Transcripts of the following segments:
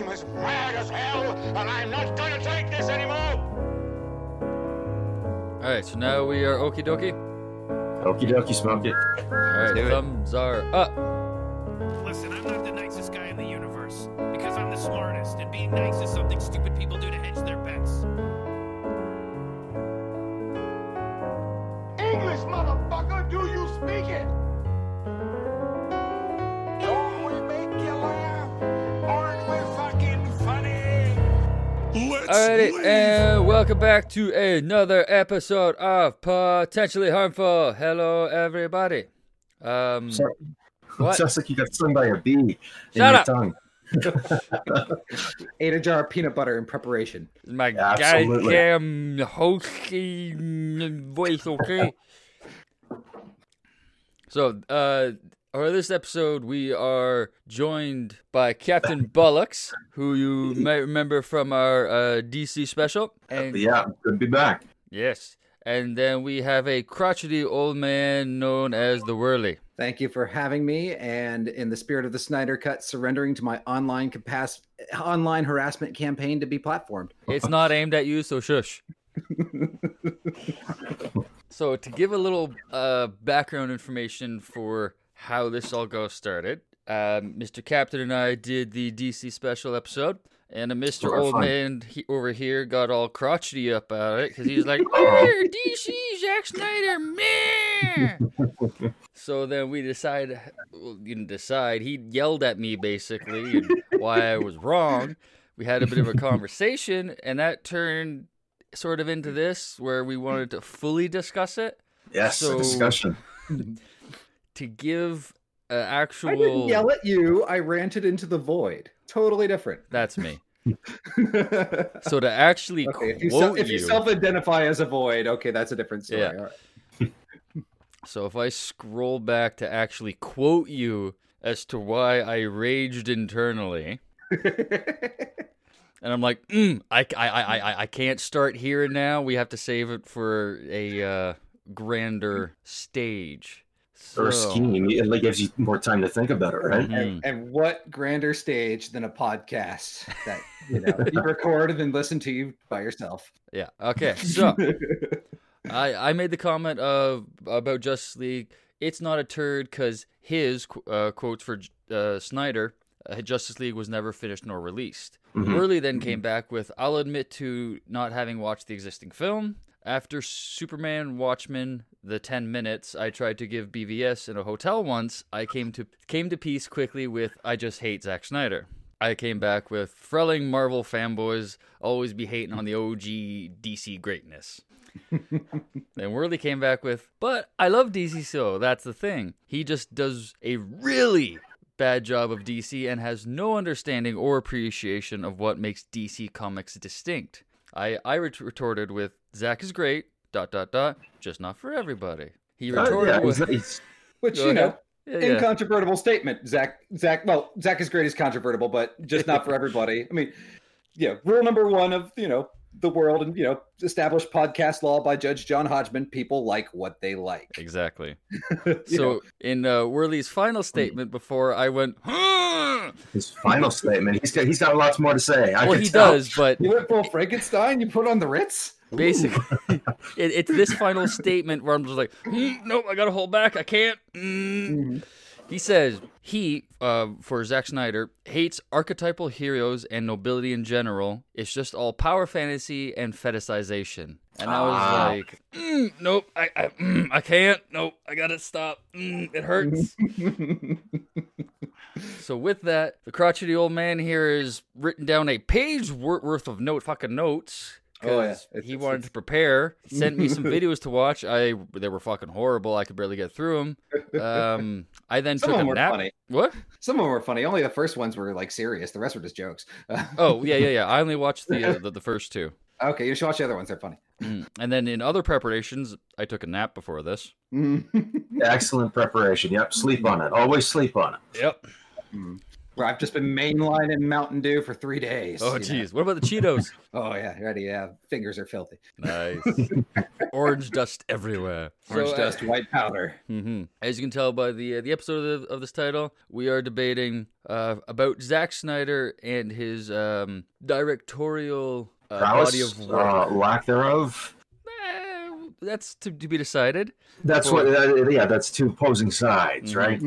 I'm as mad as hell, and I'm not gonna take this anymore! All right, so now we are okie dokie. Okie dokie, smoke it. All right, do it. thumbs are up. Listen, I'm not the nicest guy in the universe because I'm the smartest, and being nice is something stupid people do to hedge their bets. English, motherfucker, do you speak it? Alrighty, and welcome back to another episode of Potentially Harmful. Hello, everybody. Um, So, What? Sounds like you got stung by a bee in Shut your up. tongue. ate a jar of peanut butter in preparation. my Absolutely. goddamn hosting voice, okay? so, uh, for this episode, we are joined by Captain Bullocks, who you might remember from our uh, DC special. And Yeah, good to be back. yes, and then we have a crotchety old man known as the Whirly. Thank you for having me, and in the spirit of the Snyder Cut, surrendering to my online capac- online harassment campaign to be platformed. It's not aimed at you, so shush. so to give a little uh, background information for how this all got started, um, Mr. Captain and I did the DC special episode, and a Mr. Old fun. Man he, over here got all crotchety up about it because he's like, "Here, DC, Zack Snyder, man." so then we decided, well, didn't decide. He yelled at me basically why I was wrong. We had a bit of a conversation, and that turned sort of into this where we wanted to fully discuss it Yes, So- a discussion. To give uh, actual. I didn't yell at you. I ranted into the void. Totally different. That's me. So to actually if you, if you self-identify as a void, okay, that's a different story. Yeah. Right. so if I scroll back to actually quote you as to why I raged internally, and I'm like, mm, I, I, I, I, I can't start here and now. We have to save it for a uh, grander stage. Or scheme. It like, gives you more time to think about it, right? Mhm. and, and what grander stage than a podcast that you know you record and then listen to you by yourself? Yeah. Okay. So I I made the comment of about Justice League. It's not a turd because his qu- uh, quotes for uh, Snyder, uh, Justice League was never finished nor released. Mhm. Worley then came back with, "I'll admit to not having watched the existing film." After Superman Watchmen, the 10 minutes I tried to give BVS in a hotel once, I came to came to peace quickly with I just hate Zack Snyder. I came back with Frelling Marvel fanboys always be hating on the OG DC greatness. and Worley came back with, but I love DC so that's the thing. He just does a really bad job of DC and has no understanding or appreciation of what makes DC comics distinct. I I ret- retorted with, Zack is great, dot dot dot, just not for everybody. He Uh, retorted yeah, with, he's- he's- Which you know, ahead. Yeah, yeah. incontrovertible statement. Zack, Zack. Well, Zack is great is controvertible, but just not for everybody. I mean, yeah. Rule number one of you know the world and you know established podcast law by Judge John Hodgman: people like what they like. Exactly. So know, in uh, Worley's final statement before I went, his final statement. He's got he's got lots more to say. I well he tell. does, but you went full Frankenstein. You put on the Ritz. Basically it, it's this final statement where I'm just like, "Hmm, nope, I gotta hold back. I can't. Mm. He says he, uh, for Zack Snyder, hates archetypal heroes and nobility in general. It's just all power fantasy and fetishization. And I was Ah. like, mm, nope, I, I, mm, I can't. Nope, I gotta stop. Mm, it hurts. So with that, the crotchety old man here has written down a page wor- worth of note fucking notes. Oh, yeah. 'cause It's- he it's- wanted to prepare. Sent me some videos to watch. I they were fucking horrible. I could barely get through them. Um, I then Some took of a them were nap. funny. What? Some of them were funny. Only the first ones were like serious. The rest were just jokes. Oh yeah, yeah, yeah. I only watched the uh, the, the first two. okay. You should watch the other ones. They're funny. Mm. And then in other preparations, I took a nap before this. Excellent preparation. Yep, sleep on it. Always sleep on it. Yep. Where I've just been mainlining Mountain Dew for three days. Oh, you know? jeez. What about the Cheetos? Oh yeah, ready? Yeah, fingers are filthy. nice. Orange dust everywhere. Orange So, uh, dust, white powder. hmm As you can tell by the uh, the episode of, the, of this title, we are debating uh, about Zack Snyder and his um, directorial uh, body Prowess, of work. uh, lack thereof. Eh, that's to, to be decided. That's what. Uh, yeah, that's two opposing sides, Mhm. right?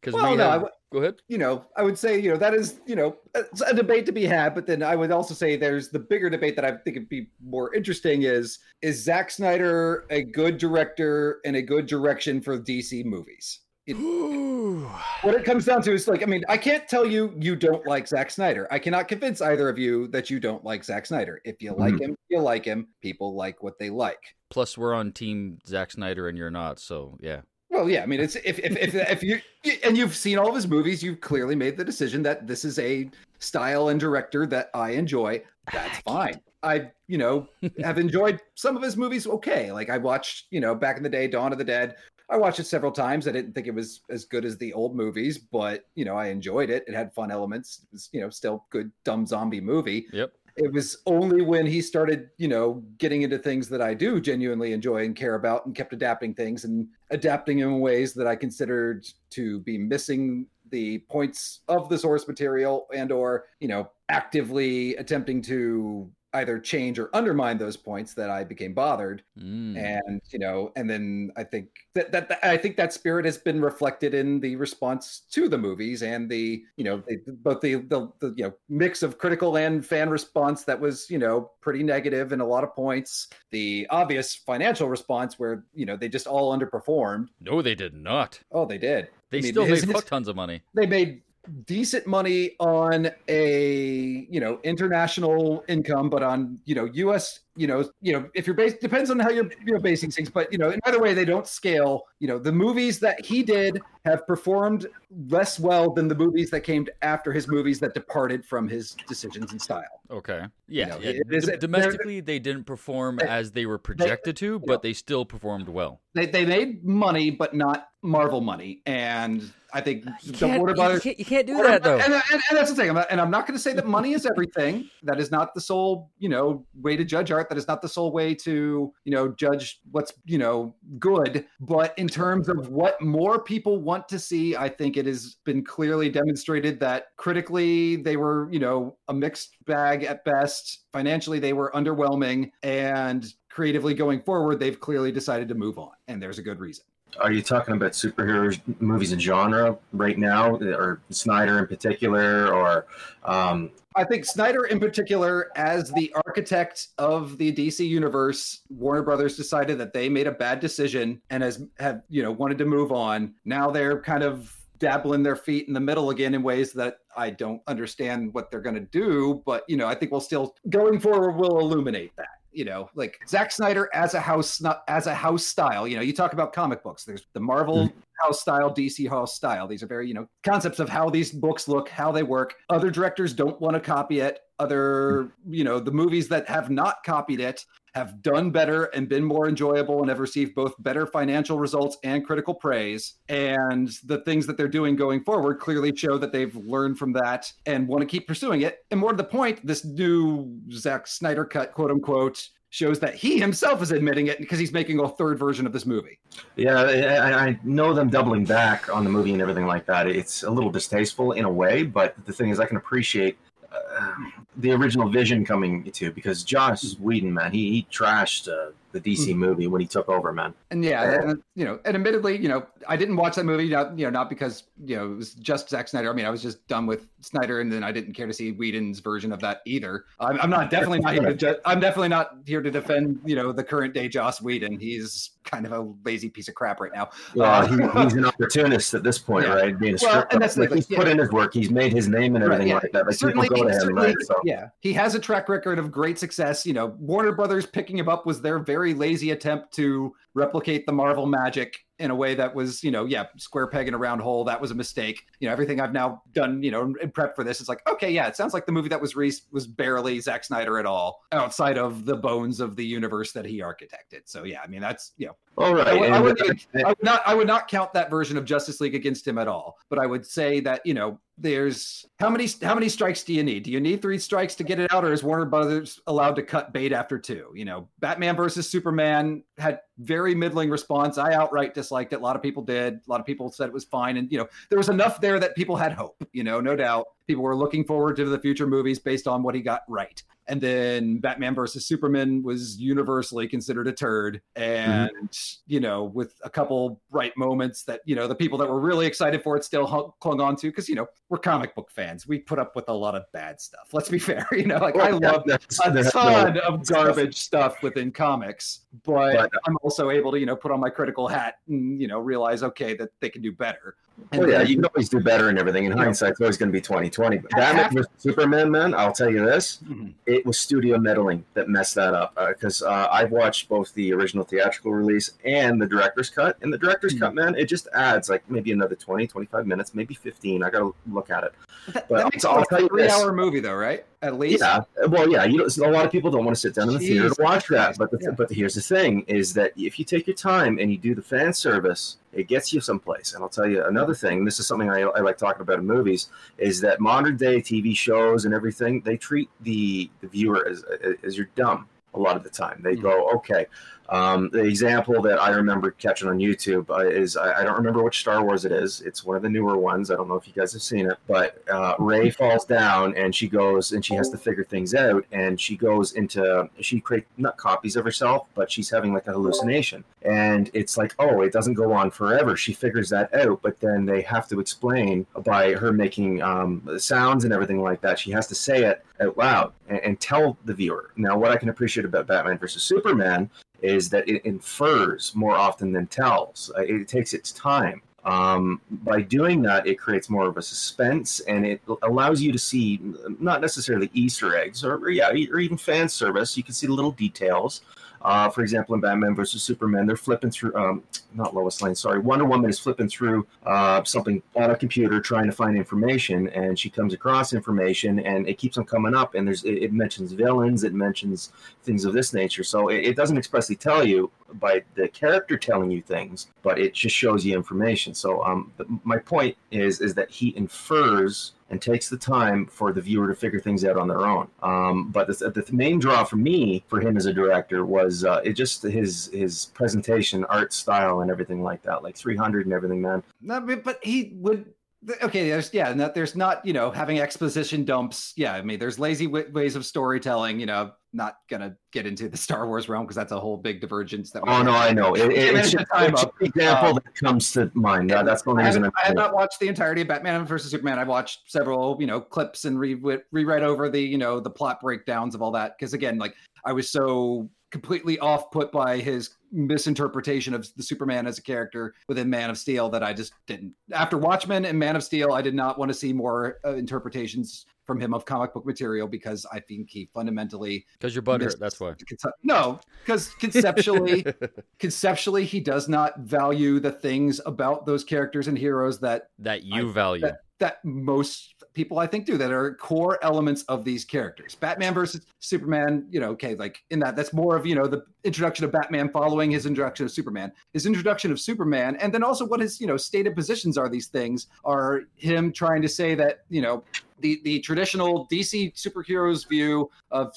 Because Well, we no, I have. Go ahead. you know, I would say, you know, that is, you know, it's a debate to be had. But then I would also say there's the bigger debate that I think would be more interesting is is Zack Snyder a good director and a good direction for DC movies? What it comes down to is like, I mean, I can't tell you you don't like Zack Snyder. I cannot convince either of you that you don't like Zack Snyder. If you like mm-hmm. him, you like him. People like what they like. Plus, we're on Team Zack Snyder, and you're not. So yeah. Well, yeah, I mean, it's if if if, if you and you've seen all of his movies, you've clearly made the decision that this is a style and director that I enjoy. That's fine. I, you know, have enjoyed some of his movies. Okay, like I watched, you know, back in the day, Dawn of the Dead. I watched it several times. I didn't think it was as good as the old movies, but you know, I enjoyed it. It had fun elements. It was, you know, still good dumb zombie movie Yep. It was only when he started, you know, getting into things that I do genuinely enjoy and care about and kept adapting things and adapting in ways that I considered to be missing the points of the source material and or, you know, actively attempting to either change or undermine those points that I became bothered Mm. and you know and then i think that, that that- i think that spirit has been reflected in the response to the movies and the you know the, both the, the the you know mix of critical and fan response that was you know pretty negative in a lot of points the obvious financial response where you know they just all underperformed No, they did not. oh they did They I mean, still made fuck tons of money. they made decent money on a you know international income but on you know us you know you know if you're based depends on how you're you know basing things but you know in either way they don't scale you know the movies that he did have performed less well than the movies that came after his movies that departed from his decisions and style Okay. Yeah. know, yeah. it is- D- domestically, they didn't perform as they were projected to, but they still performed well. they, they made money but not marvel money and i think uh, You the can't, Warner you can't, you can't do Well, that though. And, and, and that's the thing. I'm not, and I'm not going to say that money is everything. That is not the sole, you know, way to judge art. That is not the sole way to, you know, judge what's, you know, good. But in terms of what more people want to see, I think it has been clearly demonstrated that critically they were, you know, a mixed bag at best. Financially, they were underwhelming. And creatively going forward, they've clearly decided to move on. And there's a good reason. Are you talking about superhero movies and genre right now, or Snyder in particular, or um, I think Snyder, in particular, as the architect of the DC universe, Warner Brothers decided that they made a bad decision and has have you know wanted to move on. Now they're kind of dabbling their feet in the middle again in ways that I don't understand what they're going to do. But you know, I think we'll still going forward. We'll illuminate that. You know, like Zack Snyder as a house, not as a house style. You know, you talk about comic books. There's the Marvel mm-hmm. house style, DC house style. These are very, you know, concepts of how these books look, how they work. Other directors don't want to copy it. Other, you know, the movies that have not copied it have done better and been more enjoyable and have received both better financial results and critical praise. And the things that they're doing going forward clearly show that they've learned from that and want to keep pursuing it. And more to the point, this new Zack Snyder cut, quote unquote, shows that he himself is admitting it because he's making a third version of this movie. yeah, I, I know them doubling back on the movie and everything like that. It's a little distasteful in a way, but the thing is, I can appreciate uh, the original vision coming to because Joss Whedon, man, he, he trashed uh, the DC movie when he took over, man. And yeah, and, you know, and admittedly, you know, I didn't watch that movie, not, you know, not because you know it was just Zack Snyder. I mean, I was just done with Snyder, and then I didn't care to see Whedon's version of that either. I'm, I'm not definitely not here to. Ju- I'm definitely not here to defend, you know, the current day Joss Whedon. He's kind of a lazy piece of crap right now. Uh, he, he's an opportunist at this point, Yeah. right? Being a Well, script and that's like he's yeah. put in his work. He's made his name and Right, everything yeah. like that. Like certainly, people go to him, certainly- right? So yeah, he has a track record of great success. You know, Warner Brothers picking him up was their very lazy attempt to replicate the Marvel magic in a way that was, you know, yeah, square peg in a round hole. That was a mistake. You know, everything I've now done, you know, in prep for this is like, okay, yeah, it sounds like the movie that was Reese was barely Zack Snyder at all, outside of the bones of the universe that he architected. So yeah, I mean, that's you know, All right. I I would I would not I would not count that version of Justice League against him at all. But I would say that you know there's how many how many strikes do you need? Do you need three strikes to get it out, or is Warner Brothers allowed to cut bait after two? You know, Batman versus Superman had very middling response. I outright disliked it. A lot of people did. A lot of people said it was fine, and you know there was enough there that people had hope. You know, no doubt people were looking forward to the future movies based on what he got right. And then Batman versus Superman was universally considered a turd. Mm-hmm. And, you know, with a couple bright moments that, you know, the people that were really excited for it still hung, clung on to because, you know, we're comic book fans. We put up with a lot of bad stuff. Let's be fair. You know, like I Well, love that's- a that's ton of garbage stuff within comics, but, But- uh I'm also able to, you know, put on my critical hat and, you know, realize, okay, that they can do better. And Oh yeah, you can always do better and everything. In hindsight, it's always going to be 2020. But Half- Batman vs Superman, man, I'll tell you this: Mhm. it was studio meddling that messed that up. Because uh, I've watched both the original theatrical release and the director's cut. And the director's Mhm. cut, man, it just adds like maybe another 20, 25 minutes, maybe 15. I got to look at it. That, But that makes it I'll tell a you three-hour movie, though, right? At least. Yeah, well, yeah. You know, a lot of people don't want to sit down in the theater to watch that. But the, yeah. but here's the thing: is that if you take your time and you do the fan service, it gets you someplace. And I'll tell you another thing. This is something I, I like talking about in movies: is that modern day TV shows and everything they treat the the viewer as as you're dumb a lot of the time. They Mhm. go, okay. Um, the example that I remember catching on YouTube uh, is I, I don't remember which Star Wars it is. It's one of the newer ones. I don't know if you guys have seen it, but uh, Rey falls down and she goes and she has to figure things out. And she goes into she creates not copies of herself, but she's having like a hallucination. And it's like, oh, it doesn't go on forever. She figures that out, but then they have to explain by her making um, sounds and everything like that. She has to say it out loud and, and tell the viewer. Now, what I can appreciate about Batman versus Superman is that it infers more often than tells. Uh, It takes its time. Um, by doing that, it creates more of a suspense, and it allows you to see not necessarily Easter eggs, or, or yeah, or even fan service. You can see the little details. Uh, for example, in Batman versus Superman, they're flipping through, um, not Lois Lane, sorry, Wonder Woman is flipping through uh, something on a computer trying to find information, and she comes across information, and it keeps on coming up, and there's it, it mentions villains, it mentions things of this nature. So it, it doesn't expressly tell you by the character telling you things, but it just shows you information. So um, my point is is that he infers and takes the time for the viewer to figure things out on their own. Um, but the, the main draw for me for him as a director was uh, it just his his presentation, art style, and everything like that, like 300 and everything, man. But he would. Okay, there's yeah, there's not you know having exposition dumps. Yeah, I mean there's lazy w- ways of storytelling. You know, not gonna get into the Star Wars realm because that's a whole big divergence. That we Oh no, I know. It, it, it's just, time it's up. just the example Um, that comes to mind. That- that's the only I reason I'm I have not watched the entirety of Batman versus Superman. I've watched several, you know, clips and re- reread over the, you know, the plot breakdowns of all that. Because again, like I was so completely off put by his misinterpretation of the Superman as a character within Man of Steel that I just didn't. After Watchmen and Man of Steel, I did not want to see more uh, interpretations from him of comic book material because I think he fundamentally Because your butt hurt. That's why. no, because conceptually conceptually he does not value the things about those characters and heroes that that you I- value. that, that most people I think do that are core elements of these characters. Batman versus Superman, you know, okay, like in that that's more of, you know, the introduction of Batman following his introduction of Superman. His introduction of Superman and then also what his, you know, stated positions are these things are him trying to say that, you know, the the traditional DC superheroes view of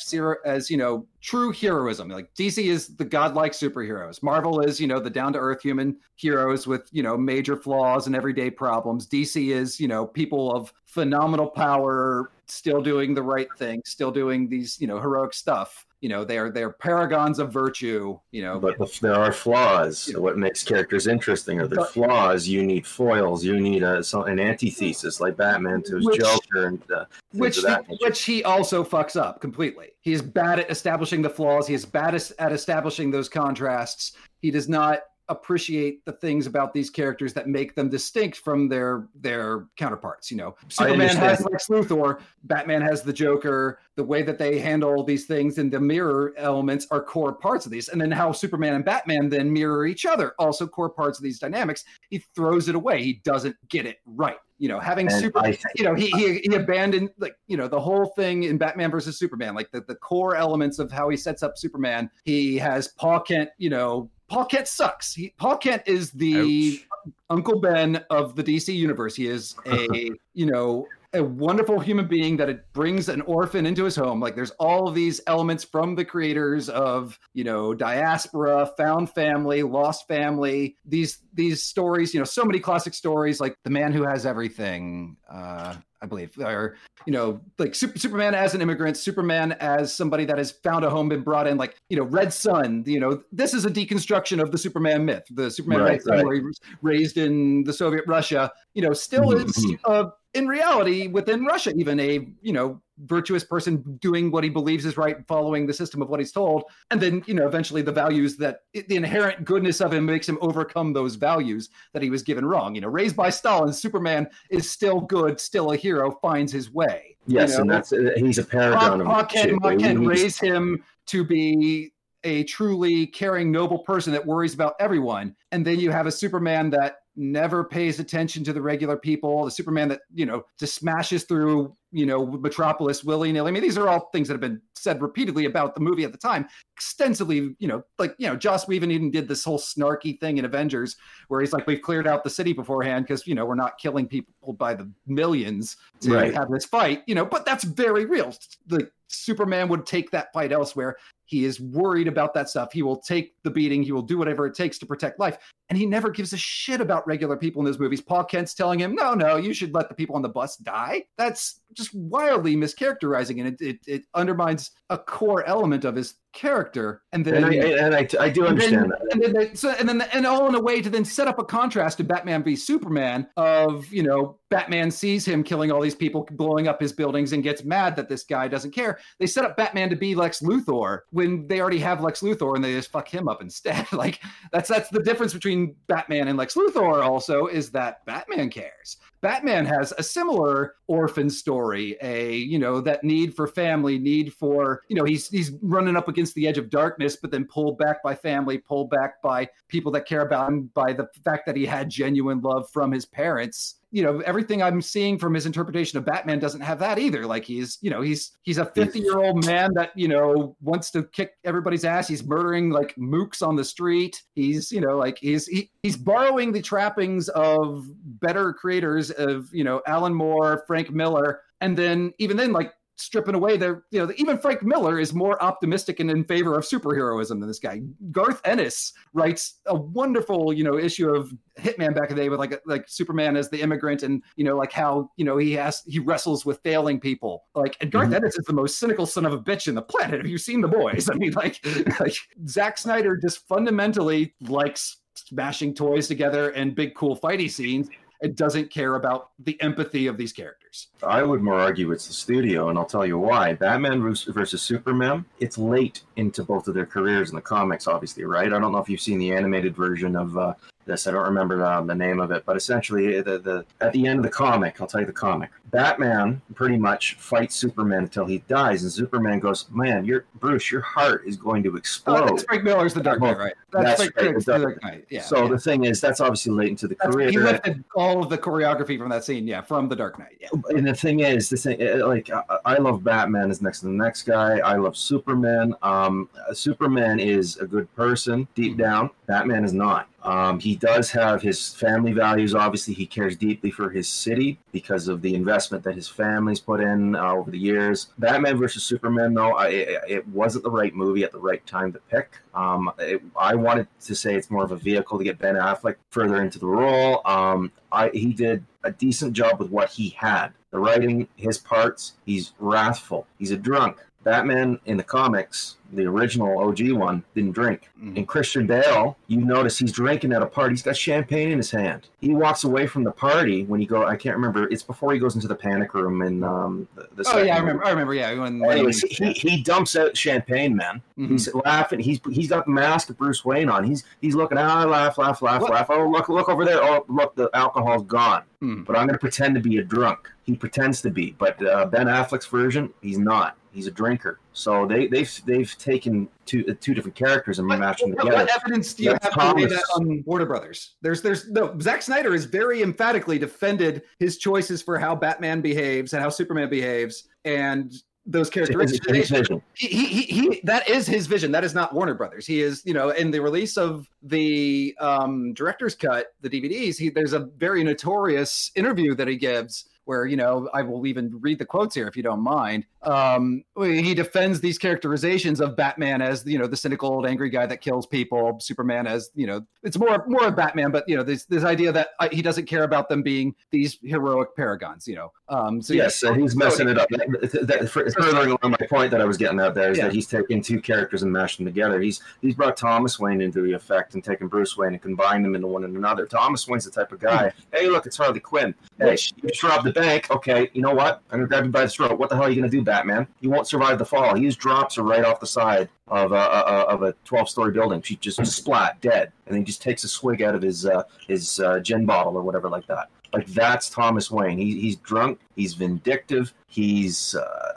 as you know true heroism. Like DC is the godlike superheroes. Marvel is you know the down to earth human heroes with you know major flaws and everyday problems. DC is you know people of phenomenal power, still doing the right thing, still doing these you know heroic stuff. You know they are they are paragons of virtue. You know, But there are flaws. Yeah. What makes characters interesting are the But- flaws. You need foils. You need a, an antithesis like Batman to his Which- Joker and uh, which nature. which he also fucks up completely. He's bad at establishing the flaws. He is bad at establishing those contrasts. He does not appreciate the things about these characters that make them distinct from their their counterparts. You know, Superman has. Lex Luthor, Batman has the Joker. The way that they handle these things and the mirror elements are core parts of these, and then how Superman and Batman then mirror each other, also core parts of these dynamics. He throws it away. He doesn't get it right. You know, having And super I you know, he, he he abandoned like you know the whole thing in Batman versus Superman, like the, the core elements of how he sets up Superman. He has Pa Kent, you know, Pa Kent sucks. He, Pa Kent is the Ouch. Uncle Ben of the DC universe. He is a you know a wonderful human being that it brings an orphan into his home. Like there's all of these elements from the creators of you know diaspora, found family, lost family. These these stories, you know, so many classic stories like the man who has everything. Uh, I believe, or you know, like Super, Superman as an immigrant, Superman as somebody that has found a home, been brought in, like you know, Red Son. You know, this is a deconstruction of the Superman myth, the Superman Right, Red Son, right. where he was raised in the Soviet Russia. You know, still Mhm, is mhm. In reality within Russia, even a you know virtuous person doing what he believes is right, following the system of what he's told, and then you know eventually the values that the inherent goodness of him makes him overcome those values that he was given wrong. You know, raised by Stalin, Superman is still good, still a hero, finds his way. yes, you and that's uh, he's a paragon Kent, shit. Pa Kent He's- him to be a truly caring, noble person that worries about everyone. And then you have a Superman that never pays attention to the regular people, the Superman that, you know, just smashes through, you know, Metropolis willy nilly. I mean, these are all things that have been said repeatedly about the movie at the time, extensively, you know, like, you know, Joss Whedon even did this whole snarky thing in Avengers where he's like, we've cleared out the city beforehand because, you know, we're not killing people by the millions to Right. have this fight, you know, but that's very real. The Superman would take that fight elsewhere. He is worried about that stuff. He will take the beating. He will do whatever it takes to protect life. And he never gives a shit about regular people in those movies. Pa Kent's telling him, no, no, you should let the people on the bus die. That's just wildly mischaracterizing. And it, it, it undermines a core element of his character. And then and I, and I, I do and then, understand that. and then, they, so, and then, and all in a way to then set up a contrast to Batman v Superman of you know Batman sees him killing all these people, blowing up his buildings, and gets mad that this guy doesn't care. They set up Batman to be Lex Luthor when they already have Lex Luthor, and they just fuck him up instead. like that's that's the difference between Batman and Lex Luthor. Also, is that Batman cares. Batman has a similar orphan story, a you know that need for family, need for you know he's he's running up against the edge of darkness, but then pulled back by family, pulled back by people that care about him, by the fact that he had genuine love from his parents. You know everything I'm seeing from his interpretation of Batman doesn't have that either. Like he's you know he's he's a 50 year old man that you know wants to kick everybody's ass. He's murdering like mooks on the street. He's you know like he's he, he's borrowing the trappings of better creators of you know Alan Moore, Frank Miller, and then even then like stripping away their you know even Frank Miller is more optimistic and in favor of superheroism than this guy. Garth Ennis writes a wonderful you know issue of Hitman back in the day with like like Superman as the immigrant and you know like how you know he has he wrestles with failing people like and Garth Mhm. Ennis is the most cynical son of a bitch in the planet. Have you seen the boys? I mean like like Zack Snyder just fundamentally likes smashing toys together and big cool fighty scenes. It doesn't care about the empathy of these characters. I would more argue it's the studio, and I'll tell you why. Batman versus Superman, it's late into both of their careers in the comics, obviously, right? I don't know if you've seen the animated version of uh, this. I don't remember uh, the name of it, but essentially, the, the at the end of the comic, I'll tell you the comic. Batman pretty much fights Superman until he dies, and Superman goes, "Man, your Bruce, your heart is going to Oh, explode." that's Frank Miller's The Dark Knight, right? That's Frank right, Miller's The Dark Knight. Yeah. so yeah. the thing is, that's obviously late into the That's- career. he lifted all of the choreography from that scene, yeah, from The Dark Knight. Yeah. and the thing is, the thing, uh, like, I, I love Batman is next to the next guy. I love Superman. Um, uh, Superman is a good person deep down. Batman is not. Um, he does have his family values. Obviously, he cares deeply for his city because of the investment that his family's put in uh, over the years. Batman versus Superman, though, I, it, wasn't the right movie at the right time to pick. Um, it, I wanted to say it's more of a vehicle to get Ben Affleck further into the role. Um, I, he did a decent job with what he had. The writing, his parts, he's wrathful. He's a drunk. Batman in the comics, the original OG one, didn't drink. Mhm. And Christian Bale, you notice he's drinking at a party. He's got champagne in his hand. He walks away from the party when he go. I can't remember. It's before he goes into the panic room and um, the, the Oh yeah, I remember. I remember. Yeah, when. Anyways, he, he dumps out champagne, man. Mhm. He's laughing. He's he's got the mask of Bruce Wayne on. He's he's looking. Ah, laugh, laugh, laugh, What? laugh. Oh, look, look over there. Oh, look, the alcohol's gone. Mhm. But I'm going to pretend to be a drunk. He pretends to be, but uh, Ben Affleck's version, he's not. He's a drinker. So they they've they've taken two uh, two different characters and What, mashed them together. what evidence do you That's have to that on Warner Brothers? There's, there's no. Zack Snyder has very emphatically defended his choices for how Batman behaves and how Superman behaves, and those It's his- characteristics. it's his he, he, he, he that is his vision that is not warner brothers he is you know in the release of the um director's cut the dvds he there's a very notorious interview that he gives where you know i will even read the quotes here if you don't mind um he defends these characterizations of batman as you know the cynical old angry guy that kills people superman as you know it's more more of batman but you know this this idea that uh, he doesn't care about them being these heroic paragons you know um so Yes, uh, he's messing it up. That, that, for, furthering on my point that I was getting at there is Yeah. that he's taking two characters and mashed them together. He's he's brought Thomas Wayne into the effect and taken Bruce Wayne and combined them into one and another. Thomas Wayne's the type of guy. Hey, look, it's Harley Quinn. Hey, you just robbed the bank. Okay, you know what? I'm gonna grab you by the throat. What the hell are you gonna do, Batman? You won't survive the fall. He just drops her right off the side of a, a, of a 12 story building. She just splat dead, and then he just takes a swig out of his uh, his uh, gin bottle or whatever like that. Like that's Thomas Wayne. He, he's drunk. He's vindictive. He's uh,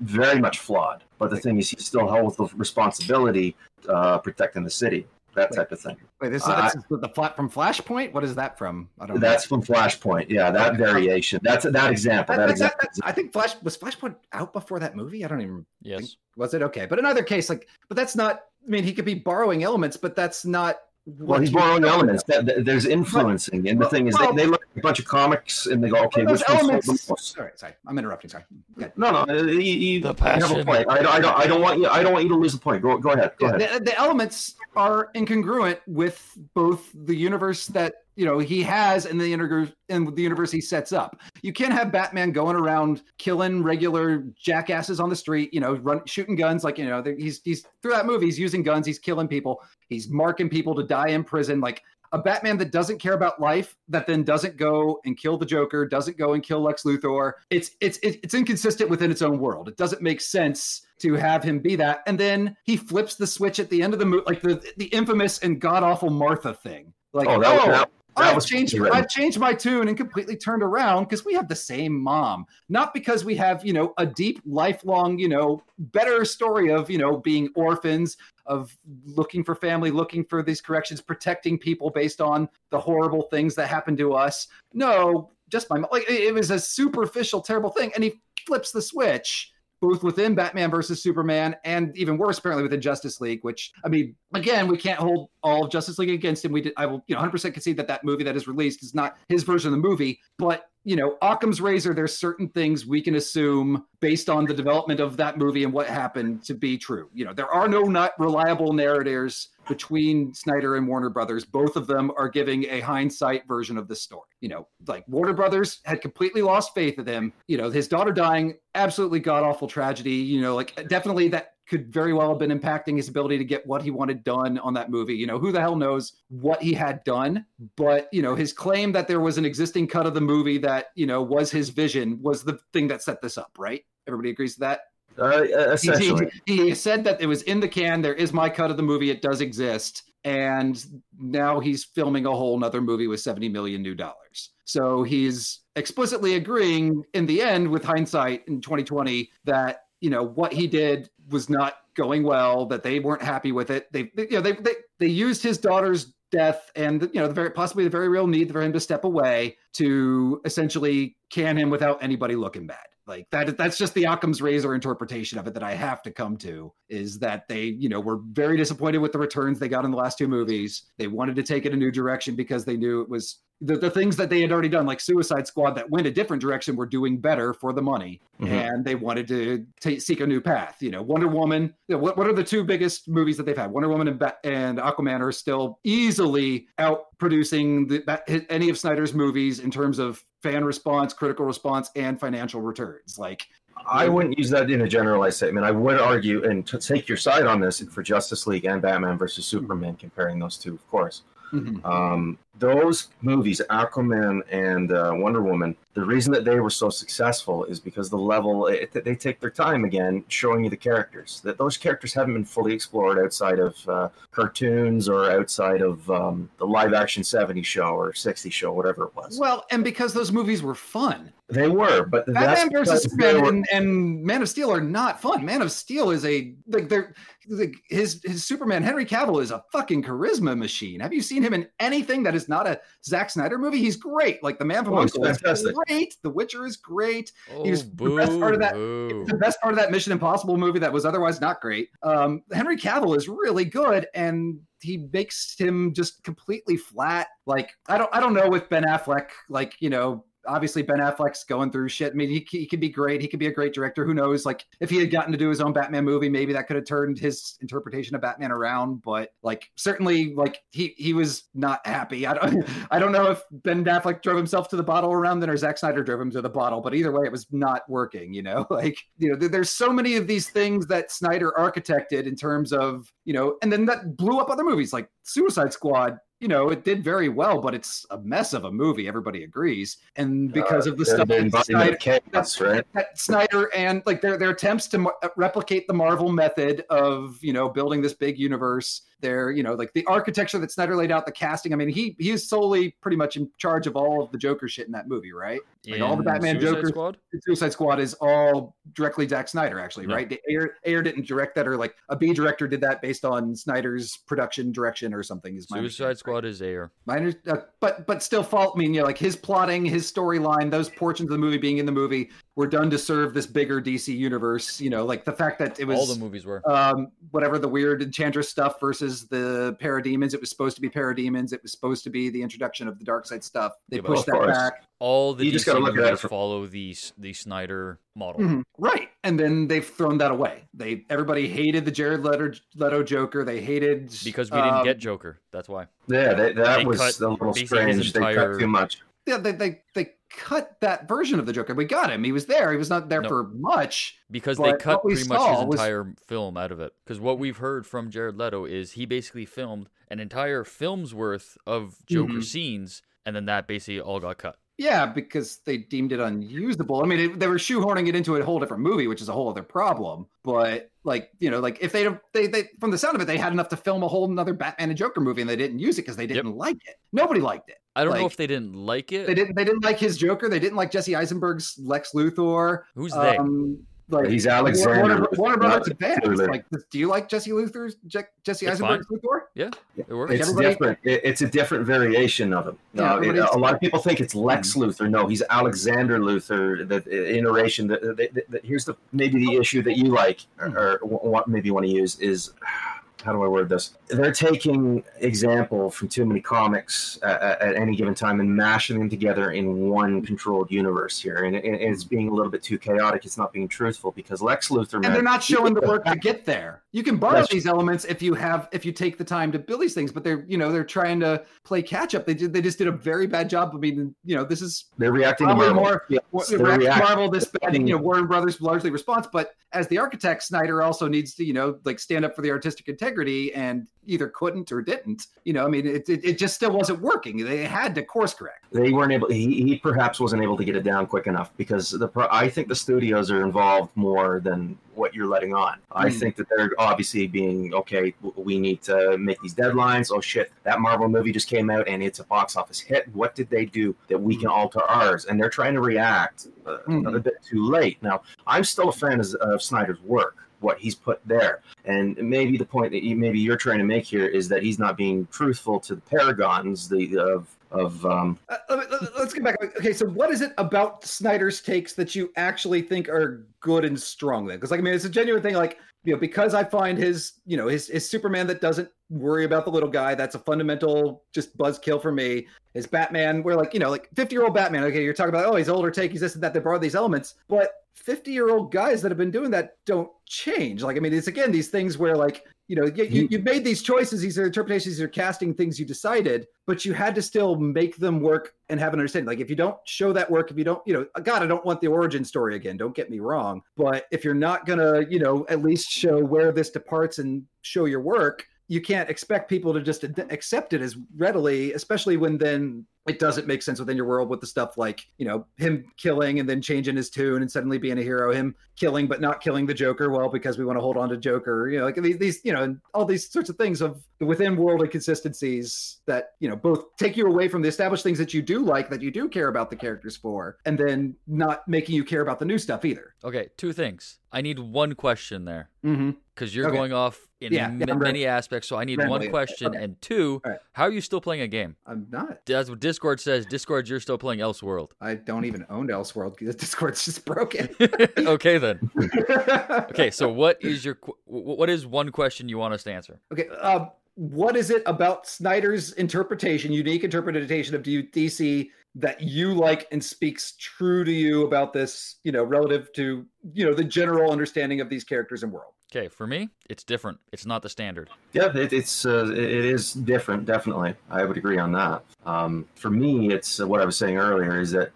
very much flawed. But the thing is, he still held the responsibility uh, protecting the city. That type of thing. Wait, this, uh, I- this is the flat from Flashpoint. What is that from? I don't. That's from Flashpoint. Yeah, that variation. That's that example. That That- that- example. that- I think Flash was Flashpoint out before that movie. I don't even Yes. was it okay. But in either case, like, but that's not. I mean, he could be borrowing elements, but that's not. Well, what he's you- borrowing elements. That, that- there's influencing, and the Well- thing is, well- they, they look at a bunch of comics and they go, "Okay, Well, those which one's the elements. most?" Sorry, sorry, I'm interrupting. Sorry. Okay. No, no, uh, you, you, The you have a point. I, I don't, I don't want you, I don't want you to lose the point. Go, go ahead, go Yeah, ahead. the, the elements are incongruent with both the universe that you know he has and the universe and the universe he sets up. You can't have Batman going around killing regular jackasses on the street, you know, run shooting guns like you know he's he's through that movie he's using guns, he's killing people, he's marking people to die in prison like a Batman that doesn't care about life, that then doesn't go and kill the Joker, doesn't go and kill Lex Luthor. It's it's it's inconsistent within its own world. It doesn't make sense to have him be that. And then he flips the switch at the end of the movie, like the the infamous and god awful Martha thing. Like, oh, that, oh, that I've changed. I've changed my tune and completely turned around because we have the same mom. Not because we have, you know, a deep, lifelong, you know, better story of, you know, being orphans, of looking for family, looking for these corrections, protecting people based on the horrible things that happened to us. No, just my mom. Like it was a superficial, terrible thing. And he flips the switch both within Batman versus Superman and even worse, apparently within Justice League. Which I mean, again, we can't hold all of Justice League against him. We did, I will, you know, 100% concede that that movie that is released is not his version of the movie. But you know, Occam's razor. There's certain things we can assume based on the development of that movie and what happened to be true. You know, there are no not reliable narrators between Snyder and Warner Brothers. Both of them are giving a hindsight version of the story. You know, like Warner Brothers had completely lost faith in him. You know, his daughter dying, absolutely god awful tragedy. You know, like definitely that could very well have been impacting his ability to get what he wanted done on that movie. You know, who the hell knows what he had done? But, you know, his claim that there was an existing cut of the movie that, you know, was his vision was the thing that set this up, right? Everybody agrees to that? Uh, He- essentially. He, he said that it was in the can. There is my cut of the movie. It does exist. And now he's filming a whole nother movie with 70 million new dollars. So he's explicitly agreeing in the end with hindsight in 2020 that, you know, what he did was not going well, that they weren't happy with it. They, they you know, they, they, they used his daughter's death and, you know, the very, possibly the very real need for him to step away to essentially can him without anybody looking bad like that that's just the occam's razor interpretation of it that i have to come to is that they you know were very disappointed with the returns they got in the last two movies they wanted to take it a new direction because they knew it was the, the things that they had already done like suicide squad that went a different direction were doing better for the money Mhm. and they wanted to ta seek a new path you know wonder woman you know, what, what are the two biggest movies that they've had wonder woman and, Ba- and aquaman are still easily out producing the, any of snyder's movies in terms of fan response critical response and financial returns like I wouldn't use that in a generalized statement. I would argue and to take your side on this for Justice League and Batman versus Superman, comparing those two, of course. Mhm. Um, those movies, Aquaman and uh, Wonder Woman, the reason that they were so successful is because the level it, they take their time again showing you the characters. That those characters haven't been fully explored outside of uh, cartoons or outside of um, the live action '70s show or '60s show, whatever it was. Well, and because those movies were fun. they were, but Batman versus Superman were- and, and Man of Steel are not fun. Man of Steel is a like they're like his his Superman Henry Cavill is a fucking charisma machine. Have you seen him in anything that is not a Zack Snyder movie? He's great. Like the Man from Oh, he's Uncle is great. The Witcher is great. Oh, He was the best part of that- the best part of that Mission Impossible movie that was otherwise not great. Um, Henry Cavill is really good, and he makes him just completely flat. Like I don't, I don't know with Ben Affleck. Like you know, obviously Ben Affleck's going through shit. I mean, he, he could be great. He could be a great director. Who knows? Like if he had gotten to do his own Batman movie, maybe that could have turned his interpretation of Batman around. But like certainly, like he he was not happy. I don't, I don't know if Ben Affleck drove himself to the bottle around then, or Zack Snyder drove him to the bottle. But either way, it was not working. You know, like you know, there- there's so many of these things that Snyder architected in terms of you know, and then that blew up other movies like Suicide Squad. You know, it did very well, but it's a mess of a movie. Everybody agrees, and because uh, of the stuff that Snyder, chaos, right? that Snyder and like their their attempts to mar- replicate the Marvel method of you know building this big universe. Their you know like the architecture that Snyder laid out, the casting. I mean, he he is solely pretty much in charge of all of the Joker shit in that movie, right? Like all the Batman Suicide Jokers- Squad? Suicide Squad is all directly Zack Snyder, actually, No. right? The Ayer, Ayer didn't direct that, or like a B director did that based on Snyder's production direction or something. Is my Suicide Squad is Ayer. my uh, but but still fault I mean you know, like his plotting his storyline those portions of the movie being in the movie were done to serve this bigger dc universe you know like the fact that it was All the movies were. um whatever the weird enchantress stuff versus the parademons it was supposed to be parademons it was supposed to be the introduction of the Darkseid stuff they Yeah, pushed that course. back All the You DC gotta look movies from- follow the the Snyder model. Mhm. right and then they've thrown that away they everybody hated the jared leto, leto joker they hated Because we didn't um, get Joker. That's why. Yeah, they, that They was cut a little basically his strange. They cut too much. Yeah, they, they they cut that version of the Joker. We got him. He was there. He was not there No. for much. Because they cut pretty much his was- entire film out of it. Because what we've heard from Jared Leto is he basically filmed an entire film's worth of Joker Mhm. scenes, and then that basically all got cut. Yeah, because they deemed it unusable. I mean, it, they were shoehorning it into a whole different movie, which is a whole other problem. But like, you know, like if they they they from the sound of it, they had enough to film a whole another Batman and Joker movie, and they didn't use it because they didn't like it. Nobody liked it. I don't know if they didn't like it. They didn't. They didn't like his Joker. They didn't like Jesse Eisenberg's Lex Luthor. Who's they? Um, Like He's Alexander Warner, Warner Brothers not fans. Like, do you like Jesse Luthor's Je- Jesse It's Eisenberg's Luthor? yeah, it works. It's everybody- different. It, it's a different variation of him. Yeah, No, it- a lot of people think it's Lex mm-hmm. Luthor. No, he's Alexander Luthor. The, the iteration. That, here's the maybe the issue that you like, or, or what maybe you want to use is. How do I word this? They're taking example from too many comics at, at- at any given time and mashing them together in one controlled universe here, and, and it's being a little bit too chaotic. It's not being truthful because Lex Luthor, man, and they're not showing the work to get there. You can borrow That's- these elements if you have if you take the time to build these things, but they're you know they're trying to play catch up. They did they just did a very bad job. I mean, you know, this is they're reacting to Marvel. more- Yes, they're Rex reacting- Marvel this bad, you know, Warner Brothers largely response, but as the architect, Snyder also needs to, you know, like stand up for the artistic integrity and either couldn't or didn't. You know, I mean, it, it, it just still wasn't working. They had to course correct. they weren't able he, he perhaps wasn't able to get it down quick enough because the pro- i think the studios are involved more than what you're letting on i Hmm. think that they're obviously being okay we need to make these deadlines oh shit that marvel movie just came out and it's a box office hit what did they do that we can alter ours and they're trying to react uh, Mhm. a bit too late now i'm still a fan of, of snyder's work what he's put there and maybe the point that you, maybe you're trying to make here is that he's not being truthful to the paragons the of of um, Uh, let- let- let's get back. Okay, so what is it about Snyder's takes that you actually think are good and strong then? Because like I mean, it's a genuine thing. Like you know, because I find his you know his his Superman that doesn't worry about the little guy. That's a fundamental just buzzkill for me. His Batman, we're like you know like fifty year old Batman. Okay, you're talking about oh he's older take, he's this and that. They borrow these elements, but 50 year old guys that have been doing that don't change. Like, I mean, it's again these things where like you know, you, you, made these choices, these are interpretations, these are casting things you decided, but you had to still make them work and have an understanding. Like if you don't show that work, if you don't, you know, God, I don't want the origin story again. Don't get me wrong, but if you're not gonna, you know, at least show where this departs and show your work, you can't expect people to just accept it as readily, especially when then it doesn't make sense within your world with the stuff like you know him killing and then changing his tune and suddenly being a hero him killing but not killing the joker well because we want to hold on to joker you know like these, these you know and all these sorts of things of within world inconsistencies that you know both take you away from the established things that you do like that you do care about the characters for and then not making you care about the new stuff either Okay, two things. I need one question there mm-hmm. Because you're Okay. going off in Yeah, m- yeah, many aspects. So I need one question. Okay. And two, right. how are you still playing a game? i'm not That's what Discord says. Discord, you're still playing Elseworld. i don't even own elseworld because discord's just broken okay then. Okay, so what is your what is one question you want us to answer? Okay. Um, what is it about Snyder's interpretation, unique interpretation of DC that you like and speaks true to you about this, you know, relative to, you know, the general understanding of these characters and world? Okay, for me, it's different. It's not the standard. Yeah, it, it's uh, it is different. Definitely, I would agree on that. Um, for me, it's uh, what I was saying earlier is that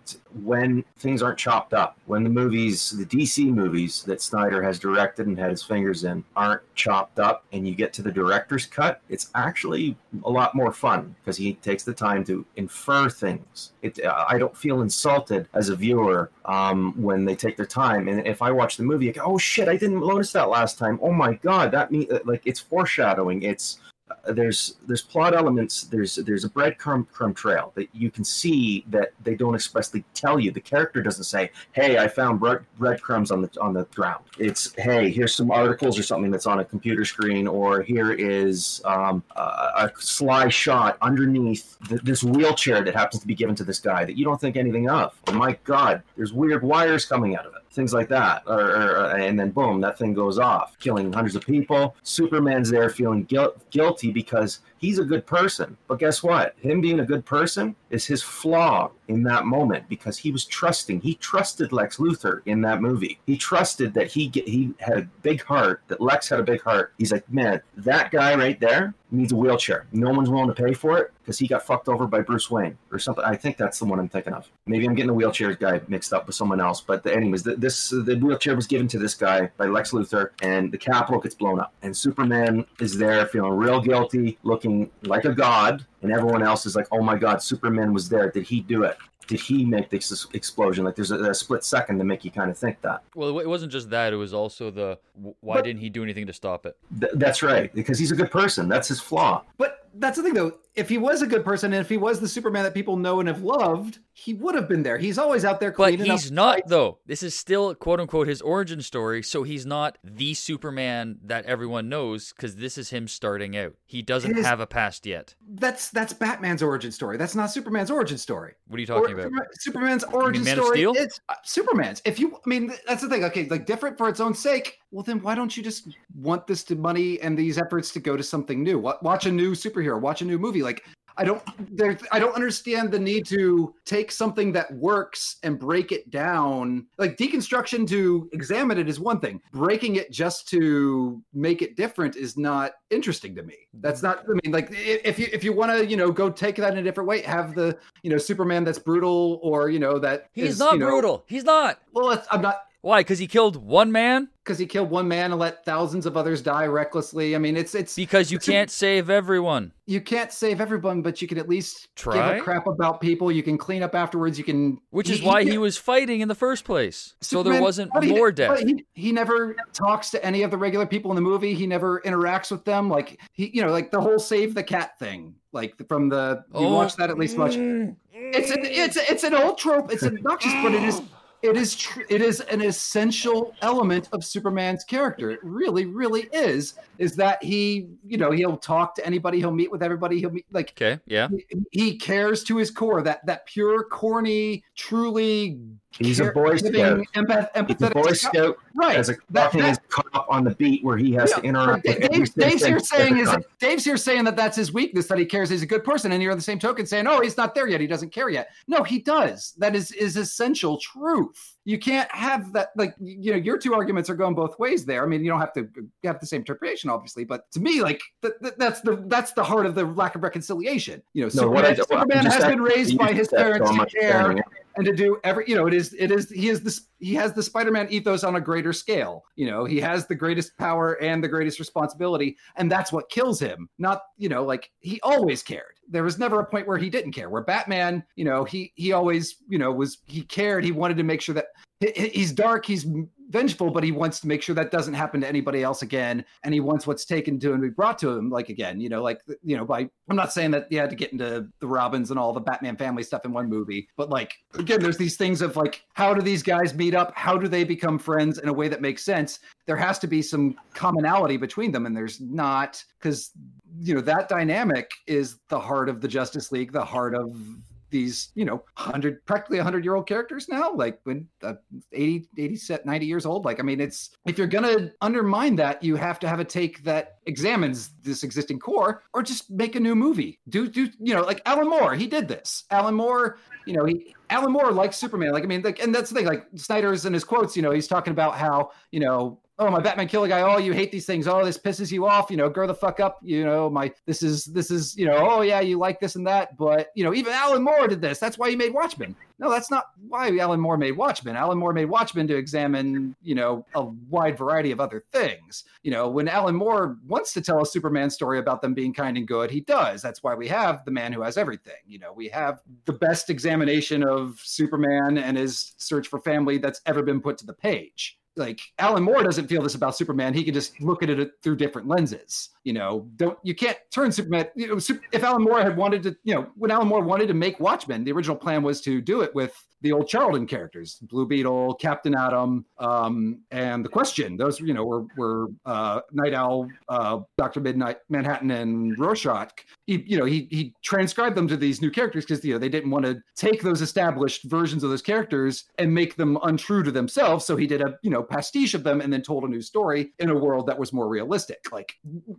when things aren't chopped up, when the movies, the DC movies that Snyder has directed and had his fingers in, aren't chopped up, and you get to the director's cut, it's actually a lot more fun because he takes the time to infer things. It, uh, I don't feel insulted as a viewer um, when they take their time, and if I watch the movie, I go, "Oh shit, I didn't notice that last time. Oh my god, that mean like it's foreshadowing. It's uh, there's there's plot elements. There's there's a breadcrumb crumb trail that you can see that they don't expressly tell you. The character doesn't say, "Hey, I found bread breadcrumbs on the on the ground." It's, "Hey, here's some articles or something that's on a computer screen," or "Here is um, a, a sly shot underneath th- this wheelchair that happens to be given to this guy that you don't think anything of." Oh my God, there's weird wires coming out of it things like that. Or, or, and then boom that thing goes off killing hundreds of people. Superman's there feeling guilt, guilty because he's a good person. But guess what? Him being a good person is his flaw in that moment because he was trusting. He trusted lex luthor in that movie. He trusted that he get, he had a big heart that lex had a big heart. He's like man that guy right there needs a wheelchair. No one's willing to pay for it because he got fucked over by bruce wayne or something. I think that's the one i'm thinking of. Maybe i'm getting the wheelchair guy mixed up with someone else but the, anyways the, this the wheelchair was given to this guy by lex luthor and the capitol gets blown up and superman is there feeling real guilty looking like a god and everyone else is like oh my god superman was there. Did he do it? Did he make this explosion? Like there's a, a split second to make you kind of think that. Well, it wasn't just that. It was also the why But- didn't he do anything to stop it? Th- that's right because he's a good person. That's his flaw. But that's the thing, though. If he was a good person and if he was the Superman that people know and have loved, he would have been there. He's always out there But he's not fights. though. This is still quote unquote his origin story, so he's not the Superman that everyone knows because this is him starting out. He doesn't His- have a past yet. That's that's Batman's origin story. That's not Superman's origin story. What are you talking Or- about? Superman's origin Man of story Steel? is uh, Superman's. If you, I mean, that's the thing. Okay, like different for its own sake. Well, then why don't you just want this to money and these efforts to go to something new? Watch a new superhero. Watch a new movie. Like I don't, there, I don't understand the need to take something that works and break it down. Like deconstruction to examine it is one thing. Breaking it just to make it different is not interesting to me. That's not. I mean, like if you if you want to, you know, go take that in a different way, have the you know Superman that's brutal or you know that He's is, not you know- brutal. He's not. Well, it's, I'm not Why? Because he killed one man? because he killed one man and let thousands of others die recklessly. I mean, it's it's Because you It's can't save everyone. you can't save everyone, but you can at least Try? give a crap about people. You can clean up afterwards. You can, Which is he- why he- he was fighting in the first place. So there wasn't he- more but death. He, he never talks to any of the regular people in the movie. He never interacts with them. Like he, you know, like the whole save the cat thing. Like from the you Oh. watch that at least much. It's an it's it's an old trope. It's obnoxious, but it is oh. It is tr- it is an essential element of Superman's character. It really, really is. Is that he, you know, he'll talk to anybody, he'll meet with everybody, he'll meet like Okay, yeah. he- he cares to his core that that pure corny truly He's a Boy Scout. Empath, He's a empathetic Boy Scout right? as a That- fucking that- cop on the beat where he has to interact but with every Dave, Dave's here saying is time. Dave's here saying that that's his weakness that he cares he's a good person, and you're the same token saying, "Oh, he's not there yet. He doesn't care yet." No, he does. That is is essential truth. You can't have that. Like you know, your two arguments are going both ways there. I mean, you don't have to have the same interpretation, obviously, but to me, like th- th- that's the that's the heart of the lack of reconciliation. You know, Superman, what I'm Superman has been raised by his parents to care. And to do every you know it is it is he is this he has the spider-man ethos on a greater scale. You know he has the greatest power and the greatest responsibility and that's what kills him. Not you know like he always cared. There was never a point where he didn't care where batman you know he he always you know was he cared. He wanted to make sure that he- he- he's dark he's vengeful but he wants to make sure that doesn't happen to anybody else again and he wants what's taken to him be brought to him like again you know like you know by i'm not saying that you had to get into the robins and all the batman family stuff in one movie but like again there's these things of like how do these guys meet up? How do they become friends in a way that makes sense? There has to be some commonality between them and there's not because you know that dynamic is the heart of the justice league the heart of these you know 100 practically 100 year old characters now like when uh, 80 80 set 90 years old like i mean it's if you're gonna undermine that you have to have a take that examines this existing core or just make a new movie. Do do you know like alan moore he did this. Alan moore you know he alan moore likes superman like i mean like and that's the thing like snyder's in his quotes you know he's talking about how you know oh my batman killer guy. Oh you hate these things. Oh this pisses you off. You know grow the fuck up. You know my this is this is you know oh yeah you like this and that. But you know even alan moore did this. That's why he made watchmen. No that's not why alan moore made watchmen. Alan moore made watchmen to examine you know a wide variety of other things. You know when alan moore wants to tell a superman story about them being kind and good he does. That's why we have the man who has everything. You know we have the best examination of superman and his search for family that's ever been put to the page like Alan Moore doesn't feel this about Superman. He can just look at it through different lenses. You know, don't you can't turn Superman. You know, if Alan Moore had wanted to, you know, when Alan Moore wanted to make Watchmen, the original plan was to do it with the old Charlton characters, Blue Beetle, Captain Atom, um, and the Question. Those, you know, were were uh, Night Owl, uh, Doctor Midnight, Manhattan, and Rorschach. He, you know, he he transcribed them to these new characters because you know they didn't want to take those established versions of those characters and make them untrue to themselves. So he did a you know pastiche of them and then told a new story in a world that was more realistic. Like,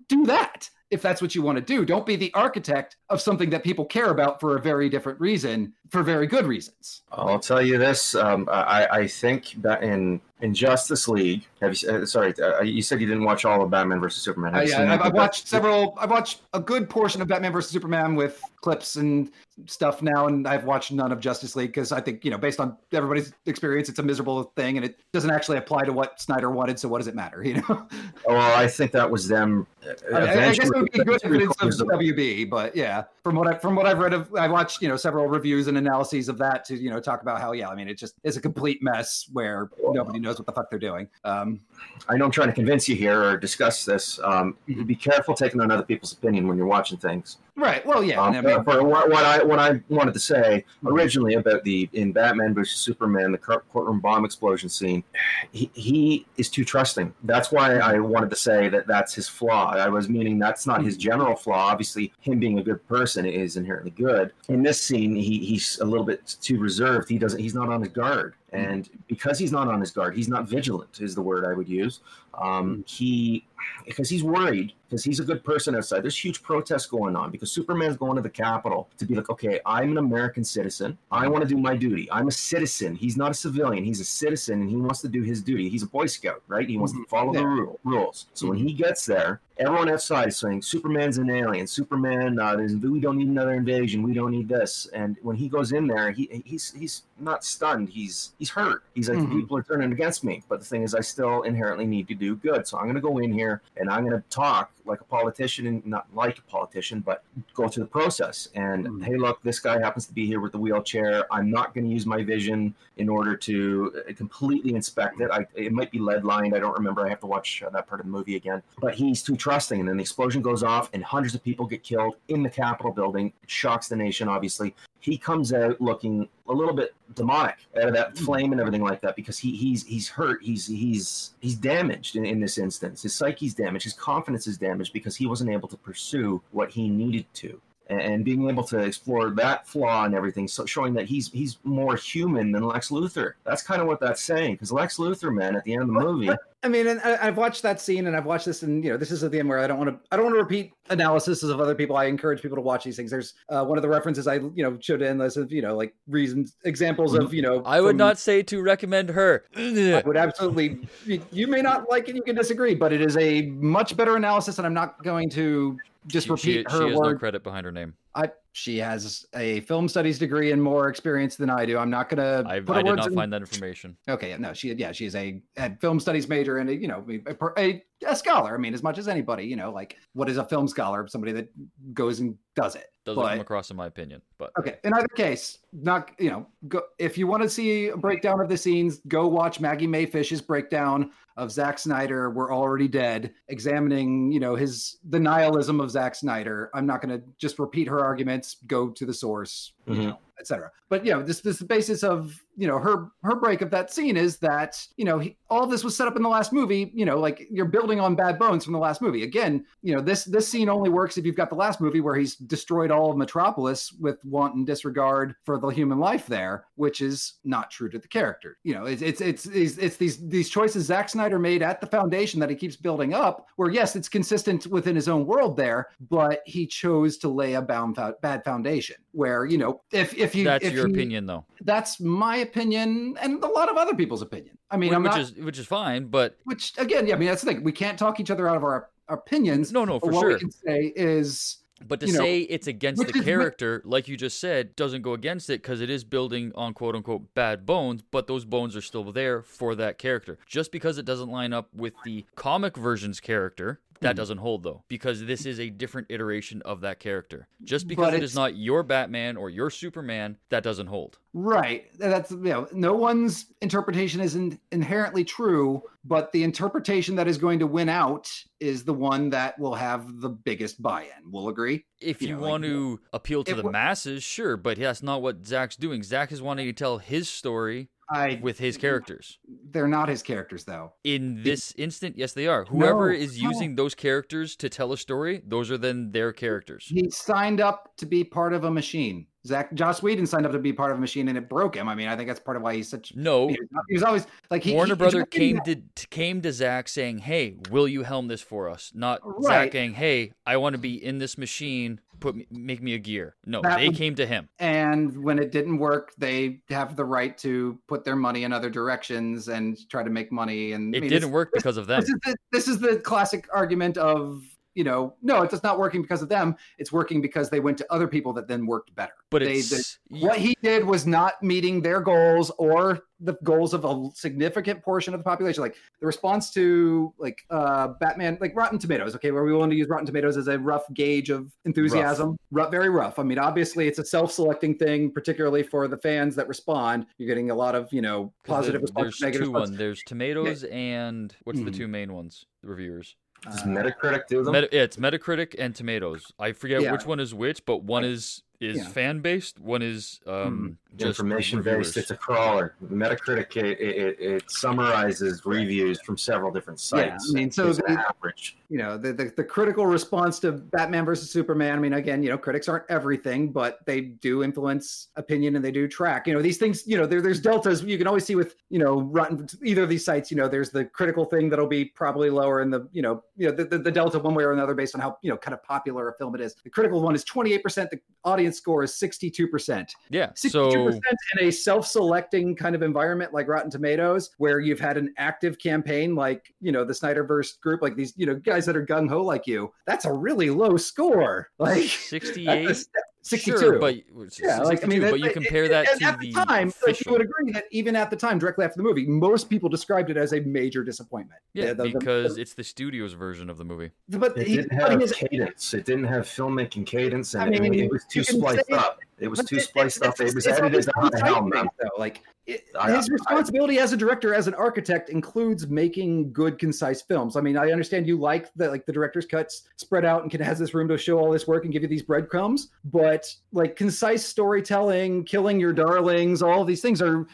do that if that's what you want to do. Don't be the architect of something that people care about for a very different reason, for very good reasons. I'll tell you this. Um, I, I think that in in Justice League, have you? Uh, sorry, uh, you said you didn't watch all of Batman versus Superman. Have I, you seen Uh, I've, I've watched several. I've watched a good portion of Batman versus Superman with clips and stuff now, and I've watched none of Justice League because I think you know, based on everybody's experience, it's a miserable thing, and it doesn't actually apply to what Snyder wanted. So what does it matter? You know, Oh, well, I think that was them. uh, I, I guess it would be good it's of WB, but yeah, from what I from what I've read of, I watched you know several reviews and analyses of that to you know talk about how yeah, I mean it just is a complete mess where nobody knows what the fuck they're doing. Um, I know I'm trying to convince you here or discuss this. Um, be careful taking on other people's opinion when you're watching things. right. Well, yeah. Um, I mean, for what, what I what I wanted to say originally about the in Batman versus Superman, the courtroom bomb explosion scene, he, he is too trusting. That's why I wanted to say that that's his flaw. I was meaning that's not his general flaw. Obviously, him being a good person is inherently good. In this scene, he, he's a little bit too reserved. He doesn't. He's not on his guard, and because he's not on his guard, he's not vigilant. Is the word I would use. Um, he because he's worried because he's a good person outside. There's huge protests going on because Superman's going to the Capitol to be like, okay, I'm an American citizen. I want to do my duty. I'm a citizen. He's not a civilian. He's a citizen and he wants to do his duty. He's a Boy Scout, right? He wants to follow the rule, rules. So when he gets there, everyone outside is saying, Superman's an alien. Superman, uh, we don't need another invasion. We don't need this. And when he goes in there, he he's he's not stunned. He's he's hurt. He's like, Mhm. people are turning against me. But the thing is, I still inherently need to do good. So I'm going to go in here and I'm going to talk like a politician, and not like a politician, but go through the process. And Mhm. hey, look, this guy happens to be here with the wheelchair. I'm not going to use my vision in order to uh, completely inspect it. I, it might be lead lined. I don't remember. I have to watch uh, that part of the movie again. But he's too trusting. And then the explosion goes off, and hundreds of people get killed in the Capitol building. It shocks the nation, obviously. He comes out looking a little bit demonic out of that mm. flame and everything like that because he he's he's hurt. He's he's he's damaged in, in this instance. His psyche's damaged. His confidence is damaged because he wasn't able to pursue what he needed to. and, and being able to explore that flaw and everything, so showing that he's he's more human than Lex Luthor. That's kind of what that's saying. Because Lex Luthor, man, at the end of the movie, I mean, and I, I've watched that scene, and I've watched this, and you know, this is at the end where I don't want to, I don't want to repeat analysis of other people. I encourage people to watch these things. There's uh, one of the references I, you know, showed in this of, you know, like reasons, examples of, you know, I would from- not say to recommend her. I would absolutely. you- may not like it, you can disagree, but it is a much better analysis, and I'm not going to just She, repeat she, her she has no credit behind her name. I, she has a film studies degree and more experience than I do. I'm not going to. I, put I did not in- find that information. Okay, no, she yeah, she's a, a film studies major and a, you know a, a, a scholar. I mean, as much as anybody, you know, like what is a film scholar? Somebody that goes and does it. Doesn't But- come across in my opinion, but Okay. In either case, not you know, go if you want to see a breakdown of the scenes, go watch Maggie Mae Fish's breakdown of Zack Snyder. We're already dead, examining you know his the nihilism of Zack Snyder. I'm not going to just repeat her arguments. Go to the source, you Mhm. know, etc. But you know, this this the basis of you know her her break of that scene is that you know he, all this was set up in the last movie. You know, like you're building on bad bones from the last movie. Again, you know this this scene only works if you've got the last movie where he's destroyed all of Metropolis with wanton disregard for the human life there, which is not true to the character. You know, it's it's it's it's, it's these these choices Zack Snyder made at the foundation that he keeps building up. Where yes, it's consistent within his own world there, but he chose to lay a bound bad foundation. Where you know, if if you that's if your he- opinion though. that's my opinion and a lot of other people's opinion. I mean, I'm which not, is which is fine, but which again, yeah, I mean, that's the thing. We can't talk each other out of our opinions. no, no, for what sure. we can say is But to you know, say it's against the is- character, like you just said, doesn't go against it because it is building on quote unquote bad bones, but those bones are still there for that character. Just because it doesn't line up with the comic version's character. That hmm. doesn't hold though, because this is a different iteration of that character. Just because it it's- not your Batman or your Superman, that doesn't hold. right. That's you know, no one's interpretation is in, inherently true, but the interpretation that is going to win out is the one that will have the biggest buy-in. We'll agree. If You you, know, like, want to appeal to the wa- masses, sure, but that's not what Zack's doing. Zack is wanting to tell his story I with his characters. they're not his characters though. In this instant, yes, they are. Whoever No, is no. using those characters to tell a story, those are then their characters. He signed up to be part of a machine. Zack Joss Whedon signed up to be part of a machine, and it broke him. I mean, I think that's part of why he's such. No, He was, he was always like he, Warner he- Brother came to came to Zack saying, "Hey, will you helm this for us?" Not Right. Zack saying, "Hey, I want to be in this machine. Put me, make me a gear." No, That they would- came to him. and when it didn't work, they have the right to put their money in other directions and try to make money. And I It mean, didn't work because of them. This is the, this is the classic argument of you know, no, it's just not working because of them. It's working because they went to other people that then worked better. But they, it's what he did was not meeting their goals or the goals of a significant portion of the population. Like the response to like uh Batman, like Rotten Tomatoes. Okay, where we want to use Rotten Tomatoes as a rough gauge of enthusiasm. Rough. very rough. I mean, obviously, it's a self-selecting thing, particularly for the fans that respond. You're getting a lot of you know positive there- response, There's negative two response. one. There's tomatoes and what's the Mhm. two main ones? The reviewers. Does Uh, Metacritic do them? Meta, yeah, it's Metacritic and Tomatoes. I forget Yeah. which one is which, but one is is Yeah. fan based. One is um just Information reviewers. based. It's a crawler. Metacritic it, it, it summarizes reviews from several different sites. Yeah, sites. I mean, so gives the- average. you know the, the the critical response to Batman versus Superman. I mean, again, you know, critics aren't everything, but they do influence opinion and they do track. You know, these things. You know, there, there's deltas. You can always see with you know Rotten either of these sites. You know, there's the critical thing that'll be probably lower in the you know you know the, the, the delta one way or another based on how you know kind of popular a film it is. The critical one is 28 percent. The audience score is 62 percent. Yeah. 62% So Oh. in a self-selecting kind of environment like Rotten Tomatoes, where you've had an active campaign like, you know, the Snyderverse group, like these, you know, guys that are gung-ho like you, that's a really low score. Like 68. that's a- 62. Sure, but yeah, like I mean, but you compare it- that and to at the, the time, like, official. you would agree that even at the time, directly after the movie, most people described it as a major disappointment. yeah, the- the- because it's the studio's version of the movie. but It he- didn't but have his- cadence. It didn't have filmmaking cadence, and I I mean, mean, it was too spliced up. It was too spliced up. It was edited always to high helm, though. Like it, I- his I- responsibility as a director, as an architect, includes making good, concise films. I mean, I understand you like the like the director's cuts spread out and can has this room to show all this work and give you these breadcrumbs, but like concise storytelling, killing your darlings, all these things are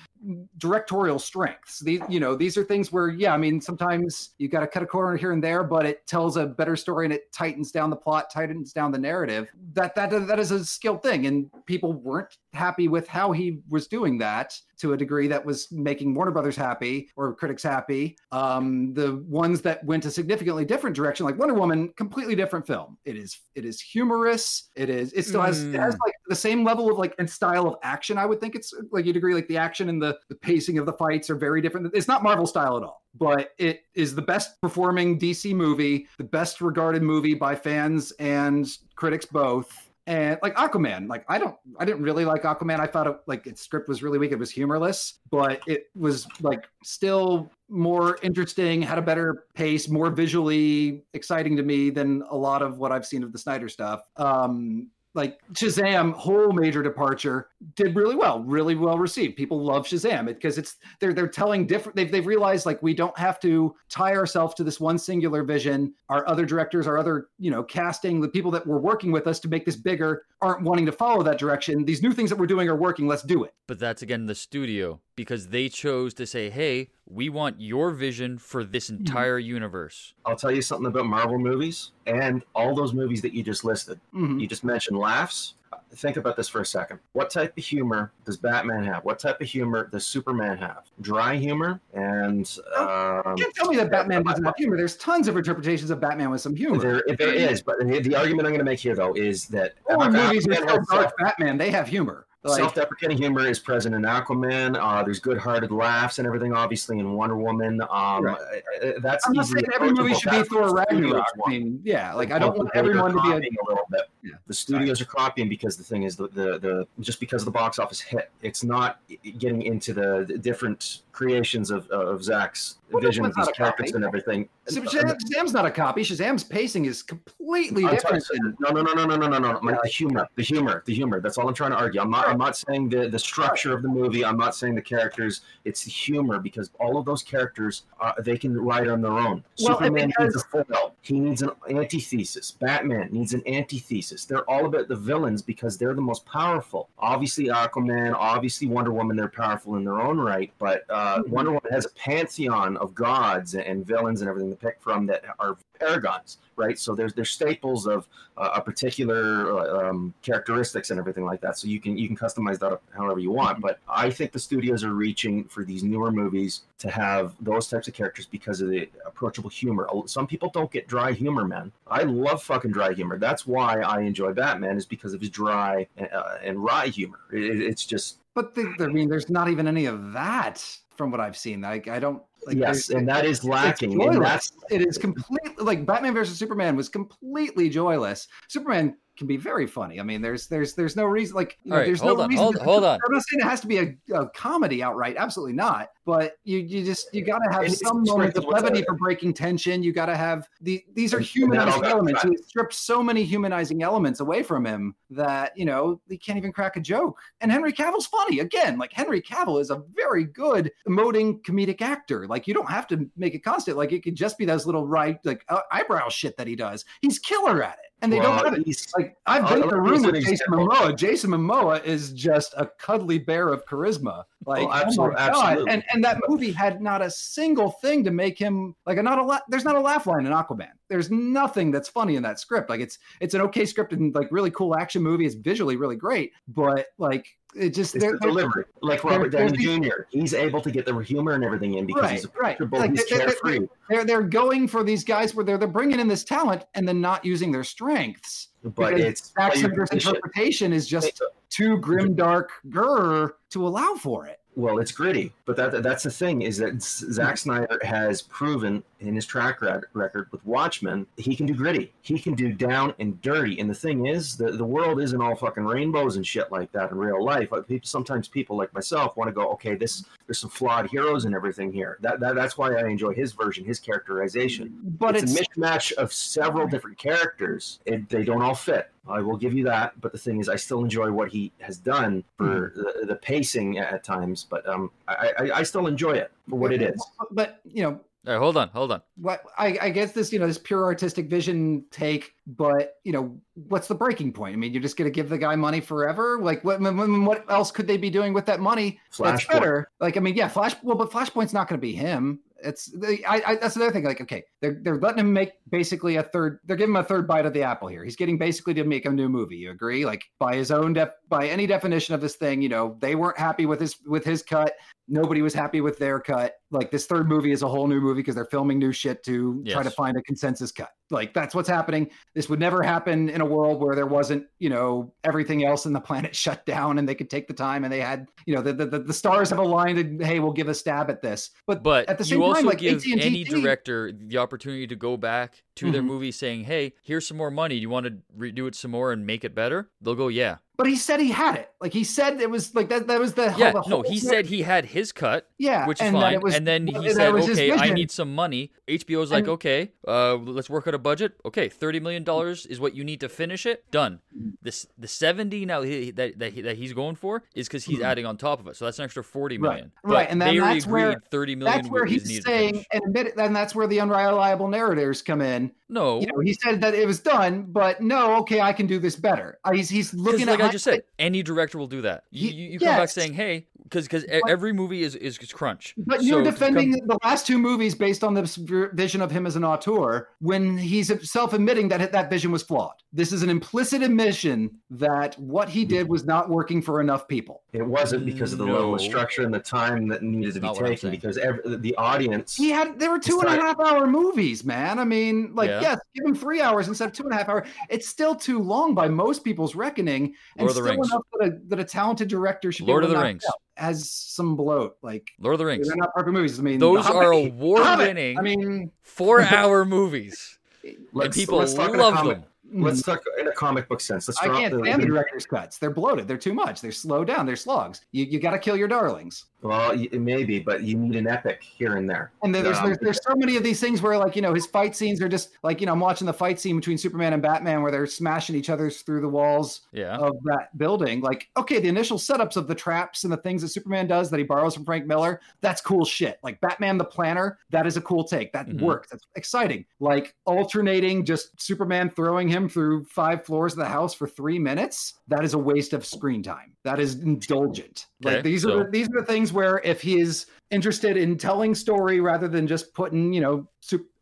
directorial strengths. These, you know, these are things where, yeah, I mean, sometimes you got to cut a corner here and there, but it tells a better story and it tightens down the plot, tightens down the narrative. That that that is a skilled thing, and people weren't happy with how he was doing that to a degree that was making Warner Brothers happy or critics happy. Um, the ones that went a significantly different direction, like Wonder Woman, completely different film. It is it is humorous. It is it still has it has like the same level of like and style of action. I would think it's like you'd agree, like the action and the the pacing of the fights are very different. It's not Marvel style at all. But it is the best performing DC movie, the best regarded movie by fans and critics both and like Aquaman, like I don't, I didn't really like Aquaman. I thought it, like its script was really weak. It was humorless, but it was like still more interesting, had a better pace, more visually exciting to me than a lot of what I've seen of the Snyder stuff. Um, like Shazam, whole major departure, did really well, really well received. People love Shazam because it's they're they're telling different. They've they've realized like we don't have to tie ourselves to this one singular vision. Our other directors, our other you know casting, the people that were working with us to make this bigger aren't wanting to follow that direction. These new things that we're doing are working. Let's do it. But that's again the studio because they chose to say, "Hey, we want your vision for this Mm-hmm. entire universe." I'll tell you something about Marvel movies and all those movies that you just listed. Mhm. You just mentioned laughs. Think about this for a second. What type of humor does Batman have? What type of humor does Superman have? Dry humor and um, You can't tell me that Batman doesn't have humor. There's tons of interpretations of Batman with some humor. there, there is, but the, the argument I'm going to make here though is that All the movies Aquaman with so dark Batman, they have humor. Like, Self-deprecating humor is present in Aquaman. Uh, there's good-hearted laughs and everything, obviously, in Wonder Woman. Um, Right. uh, That's I'm not saying every movie should be Thor what the studios Ragnarok. I mean, yeah, like I don't want of them are everyone to be a a little bit. Yeah. The studios are copying because the thing is the, the the just because of the box office hit, it's not getting into the, the different creations of of Zack's Well, vision of not these a characters copy. and everything. Shazam's not a copy. Shazam's pacing is completely I'm different. no, no, no, no, no, no, no, no. My, the humor, the humor, the humor. That's all I'm trying to argue. I'm not. I'm not saying the the structure of the movie. I'm not saying the characters. It's the humor because all of those characters, uh, they can write on their own. Well, Superman needs a foil. He needs an antithesis. Batman needs an antithesis. They're all about the villains because they're the most powerful. Obviously, Aquaman, obviously Wonder Woman. They're powerful in their own right, but uh, Mhm. Wonder Woman has a pantheon of gods and villains and everything to pick from that are paragons, right? So there's there's staples of uh, a particular uh, um, characteristics and everything like that. So you can you can customize that however you want. But I think the studios are reaching for these newer movies to have those types of characters because of the approachable humor. Some people don't get dry humor, man. I love fucking dry humor. That's why I enjoy Batman is because of his dry uh, and wry humor. It, it's just But the, I mean, there's not even any of that from what I've seen. Like I don't. Like, yes, and that is lacking. And that's It is completely like Batman versus Superman was completely joyless. Superman can be very funny. I mean, there's there's there's no reason like you know, All right, there's hold no on, reason. hold- to- hold on. I'm not saying it has to be a, a comedy outright. Absolutely not. But you you just you got to have It's some moments of levity for breaking tension. You got to have the these are And- and humanizing all got elements. He stripped so many humanizing elements away from him that you know he can't even crack a joke. And Henry Cavill's funny again. Like Henry Cavill is a very good emoting comedic actor. Like you don't have to make it constant. Like it could just be those little right like uh, eyebrow shit that he does. He's killer at it, and they well, don't have it. Like I've Uh, been in the room with Jason. Momoa. Jason Momoa is just a cuddly bear of charisma. Like Oh, oh, my god! absolutely. And and that movie had not a single thing to make him like a not a la- there's not a laugh line in Aquaman. There's nothing that's funny in that script. Like it's it's an okay script and like really cool action movie. It's visually really great, but like it just It's they're, the delivery, like Robert Downey Jr. He's able to get the humor and everything in because Right, he's right. approachable, Like, he's they're- they're- they're they're going for these guys where they're they're bringing in this talent and then not using their strengths. But it's Zack Snyder's interpretation is just too grim dark grr to allow for it. Well, it's gritty, but that that's the thing is that Zack Snyder has proven in his track rec- record with Watchmen he can do gritty. He can do down and dirty. And the thing is, the the world isn't all fucking rainbows and shit like that in real life. People, sometimes people like myself want to go, okay, this there's some flawed heroes and everything here. That, that that's why I enjoy his version, his characterization. But it's, it's, a mishmash of several different characters. It, they don't all fit. I will give you that. But the thing is, I still enjoy what he has done for Hmm. the, the pacing at times. But um, I, I, I still enjoy it for what it is. But you know, All right, hold on, hold on. what I, I guess this you know this pure artistic vision take but you know what's the breaking point i mean you're just going to give the guy money forever like what what else could they be doing with that money that's Flashpoint. better like i mean yeah flash well but flashpoint's not going to be him it's the, I, I that's another thing like okay they're they're letting him make basically a third they're giving him a third bite of the apple here he's getting basically to make a new movie you agree like by his own def, by any definition of this thing you know they weren't happy with his with his cut nobody was happy with their cut. Like this third movie is a whole new movie because they're filming new shit to try to find a consensus cut. Like that's what's happening. This would never happen in a world where there wasn't, you know, everything else in the planet shut down and they could take the time and they had, you know, the the, the stars have aligned and hey, we'll give a stab at this. But But at the same you also time, like give AT&T any director the opportunity to go back to their Mhm. movie saying, "Hey, here's some more money. Do you want to redo it some more and make it better?" They'll go, "Yeah." But he said he had it. Like he said it was like that. That was the Yeah, the no, he thing. said he had his cut, yeah, which is and fine. was- and then he said, "Okay, I need some money." HBO's like, And- "Okay, uh, let's work out a budget. Okay, thirty million dollars is what you need to finish it. Done. Mm-hmm. This the seventy now he, that that, he, that he's going for is because he's Mhm. adding on top of it. So that's an extra forty million. Right, right, and then that's where- thirty million. That's where he's saying, and admit it, then that's where the unreliable narrators come in. no, You know, he said that it was done, but no, okay, I can do this better. Uh, he's he's looking like I just said, any director will do that. You, you, you come back saying, "Hey," because because every movie is, is is crunch. But So you're to defending come- the last two movies based on this vision of him as an auteur when he's self-admitting that that vision was flawed. This is an implicit admission that what he did was not working for enough people. It wasn't because of the level of structure and the time that needed to be not what I'm taken. Because every, the audience, He had there were two It's and a half hour movies, man. I mean, like, Yeah. yes, give him three hours instead of two and a half hours. It's still too long by most people's reckoning, and Lord of the still Rings. enough that a, that a talented director should Lord be of able the to knock Rings. out. Has some bloat, like Lord of the Rings. they're not perfect movies. I mean, Those are Hobbit- The Hobbit, award-winning I mean, four-hour movies, and let's, people let's talk in a love comic, them. Let's talk in a comic book sense. Let's I drop can't the, stand the the- director's cuts. They're bloated. They're too much. They're slowed down. They're slugs. You you got to kill your darlings. Well, maybe, but you need an epic here and there. And there's, Um, there's there's so many of these things where like you know his fight scenes are just like you know I'm watching the fight scene between Superman and Batman where they're smashing each other through the walls Yeah. of that building. Like okay, the initial setups of the traps and the things that Superman does that he borrows from Frank Miller, that's cool shit. Like Batman the Planner, that is a cool take. That Mhm. works. That's exciting. Like alternating just Superman throwing him through five floors of the house for three minutes, that is a waste of screen time. That is indulgent. Okay, like these so- are the, these are the things where if he's interested in telling story rather than just putting you know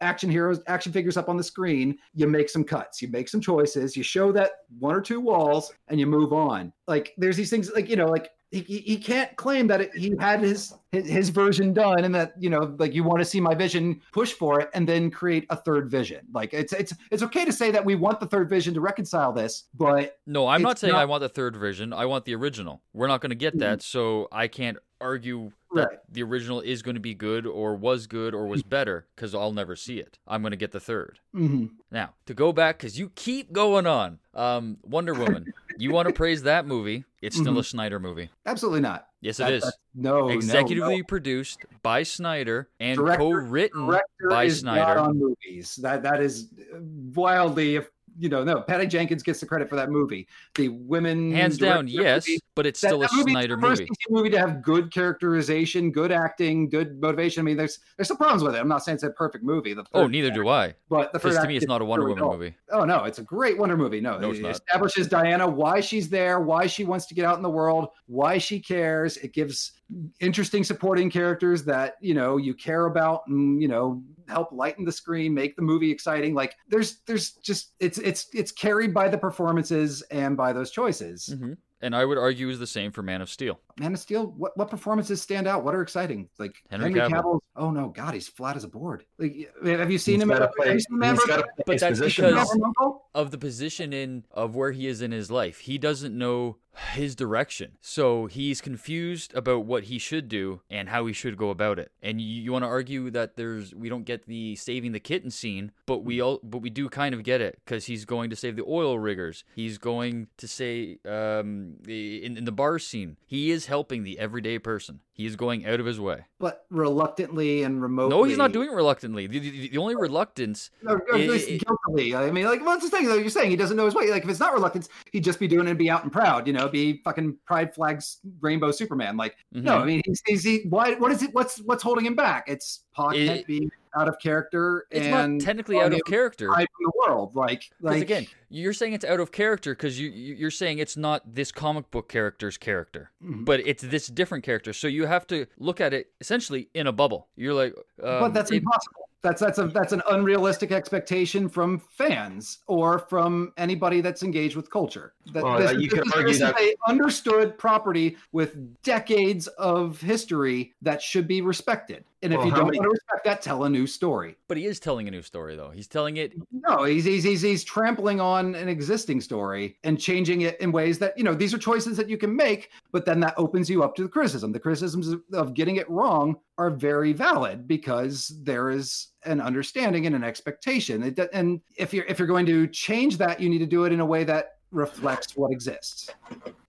action heroes action figures up on the screen you make some cuts you make some choices you show that one or two walls and you move on like there's these things like you know like he, he can't claim that it, he had his, his his version done and that you know like you want to see my vision push for it and then create a third vision like it's it's it's okay to say that we want the third vision to reconcile this but No, I'm not saying I want the third version. I want the original. We're not going to get that, mm-hmm. so I can't argue that Right. the original is going to be good or was good or was better because I'll never see it. I'm going to get the third. mhm. Now, to go back, because you keep going on, um, Wonder Woman, you want to praise that movie. It's still a Snyder movie. absolutely not Yes, it That- is. no no, Executively no. produced by Snyder and Director- co-written director by Snyder. on movies. That that is wildly, if you know, no. Patty Jenkins gets the credit for that movie. The women, Hands down, yes, movie, but it's that- still a that movie's Snyder the first movie. Movie to have good characterization, good acting, good motivation. I mean, there's there's some problems with it. I'm not saying it's a perfect movie. The Oh, neither act- do I. But the first to me, it's not a Wonder Woman movie. Oh no, it's a great Wonder movie. No, No, it establishes Diana why she's there, why she wants to get out in the world, why she cares. It gives interesting supporting characters that you know you care about, and you know help lighten the screen, make the movie exciting. Like there's there's just it's it's it's carried by the performances and by those choices. hmm And I would argue is the same for Man of Steel. Man of Steel, what what performances stand out? What are exciting? Like Henry Henry, Cavill. Cavill. Oh no, God, he's flat as a board. Like, have you seen He's him? at- play- have you seen Man gotta But that's because- of of the position in of where he is in his life. He doesn't know his direction. So he's confused about what he should do and how he should go about it. And you, you want to argue that there's we don't get the saving the kitten scene, but we all but we do kind of get it cuz he's going to save the oil riggers. He's going to say um the- in, in the bar scene. He is helping the everyday person. He is going out of his way. but reluctantly and remotely. No, he's not doing it reluctantly. The, the, the only reluctance No, or at It- it- guiltily. I mean, like, what's the thing that you're saying? He doesn't know his way. Like, if it's not reluctance, he'd just be doing it and be out and proud. You know, be fucking pride flags, rainbow Superman. Like, no, Mhm. I mean, he's, he's he, why? What is it? What's what's holding him back? It's Pa It- can't out of character It's and not technically out of character. in the world. Like, like again, you're saying it's out of character because you you- you're saying it's not this comic book character's character, Mhm. but it's this different character. So you have to look at it essentially in a bubble. You're like, um, but that's it- impossible. That's that's a that's an unrealistic expectation from fans or from anybody that's engaged with culture. That Well, this, uh, you this could is- argue this is that- a understood property with decades of history that should be respected. And if you don't many- want to respect that, tell a new story. but he is telling a new story though. He's telling it. No, he's, he's he's he's trampling on an existing story and changing it in ways that you know these are choices that you can make, but then that opens you up to the criticism. The criticisms of- of getting it wrong are very valid because there is an understanding and an expectation. It, and if you're if you're going to change that, you need to do it in a way that reflects what exists.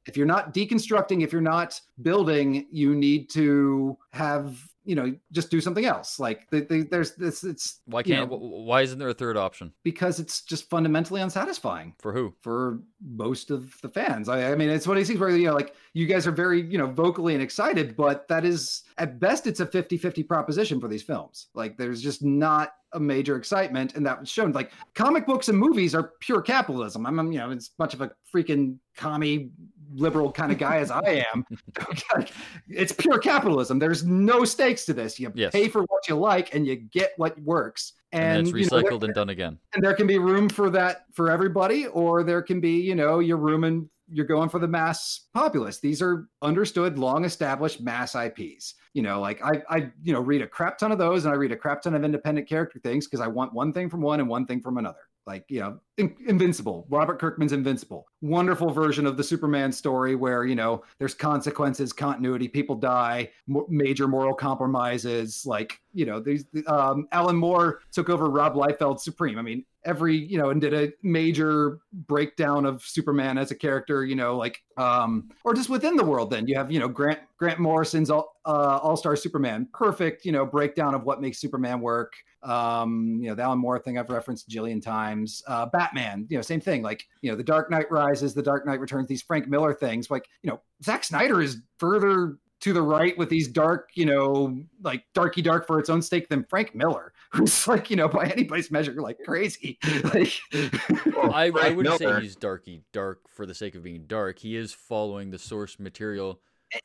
If you're not deconstructing, if you're not building, you need to have you know just do something else. Like the, the, there's this it's Why you can't? know, why isn't there a third option because it's just fundamentally unsatisfying for who? for most of the fans. I, I mean, it's one of these things where, you know, like you guys are very, you know, vocally and excited, but that is at best, it's a 50 50 proposition for these films. Like there's just not a major excitement. And that was shown like comic books and movies are pure capitalism. I'm, I'm, you know, it's much of a freaking commie liberal kind of guy as I am. it's pure capitalism. There's no stakes to this. You Yes. pay for what you like and you get what works. And, And, it's you know, there- recycled and done again. and there can be room for that for everybody or there can be you know you're rooming you're going for the mass populace these are understood long established mass ips you know like i i you know read a crap ton of those and i read a crap ton of independent character things because i want one thing from one and one thing from another like you know In- invincible. Robert kirkman's invincible. Wonderful version of the superman story where you know there's consequences continuity people die major moral compromises like you know these um alan moore took over rob liefeld supreme. I mean every you know and did a major breakdown of superman as a character you know like um or just within the world then. You have you know grant grant morrison's all uh, all-star superman. Perfect you know breakdown of what makes superman work um you know the alan moore thing i've referenced a jillion times uh batman you know same thing like you know the dark knight rises the dark knight returns these frank miller things like you know Zack snyder is further to the right with these dark, you know, like darky dark for its own sake than Frank Miller, who's like, you know, by anybody's measure, like crazy. Like, I, I Frank would say Miller- he's darky dark for the sake of being dark. He is following the source material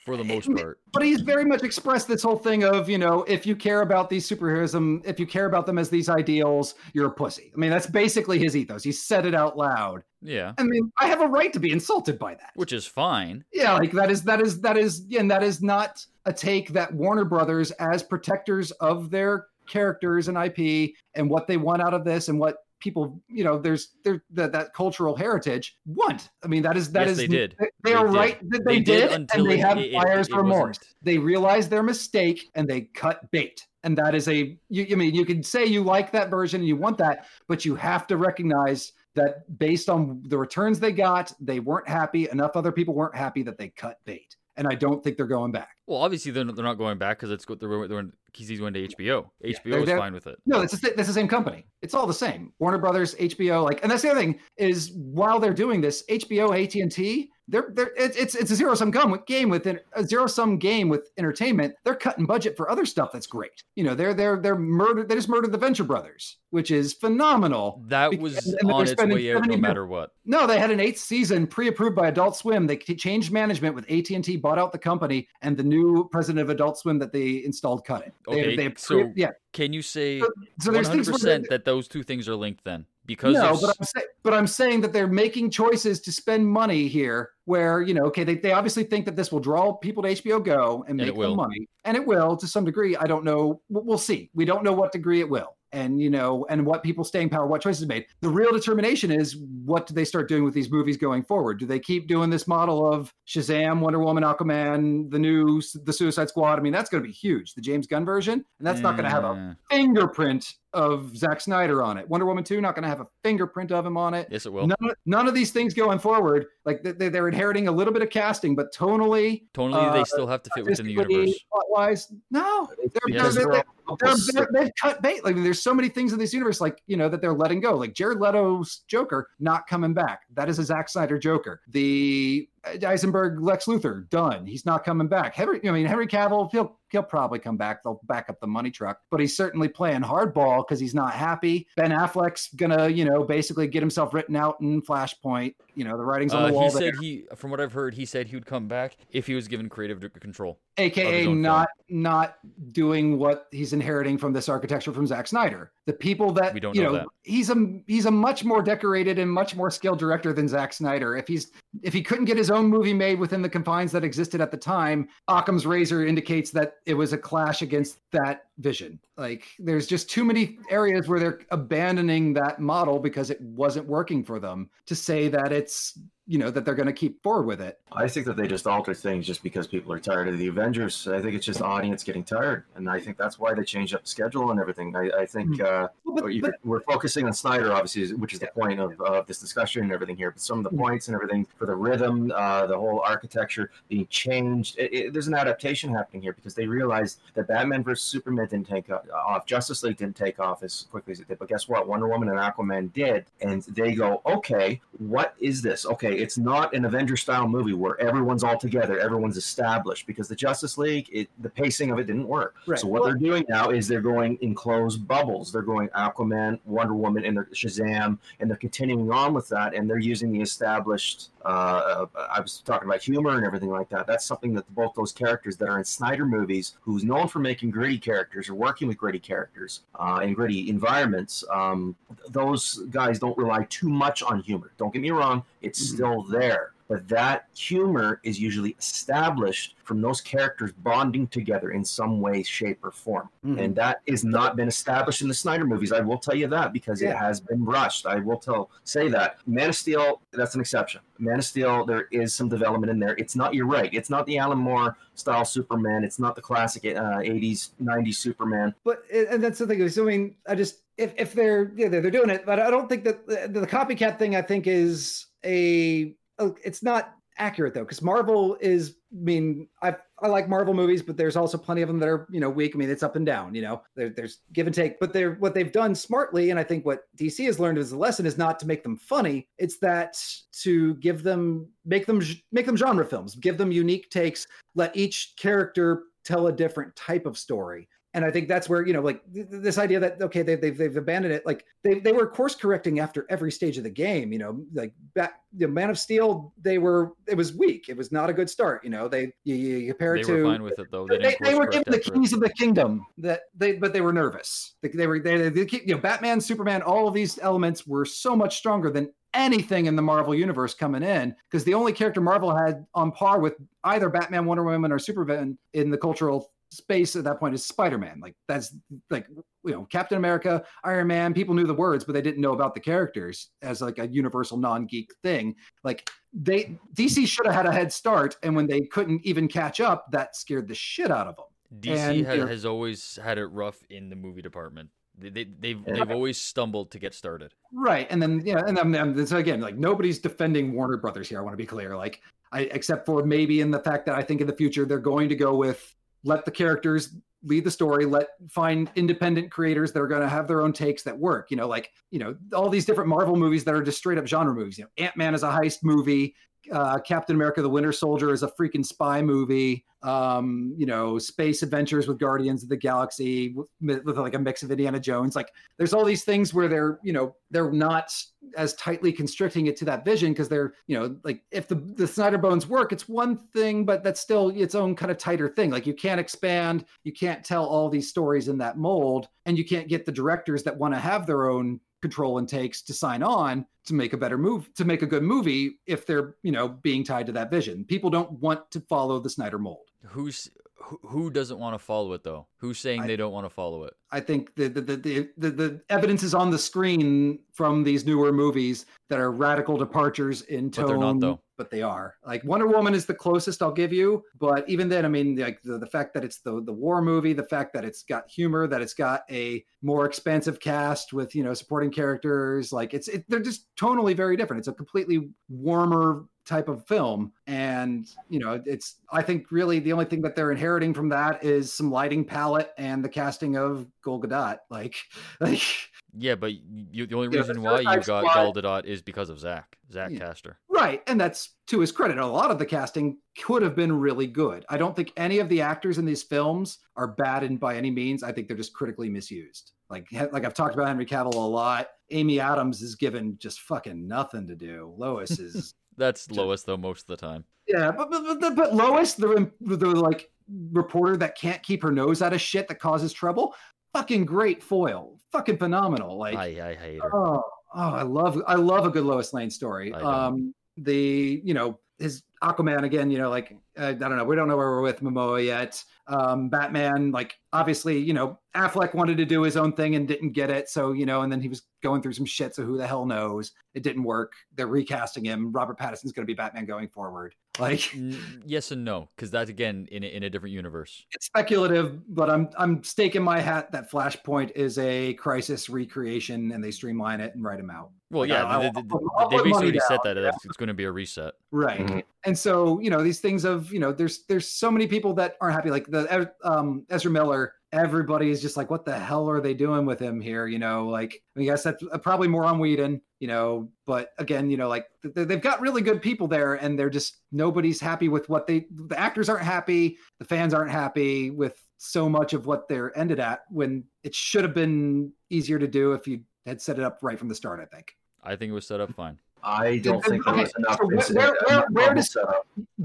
for the eh, most eh, part. but he's very much expressed this whole thing of, you know, if you care about these superheroism, if you care about them as these ideals, you're a pussy. I mean, that's basically his ethos. He said it out loud. Yeah, I mean, I have a right to be insulted by that. which is fine. yeah like that is that is that is and that is not a take that warner brothers as protectors of their characters and ip and what they want out of this and what people you know there's there that, that cultural heritage want. I mean that is that Yes, is they did. they, they They are did. right that they, They did did, and they it- have it- buyer's it remorse. they realize their mistake and they cut bait. And that is a you i mean you can say you like that version and you want that but you have to recognize that based on the returns they got they weren't happy. Enough other people weren't happy that they cut bait and i don't think they're going back Well, obviously they're, they're not going back because it's go- they're, they're he's going to HBO. HBO is fine with it. no it's the, it's the same company it's all the same warner brothers hbo like and that's the other thing is while they're doing this hbo at&t they're, they're it's it's it's a zero sum game with game with en- a zero sum game with entertainment. They're cutting budget for other stuff that's great. You know, they're they're they're murdered. They just murdered the Venture Brothers, which is phenomenal. That Bec- was on its way out no matter what. No, they had an eighth season pre-approved by Adult Swim. They changed management with AT and T, bought out the company, and the new president of Adult Swim that they installed cut it. They- Okay, they, so yeah. Can you say So there's things 100% that those two things are linked then? Because no, but I'm, say, but I'm saying that they're making choices to spend money here where, you know, okay, they, they obviously think that this will draw people to HBO Go and And make them money. And it will to some degree. I don't know. We'll see. We don't know what degree it will. And, you know, and what people's staying power, what choices made. The real determination is what do they start doing with these movies going forward? Do they keep doing this model of Shazam, Wonder Woman, Aquaman, the new, the Suicide Squad? I mean, that's going to be huge. The James Gunn version. And that's not going to have a fingerprint of Zack Snyder on it. Wonder Woman 2 not going to have a fingerprint of him on it. Yes, it will. None, of- none of these things going forward, like they, they're inheriting a little bit of casting, but tonally, Totally, they uh, still have to fit within the universe. plot-wise, no. They're, Yes. they're, they're, they're, they're, they've cut bait. Like there's so many things in this universe, like you know, that they're letting go. Like Jared Leto's Joker not coming back. That is a Zack Snyder Joker. The Eisenberg, Lex Luthor, done. He's not coming back. Henry, I mean, Henry Cavill, he'll he'll probably come back. They'll back up the money truck, but he's certainly playing hardball because he's not happy. Ben Affleck's gonna, you know, basically get himself written out in Flashpoint. You know, the writing's on Uh, the wall he there. said he, from what I've heard, he said he would come back if he was given creative control. aka his own not not doing what he's inheriting from this architecture from Zack Snyder. The people that We don't you know know, that. he's a he's a much more decorated and much more skilled director than Zack Snyder. If he's if he couldn't get his own movie made within the confines that existed at the time, Occam's razor indicates that it was a clash against that vision. Like there's just too many areas where they're abandoning that model because it wasn't working for them to say that it's you know that they're going to keep forward with it. I think that they just alter things just because people are tired of the Avengers. I think it's just audience getting tired, and I think that's why they changed up the schedule and everything. I, I think uh, But- you- but- we're focusing on Snyder, obviously, which is the point of, of this discussion and everything here. But some of the Mhm. points and everything for the rhythm, uh, the whole architecture being changed, it, it, there's an adaptation happening here because they realized that Batman versus Superman didn't take off, Justice League didn't take off as quickly as it did. But guess what? Wonder Woman and Aquaman did, and they go, okay, what is this? Okay, it's not an Avenger style movie where everyone's all together, everyone's established because the Justice League, it, the pacing of it didn't work. Right. So what Well- they're doing now is they're going in closed bubbles. They're going Aquaman, Wonder Woman, and Shazam, and they're continuing on with that, and they're using the established. Uh, uh, I was talking about humor and everything like that. That's something that both those characters that are in Snyder movies, who's known for making gritty characters or working with gritty characters uh, in gritty environments, um, those guys don't rely too much on humor. Don't get me wrong; it's Mhm. still there. But that humor is usually established from those characters bonding together in some way, shape, or form. Mhm. And that has not been established in the Snyder movies. I will tell you that because it has been rushed. I will tell say that. Man of Steel, that's an exception. Man of Steel, there is some development in there. It's not you're right. It's not the Alan Moore style Superman. It's not the classic uh, 80s, 90s Superman. but and that's the thing i mean i just if, if they're yeah they're, they're doing it but i don't think that the, the copycat thing i think is a oh, it's not accurate though because marvel is i mean i i like marvel movies but there's also plenty of them that are you know weak. I mean it's up and down you know there, there's give and take. But they're what they've done smartly and i think what dc has learned as a lesson is not to make them funny. It's that to give them make them make them genre films give them unique takes let each character tell a different type of story and I think that's where you know, like th- th- this idea that okay, they, they've they've abandoned it. Like they they were course correcting after every stage of the game. You know, like back the Man of Steel, they were it was weak. It was not a good start. You know, they you, you compare They it were to fine with it though. They, they, they were given the after it. keys of the kingdom that they but they were nervous they, they were they, they, they- you know batman superman all of these elements were so much stronger than anything in the marvel universe coming in because the only character marvel had on par with either batman wonder woman or superman in the cultural space at that point is spider-man like that's like you know captain america iron man people knew the words but they didn't know about the characters as like a universal non-geek thing like they dc should have had a head start and when they couldn't even catch up that scared the shit out of them DC and, ha- you know- has always had it rough in the movie department. They, they, they've they've always stumbled to get started. Right, and then yeah, and then and so again, like nobody's defending Warner Brothers here. I want to be clear, like I except for maybe in the fact that I think in the future they're going to go with let the characters lead the story, let find independent creators that are going to have their own takes that work. You know, like you know all these different Marvel movies that are just straight up genre movies. You know, Ant Man is a heist movie. Uh, Captain America: The Winter Soldier is a freaking spy movie. Um, you know, space adventures with Guardians of the Galaxy with, with like a mix of Indiana Jones. Like there's all these things where they're you know they're not as tightly constricting it to that vision because they're you know like if the the Snyder bones work it's one thing but that's still its own kind of tighter thing like you can't expand you can't tell all these stories in that mold and you can't get the directors that want to have their own control and takes to sign on to make a better move to make a good movie if they're you know being tied to that vision people don't want to follow the Snyder mold Who's who, doesn't want to follow it though? Who's saying I- they don't want to follow it? I think the the, the the the the evidence is on the screen from these newer movies that are radical departures in tone. But they're not, though. But they are. Like Wonder Woman is the closest I'll give you. But even then, I mean, like the, the fact that it's the the war movie, the fact that it's got humor, that it's got a more expansive cast with you know supporting characters, like it's it, they're just tonally very different. It's a completely warmer type of film and you know it's i think really the only thing that they're inheriting from that is some lighting palette and the casting of Gal Gadot like like Yeah, but you, the only Yeah, reason the why you got Squad- Gal Gadot is because of Zack, Zack Yeah. Caster. right and that's to his credit. A lot of the casting could have been really good. I don't think any of the actors in these films are bad in by any means. I think they're just critically misused. Like like i've talked about henry cavill a lot. Amy adams is given just fucking nothing to do. Lois is That's Lois though most of the time. Yeah, but but, but, but Lois, the the like reporter that can't keep her nose out of shit that causes trouble, fucking great foil, fucking phenomenal. Like, I I hate her. oh, oh, I love I love a good Lois Lane story. Um, the you know his Aquaman again, you know, like uh, I don't know, we don't know where we're with Momoa yet. Um, Batman, like obviously, you know, Affleck wanted to do his own thing and didn't get it, so you know, and then he was going through some shit, so who the hell knows? It didn't work. They're recasting him. Robert Pattinson's going to be Batman going forward. Like N- yes and no, because that's again in a, in a different universe. it's speculative, but I'm I'm staking my hat that Flashpoint is a crisis recreation, and they streamline it and write them out. Well, Like, yeah, I- they, I'll they, they basically already said that yeah. it's, it's going to be a reset. Right. Mhm. And so, you know, these things of, you know, there's there's so many people that aren't happy. Like the um Ezra Miller, everybody is just like, what the hell are they doing with him here? You know, like I mean, guess that's uh, probably more on Whedon, you know, but again, you know, like th- th- they've got really good people there and they're just nobody's happy with what they the actors aren't happy, the fans aren't happy with so much of what they're ended at when it should have been easier to do if you had set it up right from the start, I think. I think it was set up fine. I don't think there was enough. so where- where- where- where does-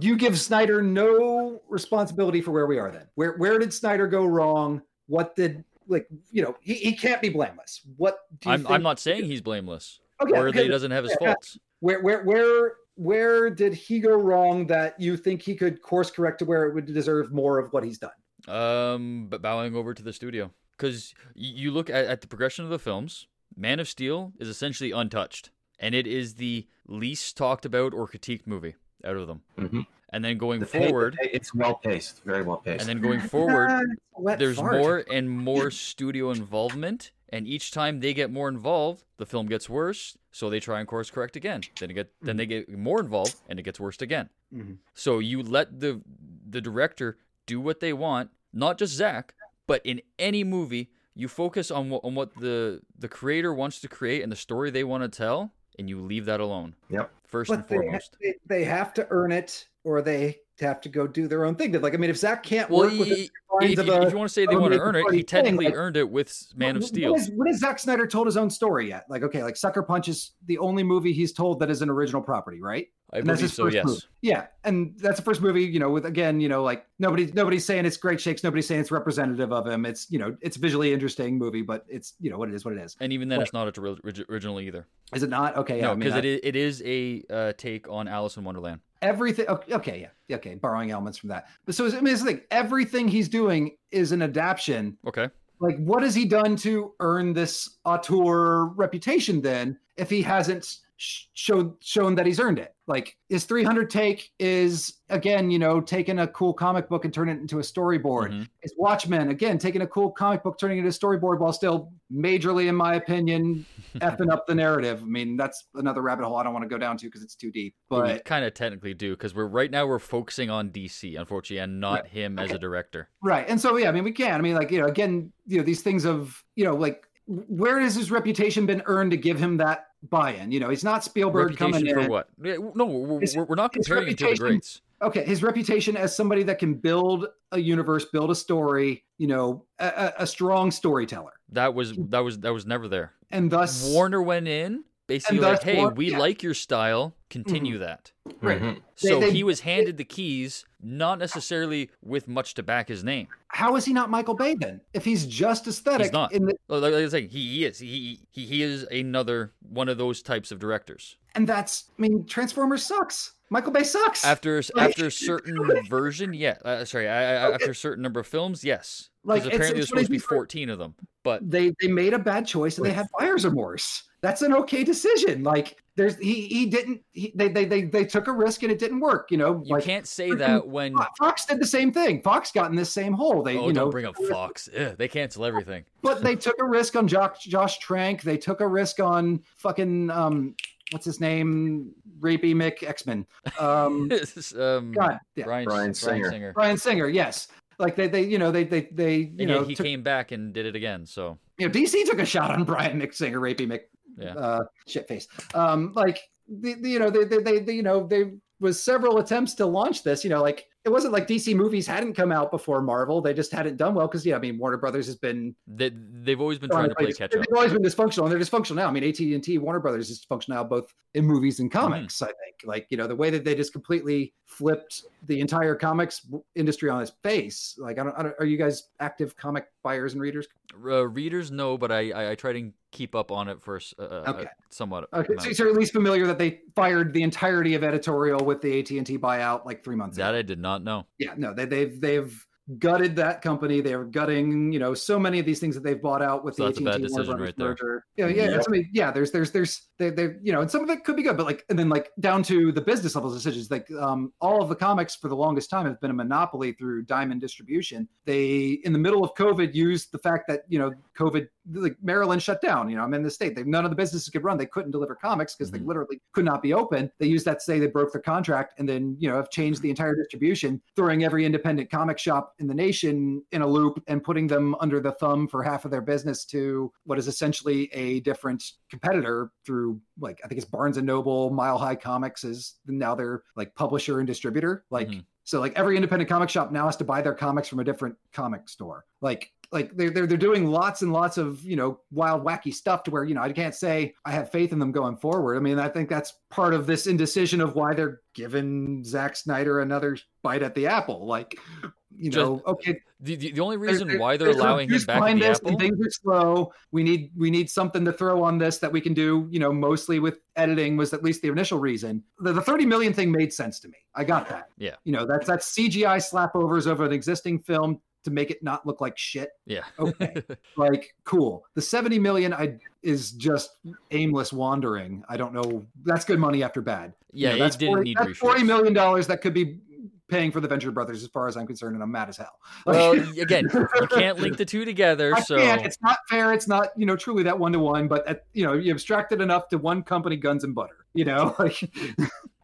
you give Snyder no responsibility for where we are then. Where where did Snyder go wrong? What did like you know he, he can't be blameless. What do you I'm think? I'm not saying he's blameless okay, or that he doesn't have his yeah. faults. Where where where where did he go wrong that you think he could course correct to where it would deserve more of what he's done? Um, but bowing over to the studio because you look at, at the progression of the films. Man of Steel is essentially untouched, and it is the least talked about or critiqued movie out of them. Mhm. And then going The forward, pa- it's well paced, very well paced. and then going forward, it's a wet there's fart. more and more studio involvement and each time they get more involved the film gets worse so they try and course correct again then it get then they get more involved and it gets worse again Mhm. so you let the the director do what they want not just zach but in any movie you focus on what on what the the creator wants to create and the story they want to tell and you leave that alone Yep. first But and they, foremost they, they have to earn it, or they have to go do their own thing. Like I mean, if Zack can't well work with the if, if- a if you want to say they want to earn it he technically like- earned it with man of steel When has, when has Zack Snyder told his own story yet? Like, okay, like Sucker Punch is the only movie he's told that is an original property, right? I And that's believe his so first yes movie. Yeah, and that's the first movie, you know, with again, you know, like nobody, nobody's saying it's great shakes, nobody's saying it's representative of him. It's, you know, it's a visually interesting movie, but it's, you know, what it is, what it is. and even then it's not ori- orig- original either Is it not? Okay, yeah, no, mean, because I- it, is, it is a uh, take on Alice in Wonderland. everything. Okay, yeah, okay, borrowing elements from that. But so I mean, it's the thing. Everything he's doing is an adaptation Okay. like what has he done to earn this auteur reputation then if he hasn't showed shown that he's earned it like his 300 take is again you know taking a cool comic book and turning it into a storyboard Mhm. his watchmen again taking a cool comic book turning it into a storyboard while still majorly in my opinion effing up the narrative i mean that's another rabbit hole i don't want to go down to because it's too deep we but kind of technically do because we're right now we're focusing on DC, unfortunately, and not Right. him as a director. Right. And so yeah, I mean we can. I mean like, you know, again, you know, these things of, you know, like where has his reputation been earned to give him that buy-in? You know, he's not Spielberg coming Reputation in. for what? No, we're, His- we're, not comparing it to the greats. Okay, his reputation as somebody that can build a universe, build a story, you know, a, a, strong storyteller. That was that was that was never there. And thus Warner went in basically like, "Hey, Warner- we yeah. like your style. Continue that." Right. Mhm. So they- he was handed the keys, not necessarily with much to back his name. how is he not Michael Bay then? If he's just aesthetic He's not. in the, Like like I was saying, he, he is he, he he is another one of those types of directors. and that's I mean, Transformers sucks. Michael Bay sucks. After Like- after a certain version, yeah. Uh, sorry, I, I, Okay. after a certain number of films, yes. Like, Because it's- apparently it's there's supposed to be 14 of them, but they they made a bad choice and they had buyer's remorse. That's an okay decision. Like there's he he didn't he, they, they they they took a risk and it didn't work. You know, you like can't say that when. Fox did the same thing. Fox got in this same hole. They Oh, you don't know bring up Fox. Ugh, they cancel everything. but they took a risk on Josh Josh Trank. They took a risk on fucking um what's his name? Rapey Mick X Men. Um, um, God, yeah. Brian, Bryan Singer. Bryan Singer. Yes, like they, they, you know, they, they, they, you And know, he took- came back and did it again. So you know, DC took a shot on Bryan Mick Singer, Rapey Mick, Yeah. uh, shit face. Um, like the, the you know, they, they, they, they, you know, there was several attempts to launch this. You know, like it wasn't like DC movies hadn't come out before Marvel; they just hadn't done well because yeah, I mean, Warner Brothers has been they, they've always been trying to play catch up. They've always been dysfunctional, and they're dysfunctional now. I mean, AT and T, Warner Brothers is dysfunctional now, both in movies and comics. I think, like you know, the way that they just completely flipped the entire comics industry on its face. Like, I don't, I don't are you guys active comic buyers and readers? Uh, readers know, but I, I I try to keep up on it for uh, Okay. uh, somewhat. Okay, so you're at least familiar that they fired the entirety of editorial with the AT and T buyout like three months ago. that I did not know. yeah no they, they've they've gutted that company. They're gutting you know so many of these things that they've bought out with So the AT&T Warner right merger. Yeah yeah Yep. I mean, yeah there's there's there's they they you know and some of it could be good but like and then like down to the business level decisions like um all of the comics for the longest time have been a monopoly through diamond distribution. They in the middle of covid used the fact that you know covid like maryland shut down you know i'm in the state they none of the businesses could run they couldn't deliver comics because Mhm. they literally could not be open they used that to say they broke their contract and then you know have changed the entire distribution throwing every independent comic shop in the nation in a loop and putting them under the thumb for half of their business to what is essentially a different competitor through like i think it's barnes and noble mile high comics is now their like publisher and distributor like Mhm. so like every independent comic shop now has to buy their comics from a different comic store. Like like they're, they're they're doing lots and lots of you know wild wacky stuff to where you know I can't say I have faith in them going forward. I mean I think that's part of this indecision of why they're giving Zack Snyder another bite at the apple. Like you Just- know okay The, the, only reason why they're there's a allowing him back at the apple. and things are slow. We need we need something to throw on this that we can do. You know, mostly with editing was at least the initial reason. The, the thirty million thing made sense to me. I got that. Yeah. You know, that's that's CGI slapovers over an existing film to make it not look like shit. yeah. Okay. like cool. The seventy million I is just aimless wandering. I don't know. That's good money after bad. You yeah, know, that's didn't 40, need that's forty million dollars that could be paying for the Venture Brothers, as far as I'm concerned, and I'm mad as hell. Well, again, you can't link the two together. I So can't. It's not fair. It's not, you know, truly that one to one. But at, you know, you abstract it enough to one company, guns and butter. You know, like,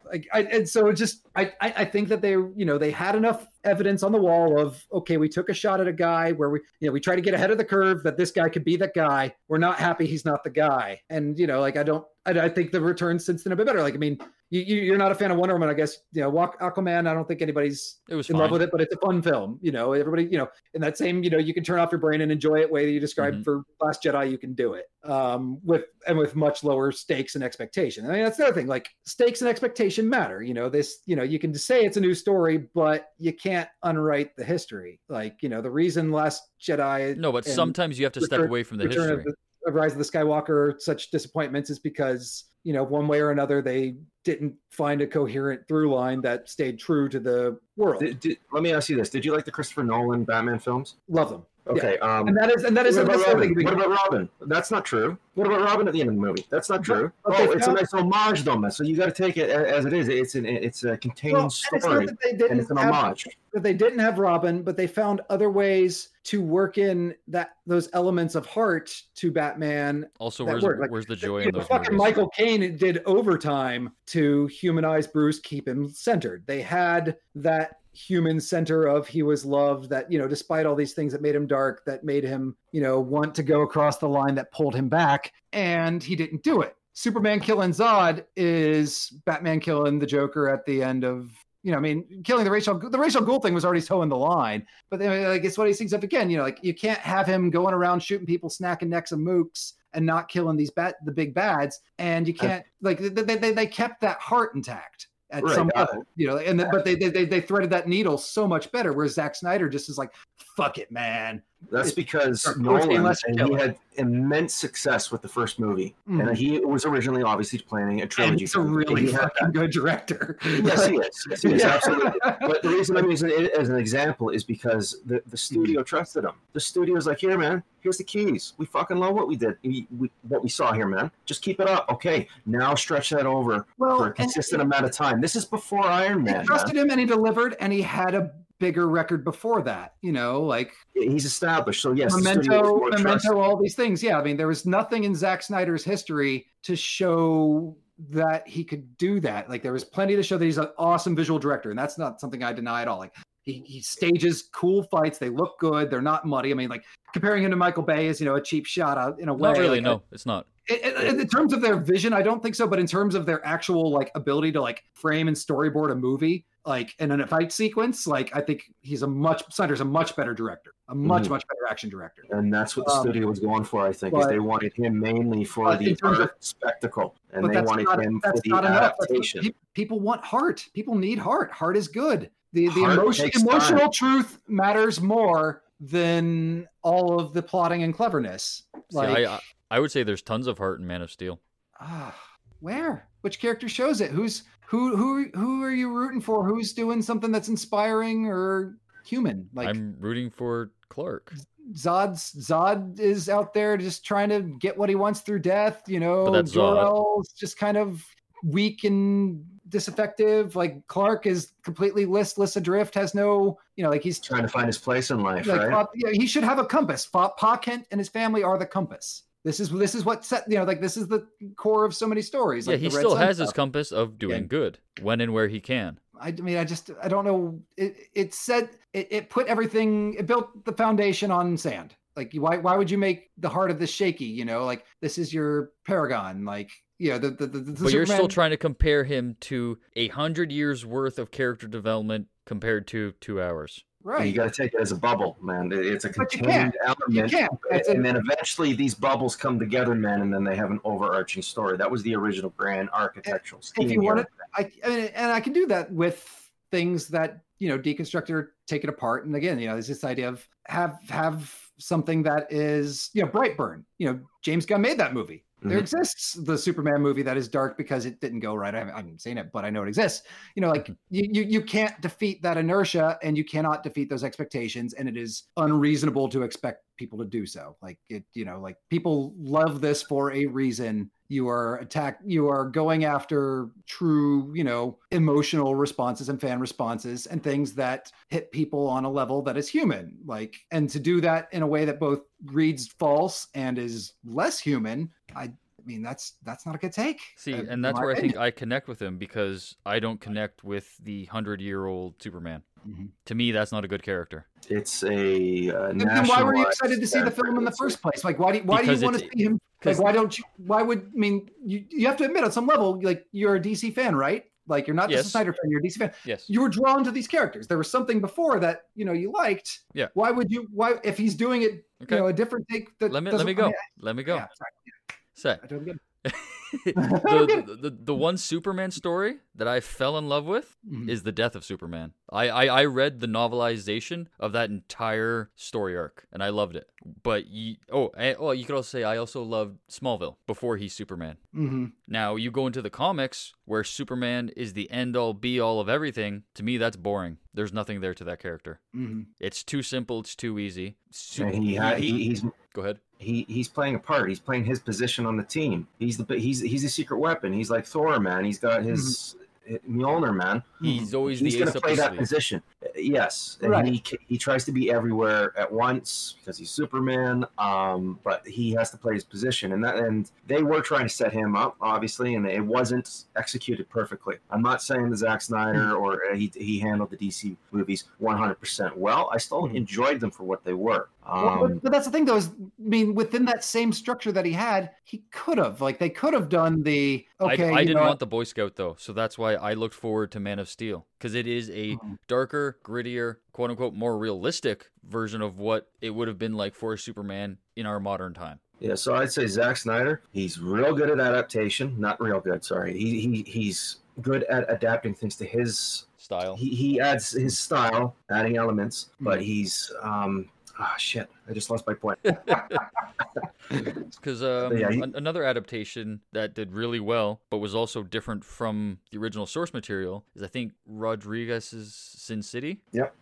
like, I, and so it just, I, I, I think that they, you know, they had enough evidence on the wall of, okay, we took a shot at a guy where we, you know, we try to get ahead of the curve that this guy could be that guy. We're not happy he's not the guy, and you know, like, I don't, I, I think the returns since then have been better. Like, I mean, you, you, you're not a fan of Wonder Woman, I guess. You know, Walk Aquaman. I don't think anybody's in fine. love with it, but it's a fun film. You know, everybody, you know, in that same, you know, you can turn off your brain and enjoy it way that you described Mhm. for Last Jedi. You can do it um, with and with much lower stakes and expectation. I mean, that's the other thing. Like stakes and expectation matter. You know, this, you know, you can say it's a new story, but you can't unwrite the history. Like, you know, the reason Last Jedi. No, but sometimes you have to step away from the Return history. the, of Rise of the Skywalker such disappointments is because you know one way or another they didn't find a coherent through line that stayed true to the world. Did, did, let me ask you this: Did you like the Christopher Nolan Batman films? Love them. Okay. Um, and that is and that is what, about Robin? what about Robin? That's not true. What about Robin at the end of the movie? That's not true. but oh, it's found- a nice homage, though, man. So you got to take it as it is. It's an it's a contained Well, and it's not story, that they and didn't it's an have, homage. that they didn't have Robin, but they found other ways to work in that those elements of heart to Batman Also, where's. Like, where's the joy know, in those fucking movies? Michael Caine did overtime to humanize Bruce, keep him centered. They had that human center of he was loved that you know despite all these things that made him dark that made him you know want to go across the line that pulled him back and he didn't do it superman killing zod is batman killing the joker at the end of you know, I mean, killing the racial the Ra's al Ghul thing was already toeing the line, but then like it's one of these things up again. You know, like you can't have him going around shooting people, snacking necks of mooks, and not killing these bat the big bads. And you can't like they, they, they kept that heart intact at Right, some level, you know. And then, but they, they they they threaded that needle so much better. Whereas Zack Snyder just is like, fuck it, man. That's because Or Bruce Wayne Nolan and he had immense success with the first movie, Mhm. and he was originally obviously planning a And trilogy. he's a really He had that. fucking good director. Yes, he is. Yes, he is. Yeah. Absolutely. But the reason I'm using it as an example is because the, the studio trusted him. The studio's like, here, man, here's the keys. We fucking love what we did, we, we, what we saw here, man. Just keep it up. Okay, now stretch that over Well, for a and- consistent amount of time. This is before Iron They Man. trusted man. him and he delivered, and he had a bigger record before that. You know, like He's established. So yes, the studio is Memento. Memento, all these things. Yeah, I mean, there was nothing in Zack Snyder's history to show that he could do that. Like there was plenty to show that he's an awesome visual director, and that's not something I deny at all. Like he, he stages cool fights, they look good, they're not muddy. I mean, like comparing him to Michael Bay is you know a cheap shot out in a way. Not really. Like, no, it's not. in, in- in terms of their vision, I don't think so. But in terms of their actual like ability to like frame and storyboard a movie, like and in a fight sequence, like I think he's a much Snyder's a much better director, a much Mhm. much better action director. And that's what the Um, studio was going for, I think, is they wanted him mainly for but the terms of- spectacle, and they wanted not, him for the not enough. Adaptation. pe- people want heart. People need heart. Heart is good. The the Heart emotion, emotional time. truth matters more than all of the plotting and cleverness. See, Like, I, I I would say there's tons of heart in Man of Steel. ah, where? Which character shows it? Who's who? Who? Who are you rooting for? Who's doing something that's inspiring or human? Like I'm rooting for Clark. Zod's Zod is out there just trying to get what he wants through death. You know, But that's Zod. Jor-El's just kind of weak and disaffective. Like Clark is completely listless adrift, has no, you know, like he's trying to find his place in life, like right? Pa, yeah, he should have a compass. Pa, pa Kent and his family are the compass. This is this is what set you know like this is the core of so many stories. yeah, like he the Red still Sun has his compass of doing Yeah. good when and where he can. I mean, I just I don't know. It it said it, it put everything. It built the foundation on sand. Like why why would you make the heart of this shaky? You know, like this is your paragon. Like you know the the, the, the But you're still trying to compare him to a hundred years worth of character development compared to two hours. Right. You got to take it as a bubble, man. It's a contained element. And then eventually these bubbles come together, man, and then they have an overarching story. That was the original grand architectural scheme. if you want it, I, I mean, and I can do that with things that you know deconstruct or take it apart. And again, you know, there's this idea of have have something that is you know Brightburn. You know, James Gunn made that movie. There Mhm. exists the Superman movie that is dark because it didn't go right. I haven't, I haven't seen it, but I know it exists. You know, like you, you you can't defeat that inertia, and you cannot defeat those expectations, and it is unreasonable to expect people to do so. Like it, you know, like people love this for a reason. You are attack. You are going after true, you know, emotional responses and fan responses and things that hit people on a level that is human. Like, and to do that in a way that both reads false and is less human. I, I mean, that's that's not a good take. See, uh, and that's my where I think. I connect with him because I don't connect with the hundred year old Superman. Mhm. To me, that's not a good character. It's a uh, Then then why were you excited to see the film in the first place? Like, why do you, why do you want to see him? Like, why don't you? Why would I mean? You you have to admit on some level, like you're a DC fan, right? Like you're not just a Snyder fan, you're a DC fan. Yes. You were drawn to these characters. There was something before that you know you liked. Yeah. Why would you? Why if he's doing it? Okay. You know, a different take. That let me let doesn't- me I go. mean, let me go. Yeah, sorry, Say. I don't get the, the, the the one Superman story that I fell in love with Mhm. is the death of Superman. I, I I read the novelization of that entire story arc and I loved it. But you, oh and, oh you could also say I also loved Smallville before he's Superman. Mhm. Now you go into the comics where Superman is the end all be all of everything. To me, that's boring. There's nothing there to that character. Mhm. It's too simple. It's too easy. Su- And he, ha- he he's go ahead. he he's playing a part. He's playing his position on the team. He's the he's he's a secret weapon. He's like Thor, man. He's got his Mjolnir, man. He's always He's going to play that position. Yes, and Right. he he tries to be everywhere at once because he's Superman. Um, but he has to play his position, and that and they were trying to set him up, obviously, and it wasn't executed perfectly. I'm not saying that Zack Snyder Hmm. or uh, he he handled the DC movies 100 percent well. I still Mhm. enjoyed them for what they were. Well, Um, but, but that's the thing, though. Is I mean, within that same structure that he had, he could have like they could have done the okay. I, I didn't know, want the Boy Scout though, so that's why I looked forward to Man of Steel because it is a Mhm. darker, grittier, quote unquote, more realistic version of what it would have been like for Superman in our modern time. Yeah, so I'd say Zack Snyder, he's real good at adaptation. Not real good, sorry. He, he he's good at adapting things to his Style. he, he adds his style, adding elements, but Mhm. he's um ah shit, I just lost my point. Because um, Yeah, he- an- another adaptation that did really well, but was also different from the original source material, is I think Rodriguez's Sin City.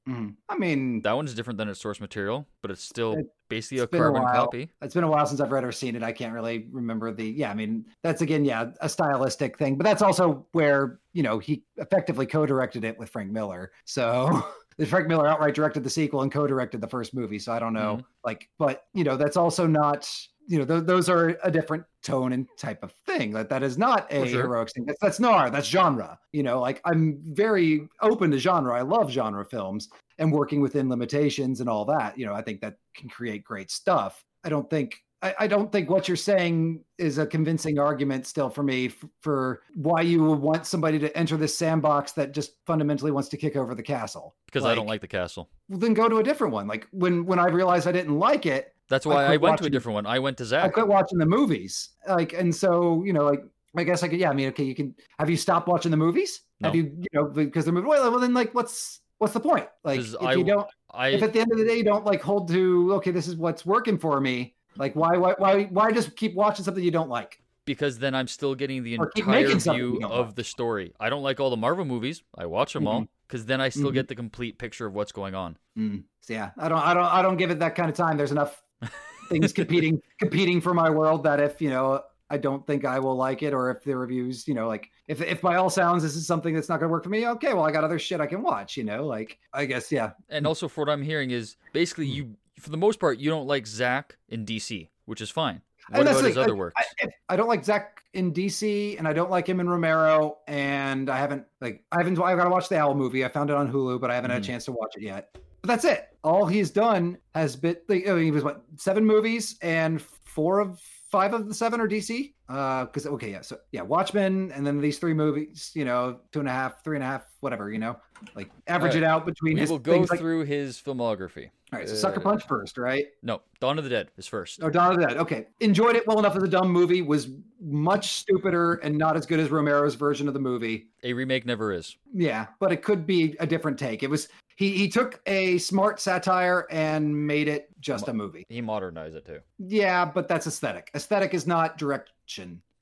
Mhm. I mean, That one's different than its source material, but it's still It- basically a a carbon while. copy. it's been a while since I've read or seen it. I can't really remember the. Yeah, I mean, that's again, yeah, a stylistic thing, but that's also where you know he effectively co-directed it with Frank Miller. So. Frank Miller outright directed the sequel and co-directed the first movie, so I don't know. Mm-hmm. Like, but you know, that's also not you know th- those are a different tone and type of thing. That that is not a sure. heroic thing. That's that's noir. That's genre. You know, like I'm very open to genre. I love genre films and working within limitations and all that. You know, I think that can create great stuff. I don't think. I, I don't think what you're saying is a convincing argument still for me f- for why you would want somebody to enter this sandbox that just fundamentally wants to kick over the castle. because I don't like the castle. Well, then go to a different one. Like when when I realized I didn't like it, That's why I, quit went to a different one. I went to Zack. I quit watching the movies. Like, and so you know, like I guess I could. Yeah, I mean, okay, you can. Have you stopped watching the movies? Have you, you know, because the movie? Well, well, then like, what's what's the point? Like if I- you don't, I if at the end of the day you don't like hold to, okay, this is what's working for me. Like, why, why, why, why just keep watching something you don't like? because then I'm still getting the Or entire view of like. the story. I don't like all the Marvel movies. I watch them all because then I still Mhm. get the complete picture of what's going on. Mm. So yeah, I don't, I don't, I don't give it that kind of time. There's enough things competing, competing for my world that if you know, I don't think I will like it, or if the reviews, you know, like if if by all sounds this is something that's not going to work for me, okay, well I got other shit I can watch. You know, like I guess yeah, And also, for what I'm hearing is basically Hmm. you, for the most part, you don't like Zack in DC, which is fine. What about his other I- works? I, I don't like Zack in DC, and I don't like him in Romero, and I haven't like I haven't I got to watch the Owl movie. I found it on Hulu, but I haven't had Mhm. a chance to watch it yet. But that's it. All he's done has been like, I mean, he was what seven movies, and four of five of the seven are DC. Uh, because okay, yeah, so yeah, Watchmen, and then these three movies. You know, two and a half, three and a half, whatever. You know, like average Alright. it out between we his will go things. Like, through his filmography. all right, so Sucker uh, Punch first, right? No, Dawn of the Dead is first. Oh, Dawn of the Dead. Okay. Enjoyed it well enough as a dumb movie. Was much stupider and not as good as Romero's version of the movie. A remake never is. Yeah, but it could be a different take. It was he he took a smart satire and made it just a movie. He modernized it too. Yeah, but that's aesthetic. Aesthetic is not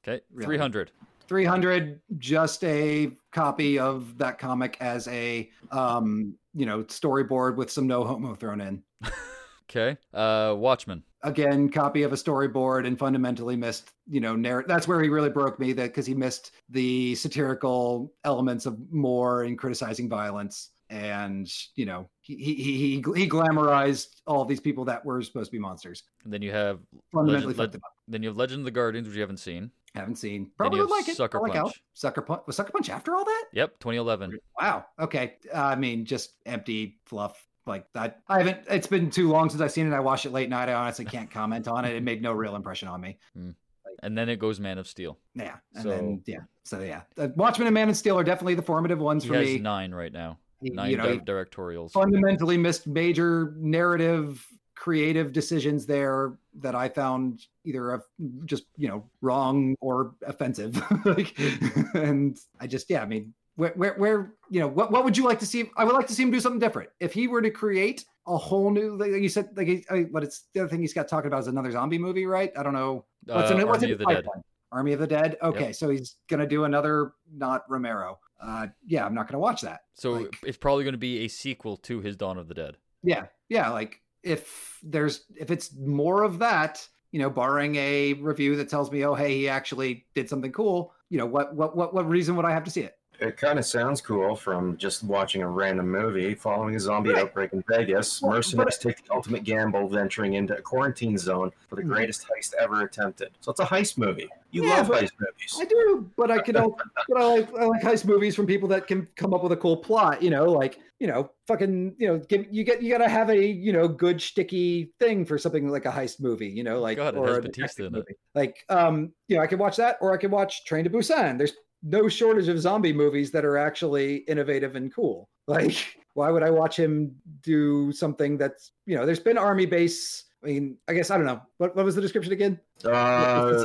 Okay, Really? 300. 300 just a copy of that comic as a um, you know, storyboard with some no homo thrown in. Okay, uh, Watchmen. again copy of a storyboard and fundamentally missed you know narr- that's where he really broke me that because he missed the satirical elements of more in criticizing violence and you know he he he, he glamorized all these people that were supposed to be monsters And then you have fundamentally Legend- them then you have Legend of the Guardians, which you haven't seen. haven't seen probably would like it Sucker I like Al. Punch. sucker punch was sucker punch after all that Yep, 2011. wow okay i mean just empty fluff like that i haven't it's been too long since i've seen it i watched it late night i honestly can't comment on it it made no real impression on me And then it goes Man of Steel. Yeah, and So- then yeah, so yeah, uh, Watchmen and Man of Steel are definitely the formative ones for me. nine right now. Nine you know, di- directorials. fundamentally missed major narrative, creative decisions there that I found either of just you know wrong or offensive. like, and I just yeah, I mean, where, where where you know what what would you like to see? I would like to see him do something different. If he were to create a whole new, like you said, like I, what it's the other thing he's got talking about is another zombie movie, right? I don't know. What's Uh, in? What's Army in of the Dead. Army of the Dead. Okay, so he's gonna do another not Romero. Uh, yeah, I'm not gonna watch that. So like- it's probably going to be a sequel to his Dawn of the Dead. Yeah, yeah. Like if there's if it's more of that, you know, barring a review that tells me, oh, hey, he actually did something cool. You know, what what what what reason would I have to see it? It kind of sounds cool from just watching a random movie following a zombie Right. outbreak in Vegas. Well, Mercenaries take the ultimate gamble, venturing into a quarantine zone for the Hmm. greatest heist ever attempted. So it's a heist movie. You Yeah, love heist movies. I do, but I can. al- but I like I like heist movies from people that can come up with a cool plot. You know, like you know, fucking, you know, give, you get you got to have a you know good sticky thing for something like a heist movie. You know, like God, it or has a Bautista in it. movie. Like, um, you know, I could watch that, or I could watch Train to Busan. There's no shortage of zombie movies that are actually innovative and cool. Like, why would I watch him do something that's you know? There's been army base. I mean, I guess I don't know. What what was the description again? Uh,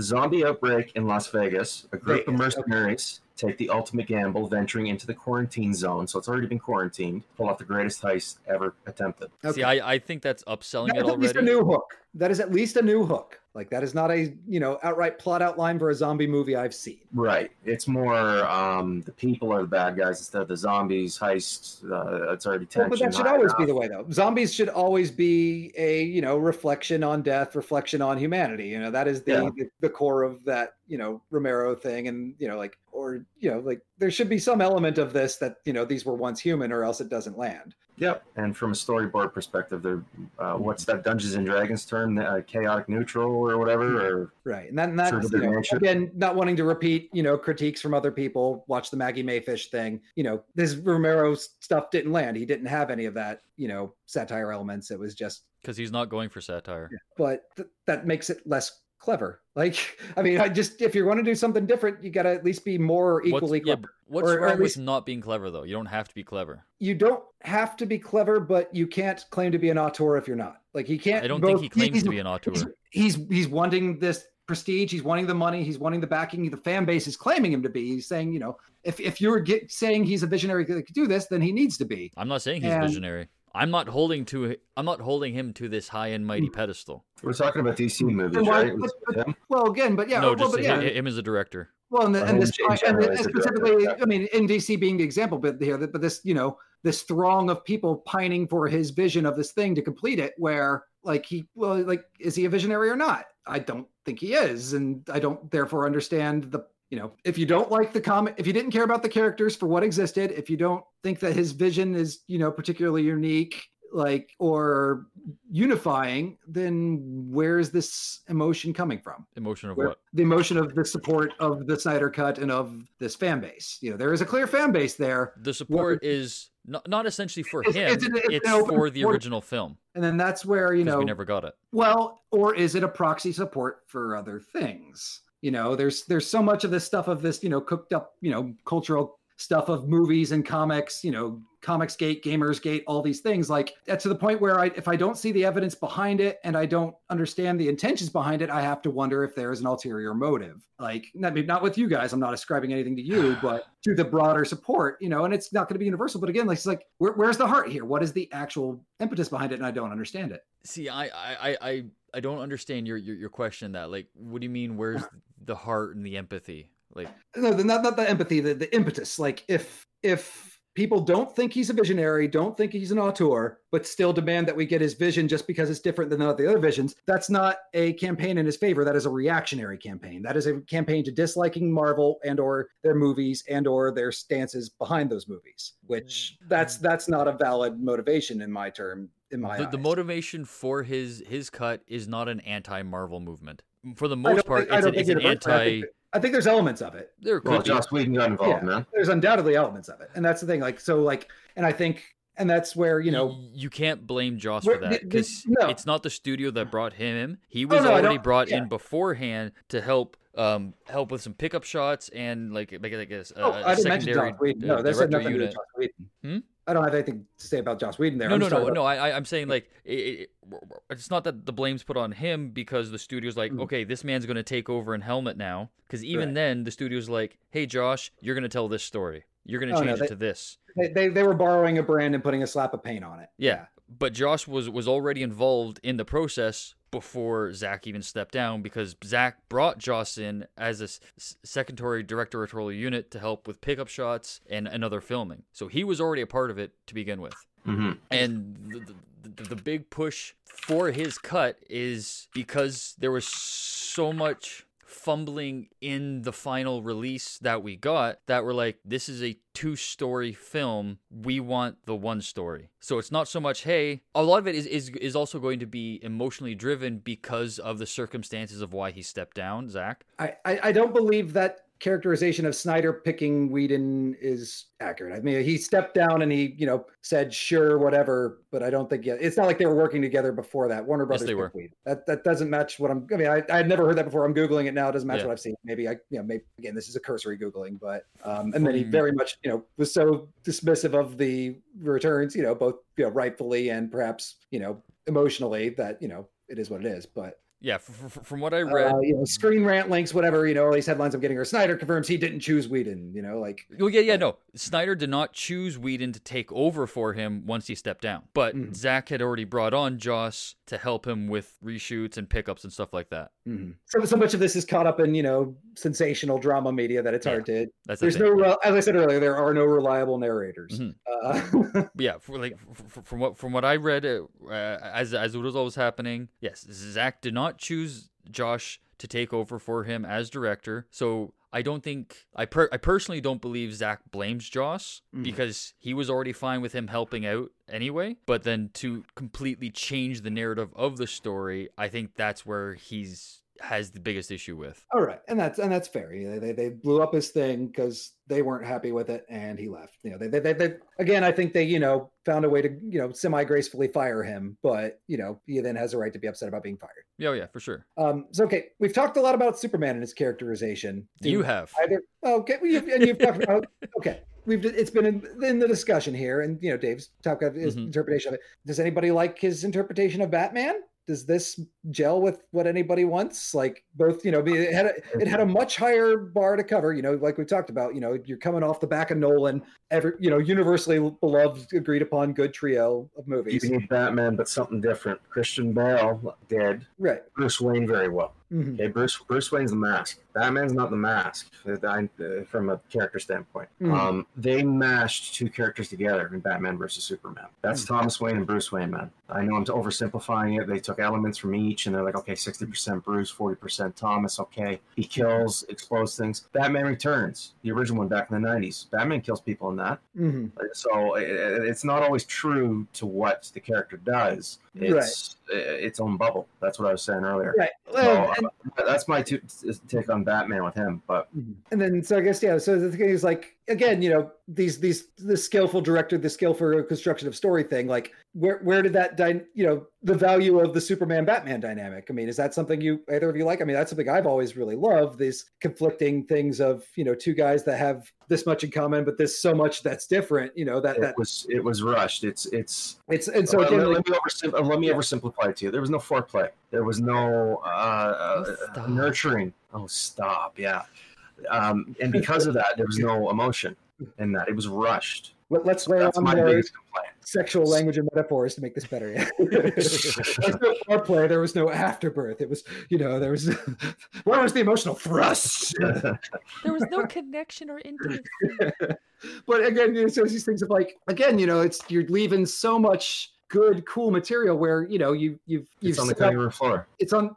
zombie outbreak in Las Vegas. A group of Vegas, okay. mercenaries take the ultimate gamble, venturing into the quarantine zone. So it's already been quarantined. Pull off the greatest heist ever attempted. See, I, I think that's upselling That it is at least a already. new hook. That is at least a new hook. Like that is not a you know outright plot outline for a zombie movie I've seen. Right. It's more um, the people are the bad guys instead of the zombies. Heist. Uh, it's already Well, tension. but that should high always be the way though. Zombies should always be a you know reflection on death, reflection on humanity. You know that is the Yeah. the, the core of that you know Romero thing, and you know like or you know like there should be some element of this that you know these were once human, or else it doesn't land. Yep. And from a storyboard perspective, they're uh, what's that Dungeons and Dragons term? Uh, chaotic neutral or whatever. Or Right, and that, that's you know, again not wanting to repeat you know critiques from other people. Watch the Maggie Mae Fish thing. You know this Romero stuff didn't land. He didn't have any of that you know satire elements. It was just, because he's not going for satire. but th- that makes it less clever. Like I mean, I just if you're going to do something different, you got to at least be more equally yeah, clever. but what's Or- or wrong at least- with not being clever though? You don't have to be clever. You don't have to be clever, but you can't claim to be an auteur if you're not. Like he can't. I don't both- think he claims to be an auteur. he's, he's he's wanting this prestige he's wanting the money he's wanting the backing the fan base is claiming him to be he's saying you know if if you're get, saying he's a visionary that could do this then he needs to be I'm not saying he's And- visionary. I'm not holding to. I'm not holding him to this high and mighty pedestal. we're talking about DC movies, why- right? but- With him? well again but yeah no, well, just but yeah him as a director. well and, the, and this and, generally and specifically director, i mean in dc being the example but here but this you know this throng of people pining for his vision of this thing to complete it where like he well like is he a visionary or not i don't think he is and i don't therefore understand the you know if you don't like the comic if you didn't care about the characters for what existed if you don't think that his vision is you know particularly unique like or unifying then where's this emotion coming from Emotion of where- what? the emotion of the support of the Snyder Cut and of this fan base. You know, there is a clear fan base there, The support is not, not essentially for It's- him. it's it's It's for the original film and then that's where you know, we never got it. well, or is it a proxy support for other things? You know, there's there's so much of this stuff of this you know cooked up you know cultural stuff of movies and comics, you know, comics gate, gamers gate, all these things. Like uh, to the point where I, if I don't see the evidence behind it and I don't understand the intentions behind it, I have to wonder if there is an ulterior motive. Like not, maybe not with you guys, I'm not ascribing anything to you, but to the broader support, you know. And it's not going to be universal. But again, like it's like where, where's the heart here? What is the actual impetus behind it? And I don't understand it. See, I, I, I, I, I don't understand your, your your question. That like, what do you mean? Where's the heart and the empathy? Like, no, the, not not the empathy, the, the impetus. Like if if people don't think he's a visionary, don't think he's an auteur, but still demand that we get his vision just because it's different than the other visions, that's not a campaign in his favor. That is a reactionary campaign. That is a campaign to disliking Marvel and or their movies and or their stances behind those movies. Which mm. that's that's not a valid motivation in my term. In my the, the motivation for his his cut is not an anti-Marvel movement. For the most part, think- I it's, an, it's think an anti. I think there's elements of it. There Well, could be. Joss Whedon got involved, Yeah. man. There's undoubtedly elements of it, and that's the thing. Like so, like, and I think, and that's where you know, Y- you can't blame Joss for that because no. it's not the studio that brought him in. He was no, already brought yeah. in beforehand to help um help with some pickup shots and like make it like a, s- a- Oh, a I didn't mention secondary Joss Whedon. uh, No, that's had director nothing to do with unit. Joss Whedon. Hmm? I don't have anything to say about Joss Whedon there. No, I'm no, no, about- no. I, I'm saying like it, it, it's not that the blame's put on him because the studio's like, Mm. okay, this man's going to take over in Helmet now. Because even Right. then, the studio's like, hey, Joss, you're going to tell this story. You're going to Oh, no, change they- it to this. They, they they were borrowing a brand and putting a slap of paint on it. Yeah. But Joss was was already involved in the process before Zack even stepped down because Zack brought Joss in as a secondary directorial unit to help with pickup shots and another filming. So he was already a part of it to begin with. hmm And the, the, the big push for his cut is because there was so much fumbling in the final release that we got that we're like, this is a two story film. We want the one story. So it's not so much, hey, a lot of it is, is, is also going to be emotionally driven because of the circumstances of why he stepped down, Zack. I, I I don't believe that characterization of Snyder picking Whedon is accurate. I mean, he stepped down and he you know said sure whatever, but I don't think yeah, it's not like they were working together before that. Warner Brothers they picked were. Whedon. That that doesn't match what I'm. I mean, I I had never heard that before. I'm googling it now. It doesn't match Yeah. what I've seen. Maybe I you know maybe again this is a cursory googling, but um and then he very much you know was so dismissive of the returns, you know both you know rightfully and perhaps you know emotionally that you know it is what it is, but. Yeah, from what I read, Uh, you know, screen rant links, whatever, you know, all these headlines I'm getting are Snyder confirms he didn't choose Whedon, you know, like Well, yeah, yeah, no. Snyder did not choose Whedon to take over for him once he stepped down. But Mhm. Zack had already brought on Joss to help him with reshoots and pickups and stuff like that. so, so much of this is caught up in, you know, sensational drama media that it's Yeah. hard to That's the there's thing. no rel- as I said earlier, there are no reliable narrators. Mhm. Uh, yeah, for like f- f- from what from what I read, uh, uh, as as it was always happening, yes, Zack did not choose Joss to take over for him as director. So I don't think I per- I personally don't believe Zack blames Joss Mhm. because he was already fine with him helping out anyway. But then to completely change the narrative of the story, I think that's where he's has the biggest issue with. All right, and that's and that's fair. You know, They they blew up his thing because they weren't happy with it, and he left. You know, they, they they they again. I think they you know found a way to you know semi gracefully fire him, but you know he then has a right to be upset about being fired. Yeah, oh, yeah, for sure. Um, so okay, we've talked a lot about Superman and his characterization. Do You have. either okay, well, you've, and you've talked about okay. We've it's been in, in the discussion here, and you know Dave's talk of his Mhm. interpretation of it. Does anybody like his interpretation of Batman? Does this gel with what anybody wants? Like both, you know, it had a, it had a much higher bar to cover. You know, like we talked about. You know, you're coming off the back of Nolan, every you know, universally beloved, agreed upon, good trio of movies. You need Batman, but something different. Christian Bale dead. Right. Bruce Wayne very well. Mhm. Okay, Bruce Bruce Wayne's the mask. Batman's not the mask uh, I- uh, from a character standpoint. Mhm. Um, they mashed two characters together in Batman versus Superman. That's Mm. Thomas Wayne and Bruce Wayne, man. I know I'm oversimplifying it. They took elements from each, and they're like, okay, sixty percent Bruce, forty percent Thomas. Okay, he kills, explodes things. Batman Returns, the original one back in the '90s. Batman kills people in that. Mhm. So it- it's not always true to what the character does. It's uh, its own bubble. That's what I was saying earlier. Right. So, and- uh, that's my two, take on Batman with him. But and then so I guess yeah. So the thing is like again, you know, these these the skillful director, the skillful construction of story thing. Like where where did that dy- you know the value of the Superman Batman dynamic? I mean, is that something you either of you like? I mean, that's something I've always really loved. These conflicting things of you know two guys that have this much in common, but there's so much that's different. You know that it that was it was rushed. It's it's. it's and so let, again, let like, me oversim- uh, let me oversimplify it to you. There was no foreplay. There was no uh, uh, Oh, stop. nurturing. Oh, stop! Yeah, um, and because of that, there was no emotion in that. It was rushed. let, let's lay That's on my more sexual language and metaphors to make this better. Yeah. There's no foreplay. There was no afterbirth. It was, you know, there was. Where was the emotional thrust? There was no connection or intimacy. but again, you know, so it's these things of like, again, you know, it's you're leaving so much good, cool material where you know you you've you've It's on the set cutting room floor. it's on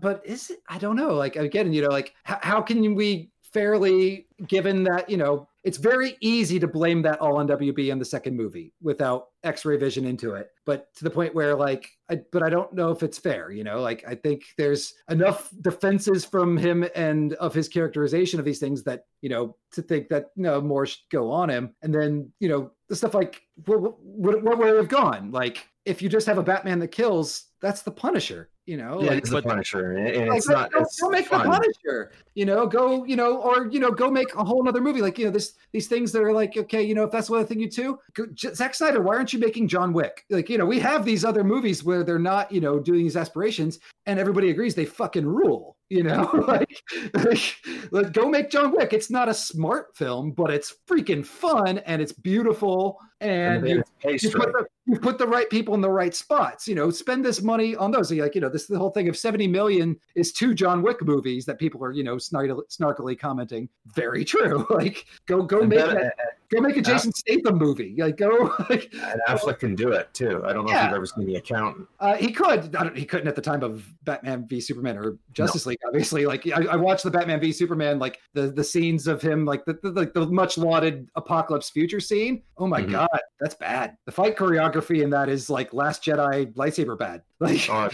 but is it i don't know like again you know like how, how can we fairly given that you know it's very easy to blame that all on wb in the second movie without x-ray vision into it. But to the point where like I, but i don't know if it's fair you know? Like i think there's enough defenses from him and of his characterization of these things that you know to think that no more should go on him. And then you know the stuff like what, what, what would have gone? Like if you just have a batman that kills that's the punisher you know Yeah, like, it's the Punisher, and, like, it's go- not. go, It's go make fun. the Punisher, you know. Go, you know, or you know, go make a whole other movie. Like you know, this these things that are like, okay, you know, if that's one thing you do, go, J- Zack Snyder, why aren't you making John Wick? Like you know, we have these other movies where they're not, you know, doing these aspirations, and everybody agrees they fucking rule. You know, like, like, like, go make John Wick. It's not a smart film, but it's freaking fun and it's beautiful. And And you, it's you put the you put the right people in the right spots. You know, spend this money on those. Like, you know, this the whole thing of seventy million is two John Wick movies that people are, you know, snarkily, snarkily commenting. Very true. Like, go go And make Ben- that, go make a Jason Statham movie. Like, go. Like, and Affleck can do it too. I don't know if you've ever seen The Accountant. uh, he could. I don't, he couldn't at the time of Batman v Superman or Justice League. Obviously, like I, I watched the Batman v Superman, like the the scenes of him, like the, the like the much lauded apocalypse future scene. Oh my Mhm. god, that's bad. The fight choreography in that is like Last Jedi lightsaber bad. Like, Oh,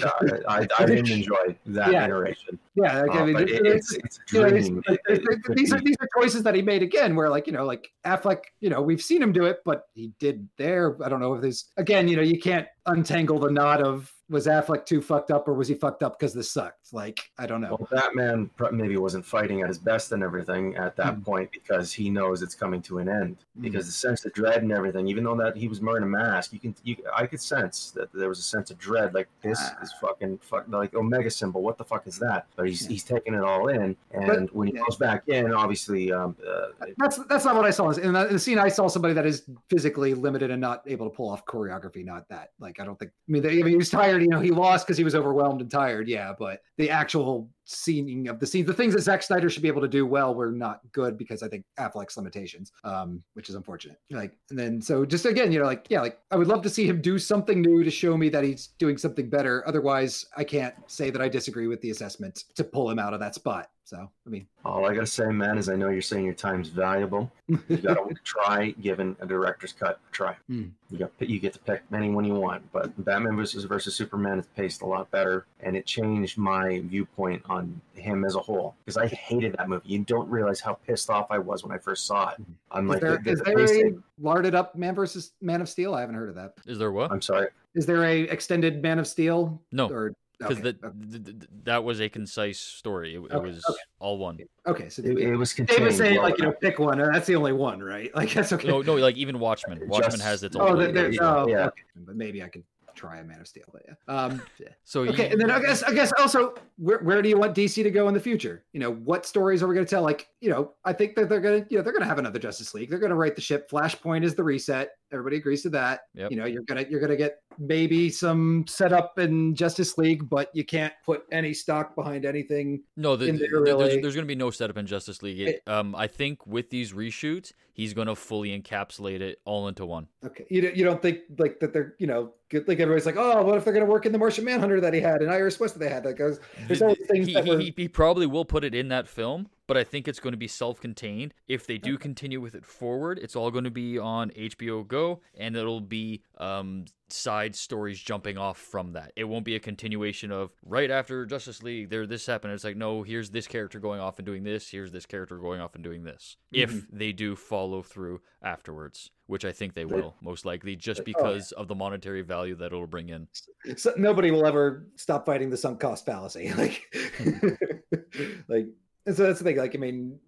I, I didn't enjoy that Yeah. iteration. yeah, like, I Uh, mean, it- it, it's, it's, it's know, it's- dream. like, It- it these are these are choices that he made again, where like you know, like Affleck, you know, we've seen him do it, but he did there. I don't know if there's again, you know, you can't untangle the knot of was Affleck too fucked up or was he fucked up because this sucked? Like I don't know. Well, Batman maybe wasn't fighting at his best and everything at that Mm. point because he knows it's coming to an end. Mm. Because the sense of dread and everything, even though that he was wearing a mask, you can, you, I could sense that there was a sense of dread. Like this Ah. is fucking, fuck, like Omega symbol. What the fuck is that? But he's he's taking it all in, and when he yeah. goes back in, obviously, um, uh, That's that's not what I saw in, that, in the scene. I saw somebody that is physically limited and not able to pull off choreography. Not that, like I don't think. I mean, they, I mean he was tired. You know, he lost because he was overwhelmed and tired. Yeah, but the actual scening of the scenes. The things that Zack Snyder should be able to do well were not good because I think Affleck's limitations, um, which is unfortunate. Like, and then so just again, you know, like yeah, like I would love to see him do something new to show me that he's doing something better. Otherwise, I can't say that I disagree with the assessment to pull him out of that spot. So I mean, All I gotta say, man, is I know you're saying your time's valuable. You gotta try giving a director's cut a try. Hmm. You got you get to pick anyone you want, but Batman versus versus Superman is paced a lot better, and it changed my viewpoint on him as a whole because I hated that movie. You don't realize how pissed off I was when I first saw it. I'm is like, there, the- is the there a larded up Man versus Man of Steel? I haven't heard of that. Is there what? I'm sorry. Is there a extended Man of Steel? No, or because okay, that th- th- that was a concise story. It, it was okay. all one. okay, so It, it was Dave contained. was saying well like you know pick one. and That's the only one, right? Like that's okay. No, no, like even Watchmen. Watchmen has its own. Oh, way. there, there, yeah, oh yeah. okay. but maybe I can try a Man of Steel. But yeah. Um, So okay, you- and then I guess I guess also where where do you want DC to go in the future? You know, what stories are we going to tell? Like, you know, I think that they're going to you know they're going to have another Justice League. They're going to write the ship. Flashpoint is the reset. Everybody agrees to that. Yep. You know, you're gonna you're gonna get maybe some setup in Justice League, but you can't put any stock behind anything. No, the, in there, there's, really. there's going to be no setup in Justice League. It, um, I think with these reshoots, he's going to fully encapsulate it all into one. Okay, you don't, you don't think like that they're you know good- like everybody's like oh what if they're going to work in the Martian Manhunter that he had and Iris West that they had that goes there's all things he, that were he, he probably will put it in that film, but I think it's going to be self-contained. If they do continue with it forward, it's all going to be on HBO Go, and it'll be um, side stories jumping off from that. It won't be a continuation of right after Justice League, there this happened. It's like no, here's this character going off and doing this. Here's this character going off and doing this. If Mm-hmm. they do follow through afterwards, which I think they will most likely, just Oh, yeah. because of the monetary value that it'll bring in. so nobody will ever stop fighting the sunk cost fallacy like like and so that's the thing like i mean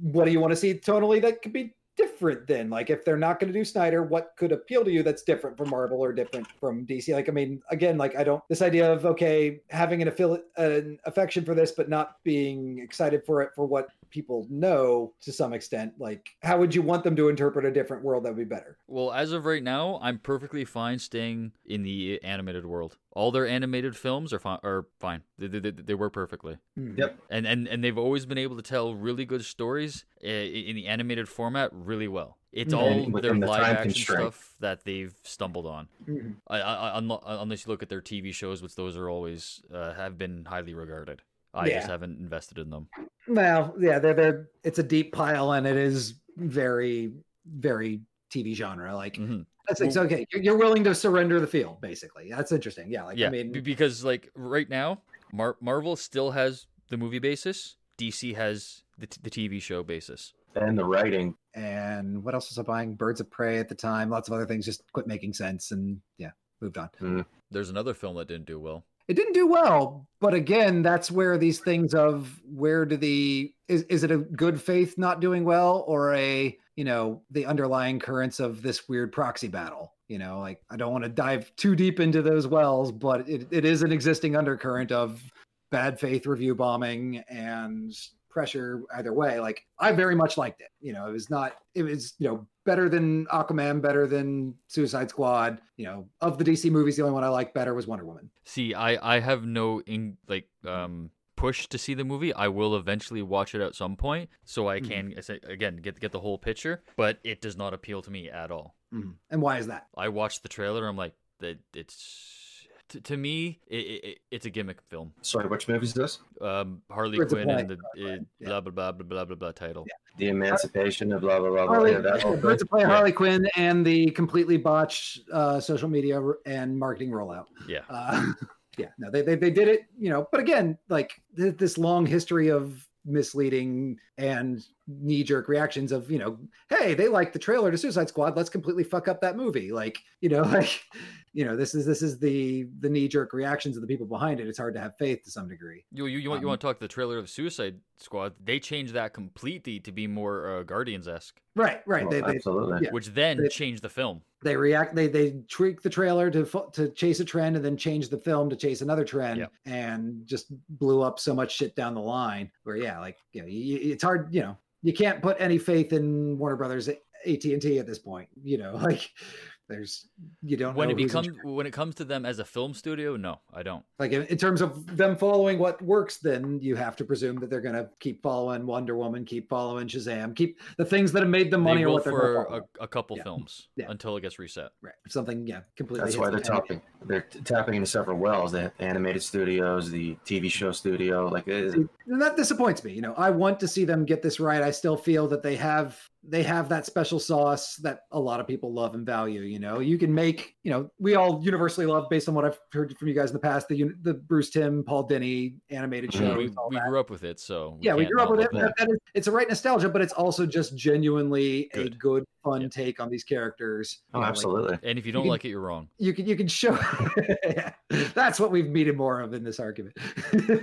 what do you want to see tonally that could be different then like if they're not going to do snyder what could appeal to you that's different from marvel or different from dc like i mean again like i don't this idea of okay having an affiliate an affection for this but not being excited for it for what people know to some extent like how would you want them to interpret a different world that would be better Well, as of right now, I'm perfectly fine staying in the animated world. All their animated films are fine. Are fine. They, they, they, they work perfectly, Yep. and and and they've always been able to tell really good stories uh, in the animated format really well. It's Mhm. all And their within the live action constraint. stuff that they've stumbled on. Mhm. I, I, I, unless you look at their TV shows, which those are always uh, have been highly regarded. I just haven't invested in them. Well, yeah, they're they're it's a deep pile and it is very, very TV genre. Like Mhm. that's it's okay. You're, you're willing to surrender the field, basically. That's interesting. Yeah, like yeah, I mean, because like right now, Mar- Marvel still has the movie basis. DC has the, t- the TV show basis. And the writing. and what else was I buying? Birds of Prey at the time. Lots of other things just quit making sense, and yeah, moved on. Mm-hmm. There's another film that didn't do well. It didn't do well, but again, that's where these things of where do the is is it a good faith not doing well or a you know the underlying currents of this weird proxy battle? You know, like I don't want to dive too deep into those wells, but it, it is an existing undercurrent of bad faith review bombing and pressure either way. Like I very much liked it. You know, it was not it was, you know, better than Aquaman, better than Suicide Squad. You know, of the DC movies, the only one I liked better was Wonder Woman. See, I I have no in like um push to see the movie. I will eventually watch it at some point, so I can I say- again get get the whole picture. But it does not appeal to me at all. Mhm. And why is that? I watched the trailer. I'm like that. It's to, to me, it, it, it's a gimmick film. Sorry, which movie is this? Um, Harley Birds of Quinn and the Prey. it, Yeah. blah blah blah blah blah blah blah title. The Emancipation of blah blah blah. blah. Harley, Yeah, that whole Birds thing. of Yeah. Harley Quinn, and the completely botched uh, social media r- and marketing rollout. Yeah. Uh, yeah, no, they, they they did it, you know. But again, like th- this long history of misleading and knee jerk reactions of you know, hey, they like the trailer to Suicide Squad, let's completely fuck up that movie. Like you know, like you know, this is this is the the knee jerk reactions of the people behind it. It's hard to have faith to some degree. You you you want you Um, want to talk the trailer of Suicide Squad? They changed that completely to be more uh, Guardians esque, Right, right. Well, they, they absolutely. Yeah. which then They- changed the film. they react they they tweak the trailer to to chase a trend and then change the film to chase another trend Yep. and just blew up so much shit down the line where yeah like you know y- y- it's hard you know you can't put any faith in warner brothers at and-t at this point you know like There's you don't when know it who's becomes when it comes to them as a film studio, no, I don't. like in, in terms of them following what works then you have to presume that they're going to keep following wonder woman keep following shazam keep the things that have made them money they or will what they're for a, a couple Yeah. films Yeah. until it gets reset. right something yeah completely That's why they're the fan. tapping. They're tapping into several wells. The animated studios, the TV show studio. Like it, and that disappoints me you know i want to see them get this right i still feel that they have they have that special sauce that a lot of people love and value you know you can make you know we all universally love based on what i've heard from you guys in the past the uni- the bruce timm paul dini animated show we we grew up with it, so yeah, we grew up with it. That- that is, it's a right nostalgia, but it's also just genuinely a Good. good, fun Yeah. take on these characters. oh, You know, like, absolutely. And if you don't can- like it, you're wrong. you can you can show. Yeah. That's what we've needed more of in this argument.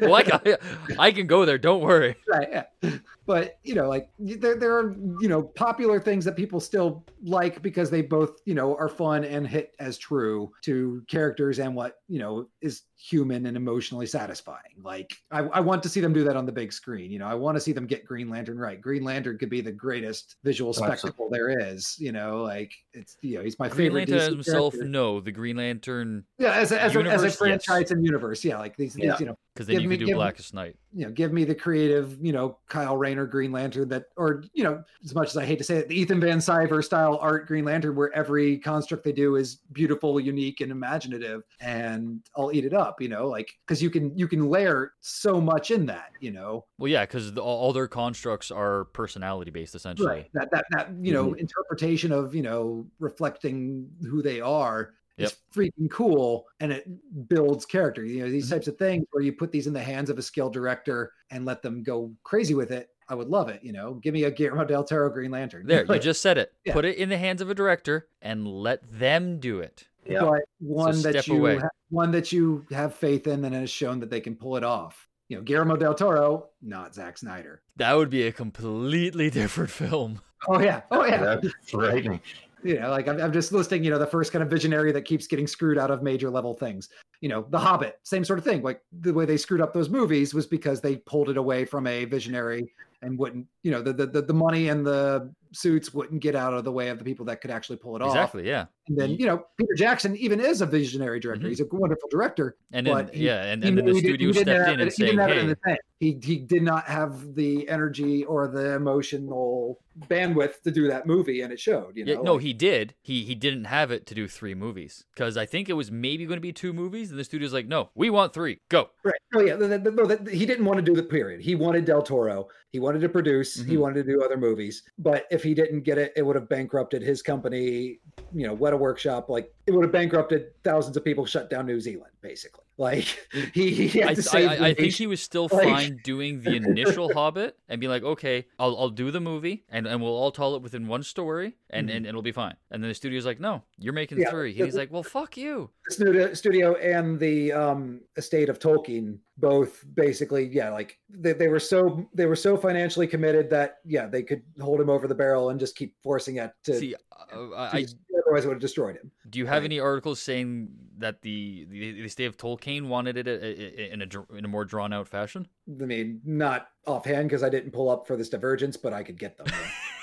Well, I, can- I can go there. Don't worry. right, yeah. But you know, like there there are you know popular things that people still like because they both you know are fun and hit as true to characters and what you know is human and emotionally satisfying. Like I, I want to see them do that on the big screen. You know, I want to see them get Green Lantern right. Green Lantern could be the greatest visual Absolutely. spectacle there is. You know, like it's you know he's my Green favorite. Lantern DC himself, character. no. The Green Lantern, Yeah, as a, as a, as a Universe, yes. franchise and universe. Yeah, like these, these Yeah. you know, because then Give you me- could do give me- Blackest Night. you know, give me the creative, you know, Kyle Rayner Green Lantern that, or you know, as much as I hate to say it, the Ethan Van Sciver style art Green Lantern, where every construct they do is beautiful, unique, and imaginative, and I'll eat it up. You know, like because you can you can layer so much in that. You know, Well, yeah, because all, all their constructs are personality based, essentially. right? That that that you know Mm-hmm. interpretation of you know reflecting who they are. Yep. is freaking cool and it builds character. You know, these Mhm. types of things where you put these in the hands of a skilled director and let them go crazy with it. I would love it. You know, give me a Guillermo del Toro Green Lantern. There, you just said it. Yeah. Put it in the hands of a director and let them do it. Yeah. but one step that you ha- one that you have faith in and has shown that they can pull it off. You know, Guillermo del Toro, not Zack Snyder. That would be a completely different film. Oh yeah, oh yeah. That'd frightening. you know like I'm, I'm just listing you know the first kind of visionary that keeps getting screwed out of major level things you know the hobbit same sort of thing like the way they screwed up those movies was because they pulled it away from a visionary and wouldn't you know the the, the, the money and the suits wouldn't get out of the way of the people that could actually pull it off Exactly, yeah. and then you know peter jackson even is a visionary director Mhm. he's a wonderful director And then But he- yeah, and, and then the he studio he stepped in and he saying, "Hey. He he did not have the energy or the emotional bandwidth to do that movie, and it showed. You know, yeah, no, like- he did. He he didn't have it to do three movies because I think it was maybe going to be two movies, and the studio's like, no, we want three. Go. Right. Oh yeah. The, the, the- he didn't want to do the period. He wanted Del Toro. He wanted to produce. He Mhm. wanted to do other movies. But if he didn't get it, it would have bankrupted his company. You know, Weta Workshop. Like it would have bankrupted thousands of people. Shut down New Zealand, basically. Like he, he had I, I. I, think he was still Like- fine doing the initial Hobbit and be like, okay, I'll, I'll do the movie and, and we'll all tell it within one story and, Mhm. and it'll be fine. And then the studio's like, no, you're making Yeah, three. And he's like, well, fuck you. the studio, studio and the um, estate of Tolkien both basically, yeah, like they, they were so they were so financially committed that yeah, they could hold him over the barrel and just keep forcing it to. See, uh, to I, just- otherwise, it would have destroyed him. Do you have Right. any articles saying that the the, the state of Tolkien wanted it uh, uh, in a in a more drawn out fashion? I mean, not offhand because I didn't pull up for this divergence, but I could get them.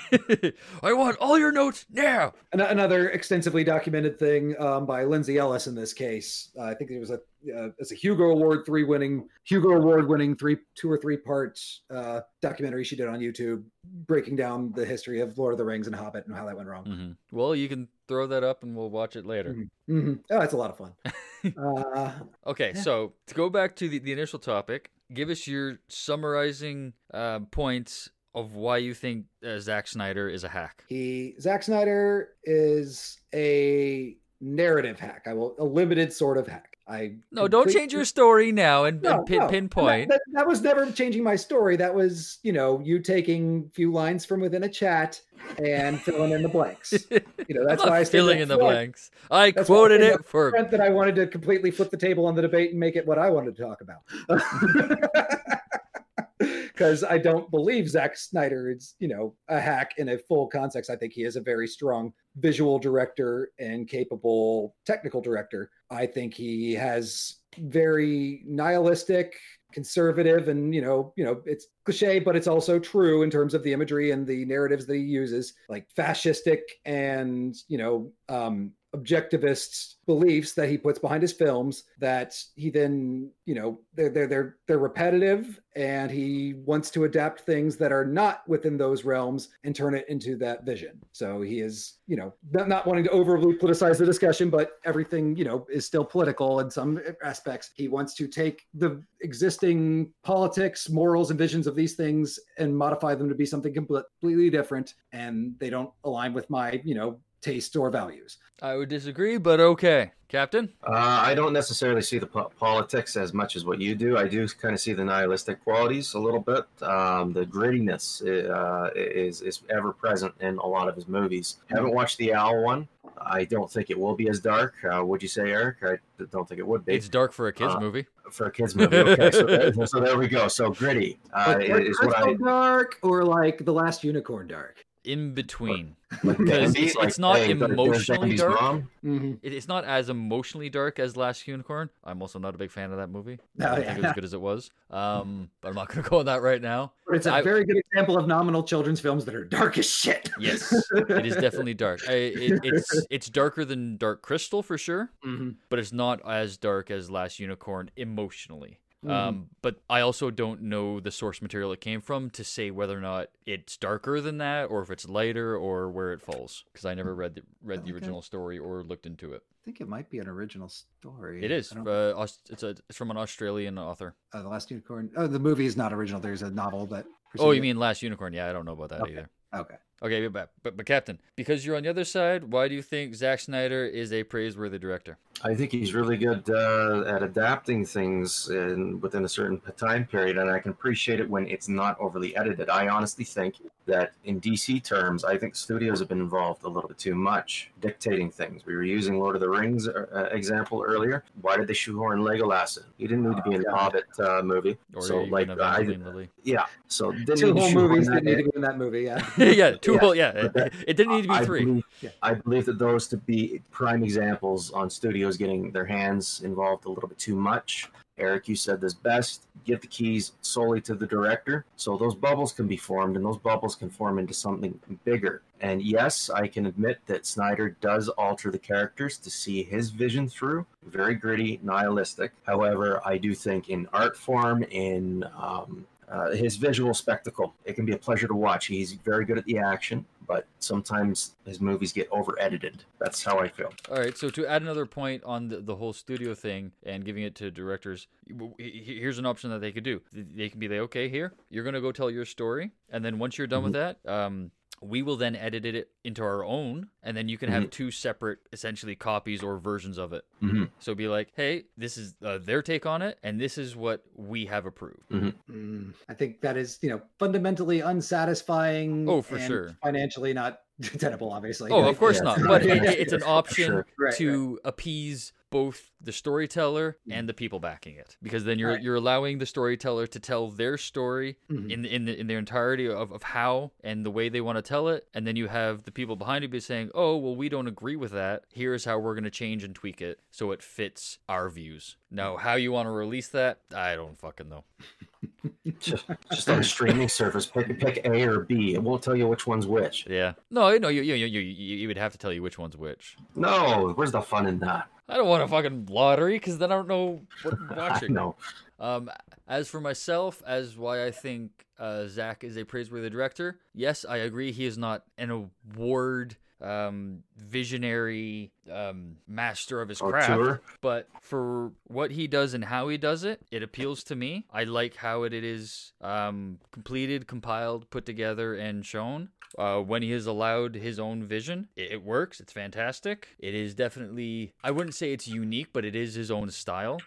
I want all your notes now. An- Another extensively documented thing um, by Lindsay Ellis in this case. Uh, I think it was a uh, it's a Hugo Award three winning Hugo Award winning three two or three parts uh, documentary she did on YouTube, breaking down the history of Lord of the Rings and Hobbit and how that went wrong. hmm Well, you can throw that up and we'll watch it later. Mhm. hmm Oh, it's a lot of fun. uh, Okay, Yeah. so to go back to the, the initial topic, give us your summarizing uh, points of why you think uh, Zack Snyder is a hack. he Zack Snyder is a narrative hack. I will a limited sort of hack. I No, don't change your story now and, No, and pin, no. Pinpoint. That, that, that was never changing my story. That was, you know, you taking a few lines from within a chat and filling in the blanks. You know, that's why I filling in the blanks. I That's quoted it for. that I wanted to completely flip the table on the debate and make it what I wanted to talk about. Because I don't believe Zack Snyder is, you know, a hack in a full context. I think he is a very strong visual director and capable technical director. I think he has very nihilistic, conservative, and you know, you know, it's cliche, but it's also true in terms of the imagery and the narratives that he uses, like fascistic and you know, um, objectivist beliefs that he puts behind his films that he then you know they're they're they're they're repetitive and he wants to adapt things that are not within those realms and turn it into that vision. So he is you know not, not wanting to overly politicize the discussion but everything you know is still political in some aspects. He wants to take the existing politics morals and visions of these things and modify them to be something completely different. And they don't align with my you know taste or values I would disagree, but okay. Captain? Uh, I don't necessarily see the po- politics as much as what you do. I do kind of see the nihilistic qualities a little bit. Um, the grittiness uh, is is ever present in a lot of his movies. Haven't watched the Owl one. I don't think it will be as dark. Uh, would you say, Eric? I don't think it would be It's dark for a kids Uh, movie. for a kids movie. Okay, so, there, so there we go. So gritty uh, like is what I Crystal dark or like the last unicorn dark In between. Because it's- like, it's not hey, emotionally dark. mm-hmm. It, it's not as emotionally dark as Last Unicorn. I'm also not a big fan of that movie. I Oh, don't think it was as good as it was. Um, but I'm not going to go on that right now. but it's a I- very good example of nominal children's films that are dark as shit Yes, it is definitely dark. I, it, it's it's darker than Dark Crystal for sure, Mhm. but it's not as dark as Last Unicorn emotionally. Mhm. Um, but I also don't know the source material it came from to say whether or not it's darker than that, or if it's lighter, or where it falls. Because I never read the read the original story or looked into it. I think it might be an original story. It is. I Uh, it's a it's from an Australian author. uh, the Last Unicorn. Oh, the movie is not original. There's a novel that. Oh, you it. mean Last Unicorn? Yeah, I don't know about that Okay. either. Okay. Okay, but, but but Captain, because you're on the other side, why do you think Zack Snyder is a praiseworthy director? I think he's really good uh, at adapting things in, within a certain time period, and I can appreciate it when it's not overly edited. I honestly think that in DC terms, I think studios have been involved a little bit too much, dictating things. We were using Lord of the Rings uh, example earlier. Why did they shoehorn Legolas in? He didn't need to be in the God. Hobbit uh, movie. Or so, like, I, Evangeline yeah, so didn't Two to whole movies didn't need to be in that movie. Yeah. yeah, two Yeah. whole. Yeah, it, it didn't need to be I three. Believe, Yeah. I believe that those to be prime examples on studios getting their hands involved a little bit too much. Eric, you said this best. Give the keys solely to the director, so those bubbles can be formed, and those bubbles can form into something bigger. And yes, I can admit that Snyder does alter the characters to see his vision through. Very gritty, nihilistic. However, I do think in art form, in um, uh, his visual spectacle. It can be a pleasure to watch. He's very good at the action, but sometimes his movies get over edited. That's how I feel. All right, so to add another point on the, the whole studio thing and giving it to directors, w- he- he- here's an option that they could do. They can be like, okay, here, you're going to go tell your story. And then once you're done with that, um, we will then edit it into our own. And then you can have two separate, essentially, copies or versions of it. Mm-hmm. So be like, hey, this is uh, their take on it, and this is what we have approved. Mm, I think that is, you know, fundamentally unsatisfying. Oh, for and sure. Financially not tenable, obviously. Oh, Like, of course yeah, not. But it, it's an option sure. Right, to appease both the storyteller and the people backing it, because then you're Right. you're allowing the storyteller to tell their story Mhm. in the, in the, in their entirety of, of how and the way they want to tell it, and then you have the people behind you be saying, "Oh, well, we don't agree with that. Here's how we're going to change and tweak it so it fits our views." Now, how you want to release that, I don't fucking know. Just, just on a streaming service, pick pick A or B. It won't tell you which one's which. Yeah, no, no, you you you you, you would have to tell you which one's which. No, where's the fun in that? I don't want a fucking lottery because then I don't know what I'm watching. no. Um, as for myself, as why I think uh, Zack is a praiseworthy director, yes, I agree. He is not an award um, visionary um, master of his craft, but for what he does and how he does it, it appeals to me. I like how it is um, completed, compiled, put together, and shown. Uh, when he has allowed his own vision, it, it works. It's fantastic. It is definitely, I wouldn't say it's unique, but it is his own style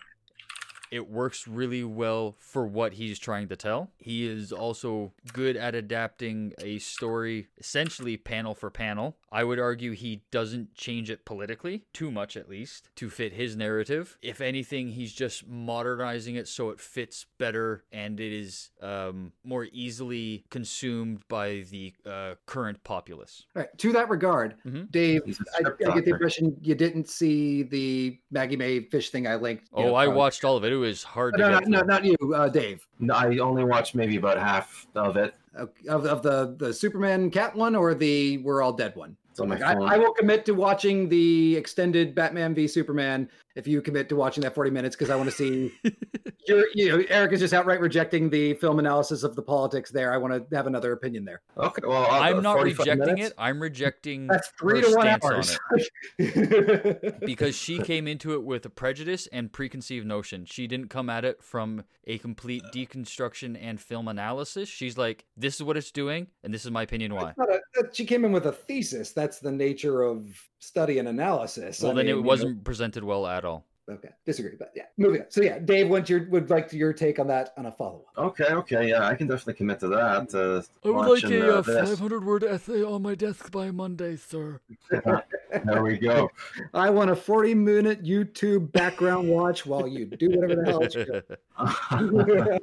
it works really well for what he's trying to tell. He is also good at adapting a story essentially panel for panel. I would argue he doesn't change it politically, too much at least, to fit his narrative. If anything, he's just modernizing it so it fits better and it is um, more easily consumed by the uh, current populace. All right. To that regard, Mhm. Dave, He's a I, I script get the impression you didn't see the Maggie Mae Fish thing I linked. Oh, know, I watched all of it. It was hard to No, get no, no, not you, uh, Dave. No, I only watched maybe about half of it. Of, of the the Superman cat one or the We're All Dead one. It's on my I, phone. I will commit to watching the extended Batman v Superman if you commit to watching that 40 minutes because I want to see. You're, you know, Eric is just outright rejecting the film analysis of the politics there. I want to have another opinion there. okay, well, I'll I'm not rejecting minutes. it. I'm rejecting That's three her to one stance on it. because she came into it with a prejudice and preconceived notion. She didn't come at it from a complete deconstruction and film analysis. She's like, this is what it's doing, and this is my opinion why. A- she came in with a thesis. That's the nature of study and analysis. Well, I then mean, it wasn't presented well at all. okay, disagree, but yeah, moving on. So yeah, Dave, what's your would like your take on that on a follow up? Okay, okay, yeah, I can definitely commit to that. Uh, I would like a uh, uh, 500 word essay on my desk by Monday, sir. There we go. I want a 40 minute YouTube background watch while you do whatever the hell.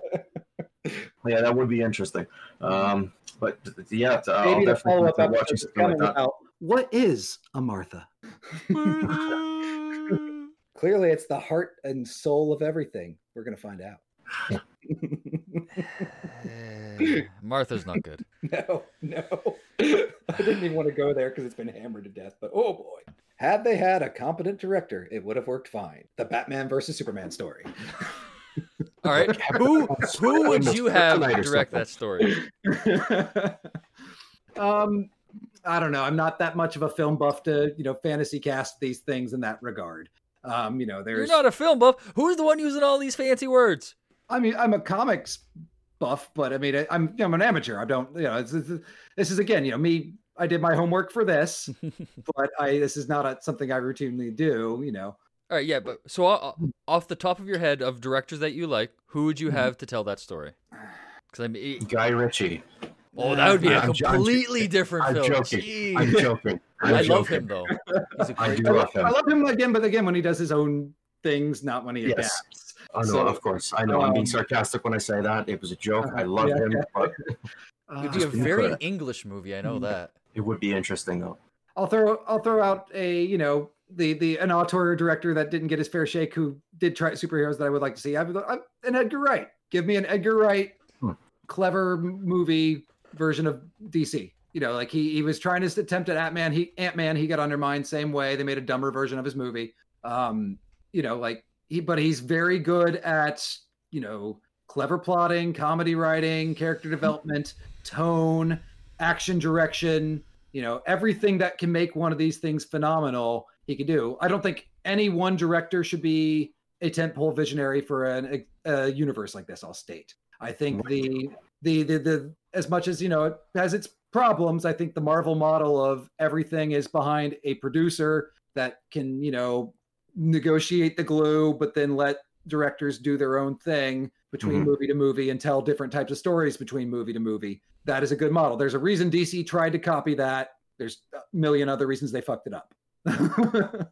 yeah, that would be interesting. Um, but yeah, I'll Maybe the definitely follow up commit to watching something like that. out. What is a Martha? Clearly, it's the heart and soul of everything. We're gonna find out. Martha's not good. no, no. I didn't even want to go there because it's been hammered to death. But oh boy, had they had a competent director, it would have worked fine. The Batman versus Superman story. All right, who who would you have direct that story? um, I don't know. I'm not that much of a film buff to you know fantasy cast these things in that regard. Um, you know, You're there's. not a film buff. Who's the one using all these fancy words? I mean, I'm a comics buff, but I mean, I- I'm I'm an amateur. I don't, you know, it's, it's, this is again, you know, me. I did my homework for this, but I this is not a, something I routinely do. You know, All right, yeah, but so uh, off the top of your head of directors that you like, who would Mm-hmm. you have to tell that story? Because I mean, Guy Ritchie. Oh, that would be a I'm jo- I'm completely different I'm film. joking. Jeez. I'm joking. I'm I love him though. He's a I great do I love love, him. I love him again, but again, when he does his own things, not when he Yes. adapts. Oh, no, So, of course. I know I'm being um, sarcastic when I say that. It was a joke. I Uh-huh. love Yeah, him, yeah. but It'd be a very fair. English movie. I know that. it would be interesting, though. I'll throw I'll throw out a you know the the an auteur director that didn't get his fair shake who did try superheroes that I would like to see. I would I'm, an Edgar Wright. Give me an Edgar Wright Hmm. clever movie version of DC. You know, like he he was trying his attempt at Ant Man. He Ant Man he got undermined same way. They made a dumber version of his movie. Um, you know, like he but he's very good at you know clever plotting, comedy writing, character development, tone, action direction you know everything that can make one of these things phenomenal he could do i don't think any one director should be a tentpole visionary for an, a, a universe like this i'll state i think the, the the the as much as you know it has its problems i think the marvel model of everything is behind a producer that can you know negotiate the glue but then let directors do their own thing between Mhm. movie to movie and tell different types of stories between movie to movie that is a good model. There's a reason DC tried to copy that. There's a million other reasons they fucked it up.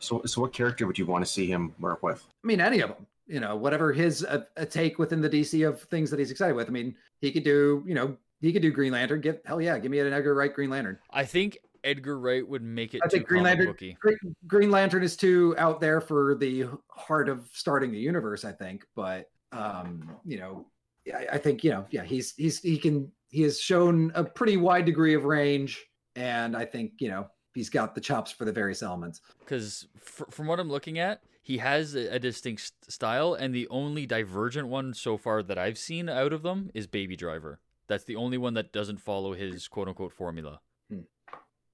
So, so what character would you want to see him work with? I mean, any of them, you know, whatever his uh, a take within the DC of things that he's excited with. I mean, he could do, you know, he could do Green Lantern. Give hell yeah, give me an Edgar Wright Green Lantern. I think Edgar Wright would make it I think Green Lantern. Green, Green Lantern is too out there for the heart of starting the universe. I think, but um, you know, I- I think you know, yeah, he's he's he can he has shown a pretty wide degree of range, and I think you know he's got the chops for the various elements. Because fr- from what I'm looking at, he has a, distinct style, and the only divergent one so far that I've seen out of them is Baby Driver. That's the only one that doesn't follow his quote unquote formula. Hmm.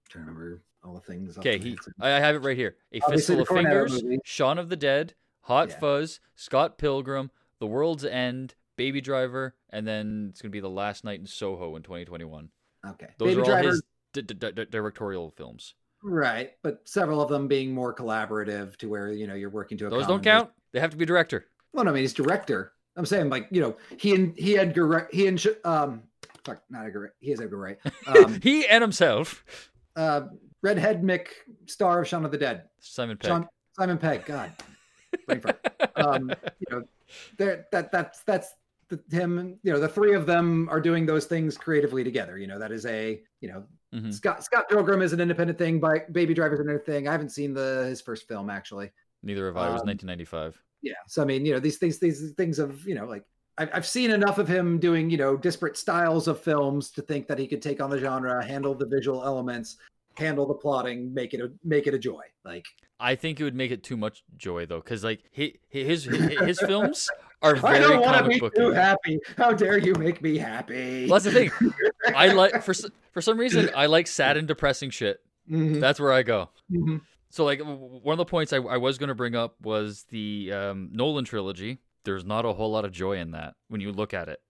trying to remember all the things. Okay, he. I I have it right here. A Obviously, Fistful of Fingers, movie. Shaun of the Dead, Hot Yeah. Fuzz, Scott Pilgrim, The World's End, Baby Driver, and then it's gonna be The Last Night in Soho in 2021. okay, Those Baby are all Driver, his di- di- di- directorial films. Right? But several of them being more collaborative to where you know you're working to a Those don't count. They have to be director. Well, no, I mean, he's director. I'm saying, like, you know, he and he had he and um, fuck, not Edgar. He is Edgar Wright. Um, he and himself, uh, Redhead Mick, star of Shaun of the Dead, Simon Pegg. Sean, Simon Pegg. God, um, you know, there that that's that's the, him. You know, the three of them are doing those things creatively together. You know, that is a you know. Mhm. Scott Scott Pilgrim is an independent thing. By Baby Driver an independent thing. I haven't seen the his first film actually. Neither have I. It was Um, 1995. yeah so i mean you know these things these things of you know like I've, I've seen enough of him doing you know disparate styles of films to think that he could take on the genre handle the visual elements handle the plotting, make it a make it a joy. Like I think it would make it too much joy though, because like he, his his his films are I don't want to comic be book. too happy. How dare you make me happy? Well, that's the thing. I like for for some reason I like sad and depressing shit. Mhm, That's where I go. mhm. So like one of the points I, I was going to bring up was the um, Nolan trilogy. There's not a whole lot of joy in that when you look at it.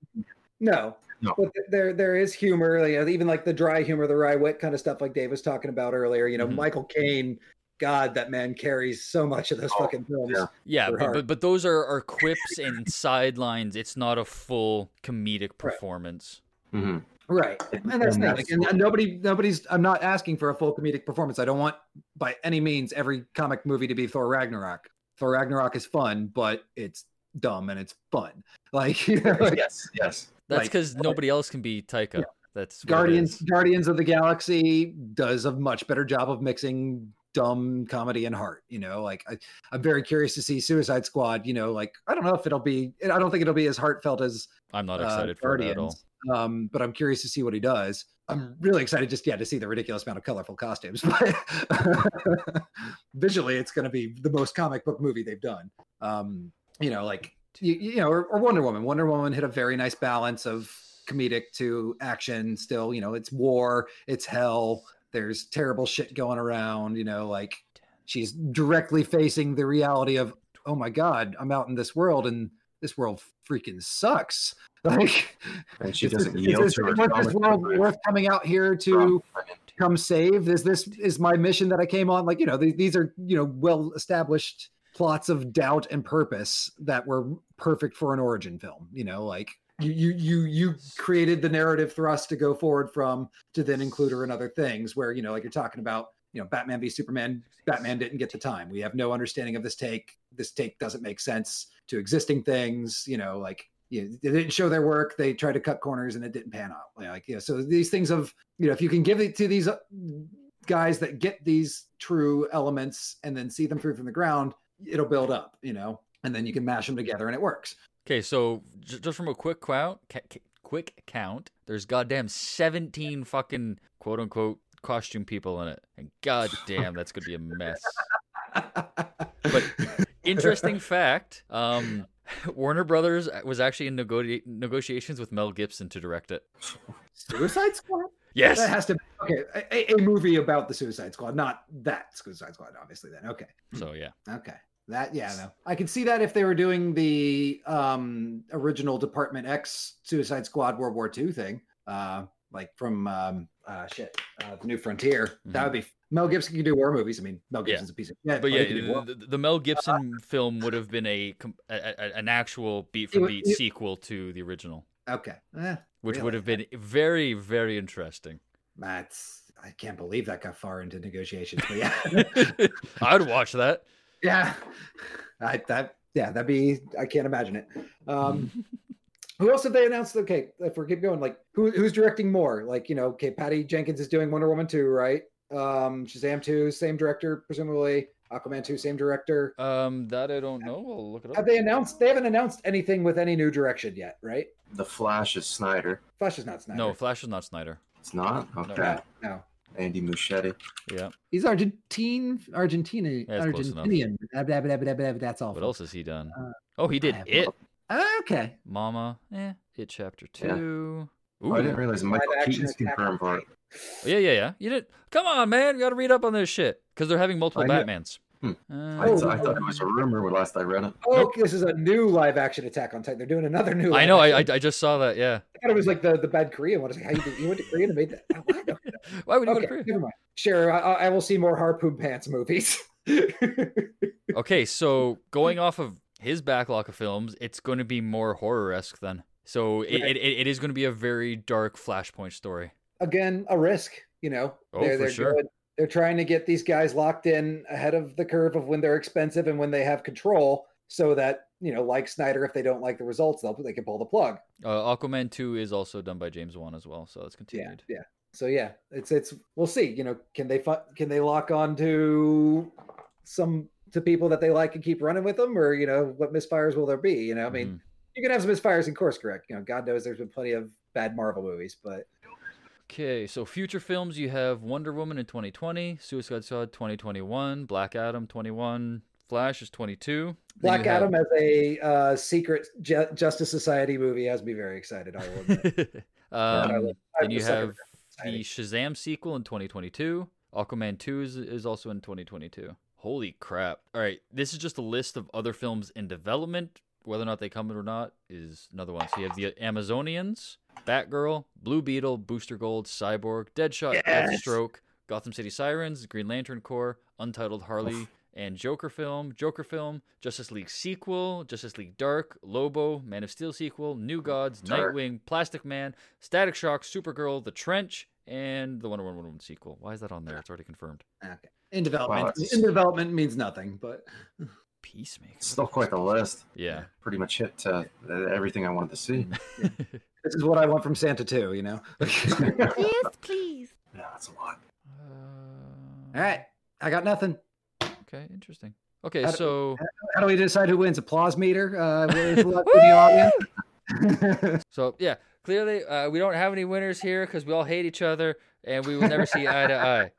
No. No. But there there is humor, you know, even like the dry humor, the wry wit kind of stuff like Dave was talking about earlier. You know, Mhm. Michael Caine, God, that man carries so much of those Oh, fucking films. yeah. Yeah, but, but but those are, are quips and sidelines. It's not a full comedic performance. hmm Right. And that's the thing. Like, and nobody nobody's I'm not asking for a full comedic performance. I don't want by any means every comic movie to be Thor Ragnarok. Thor Ragnarok is fun, but it's dumb and it's fun. Like, you know, like yes, yes. That's Like- because nobody else can be Taika. That's Guardians. Guardians of the Galaxy does a much better job of mixing dumb comedy and heart. You know, like I, I'm very curious to see Suicide Squad. You know, like I don't know if it'll be. I don't think it'll be as heartfelt as I'm not uh, excited for it at all. Um, but I'm curious to see what he does. I'm really excited just yeah to see the ridiculous amount of colorful costumes. But visually, it's going to be the most comic book movie they've done. Um, you know, like you, you know, or, or Wonder Woman. Wonder Woman hit a very nice balance of comedic to action. Still, you know, it's war, it's hell. There's terrible shit going around. You know, like she's directly facing the reality of, oh my god, I'm out in this world and this world freaking sucks. Like, And she is doesn't this, yield is to this, her. was this world worth coming out here to come save? Is this is my mission that I came on? Like, you know, these, these are you know well established plots of doubt and purpose that were perfect for an origin film. You know, like you you you created the narrative thrust to go forward from to then include her in other things where you know like you're talking about you know batman v superman batman didn't get the time. We have no understanding of this take. This take doesn't make sense to existing things you know like you know, they didn't show their work. They tried to cut corners and it didn't pan out. Like you know so these things of you know if you can give it to these uh, guys that get these true elements and then see them through from the ground it'll build up you know and then you can mash them together and it works Okay, so j- just from a quick count, ca- ca- quick count, there's goddamn 17 fucking quote unquote costume people in it, and goddamn, that's gonna be a mess. But interesting fact, um, Warner Brothers was actually in nego- negotiations with Mel Gibson to direct it. suicide squad Yes. That has to be okay. A, a movie about the Suicide Squad, not that Suicide Squad, obviously. Then okay, So yeah. okay, that yeah, no, I can see that if they were doing the um original Department X Suicide Squad World War II thing, uh, like from um uh shit, uh, the New Frontier, that would be Mel Gibson can do war movies. I mean, Mel Mm-hmm. Yeah. Gibson's a piece of yeah, But yeah, the, the Mel Gibson film would have been a, a, a an actual beat for beat it- sequel to the original, okay, eh, which Really? would have been very very interesting. that's I can't believe that got far into negotiations, but yeah. I'd watch that. Yeah, I that yeah, that'd be I can't imagine it. Um, who else have they announced? Okay, if we keep going, like who who's directing more? Like you know, okay, Patty Jenkins is doing Wonder Woman two, right? Um, Shazam two, same director presumably. Aquaman two, same director. Um, that I don't know. I'll look it up. Have they announced? They haven't announced anything with any new direction yet, right? The Flash is Snyder. Flash is not Snyder. No, Flash is not Snyder. It's not? Okay. no, no. Andy Muschietti. Yeah. He's Argentine, Argentina, Yeah, it's close. Argentinian. Blah, blah, blah, blah, blah, That's all. What else has he done? Uh, Oh, he did I have it. Okay. Mama. Eh. It chapter Yeah. two. Oh, I didn't realize Michael Live Keaton's confirmed for it. Yeah, yeah, yeah. You did. Come on, man. You got to read up on this shit because they're having multiple I know. Batmans. Hmm. Uh, I, Oh, th- I thought it was a rumor when last I read it. Oh, this is a new live action Attack on Titan. They're doing another new. I know. I, I I just saw that. Yeah. I thought it was like the, the bad Korean one. I was like, how you, did- you went to Korea and made that? Oh, Why would you go to Korea? never mind. Sure, I, I I will see more Harpoon Pants movies. Okay, so going off of his backlog of films, it's going to be more horror esque then. So it, Right. it, it is going to be a very dark Flashpoint story. Again, a risk. You know, Oh, they're, for they're sure. going- they're trying to get these guys locked in ahead of the curve of when they're expensive and when they have control, so that you know, like Snyder, if they don't like the results, they'll they can pull the plug. Uh, Aquaman 2 is also done by James Wan as well, so it's Yeah, continued. yeah. So yeah, it's it's we'll see. You know, can they fu- can they lock on to some to people that they like and keep running with them, or you know, what misfires will there be? You know, I mean, Mhm. you can have some misfires in course correct. You know, God knows there's been plenty of bad Marvel movies, but Okay, so future films you have Wonder Woman in 2020, Suicide Squad 2021, Black Adam 21, Flash is 22. Black you have- Adam as a uh, secret Ju- Justice Society movie has me very excited. I will. admit. um, then you have the Shazam sequel in 2022. Aquaman 2 is, is also in 2022. Holy crap. All right, this is just a list of other films in development. Whether or not they come in or not is another one. So you have the Amazonians, Batgirl, Blue Beetle, Booster Gold, Cyborg, Deadshot, Yes! Deathstroke, Gotham City Sirens, Green Lantern Corps, Untitled Harley, and Joker film, Joker film, Justice League sequel, Justice League Dark, Lobo, Man of Steel sequel, New Gods, Dark. Nightwing, Plastic Man, Static Shock, Supergirl, The Trench, and the Wonder Woman sequel. Why is that on there? It's already confirmed. Okay. In development, it's- in development means nothing, but Peacemaker. It's still quite the list. Yeah. Pretty much hit uh, everything I wanted to see. this is what I want from Santa too. You know. Yes, please. Yeah, that's a lot. Uh, All right, I got nothing. Okay, interesting. Okay, How do- so How do we decide who wins? Applause meter? Uh, the the audience. so yeah, clearly uh, we don't have any winners here because we all hate each other and we will never see eye to eye.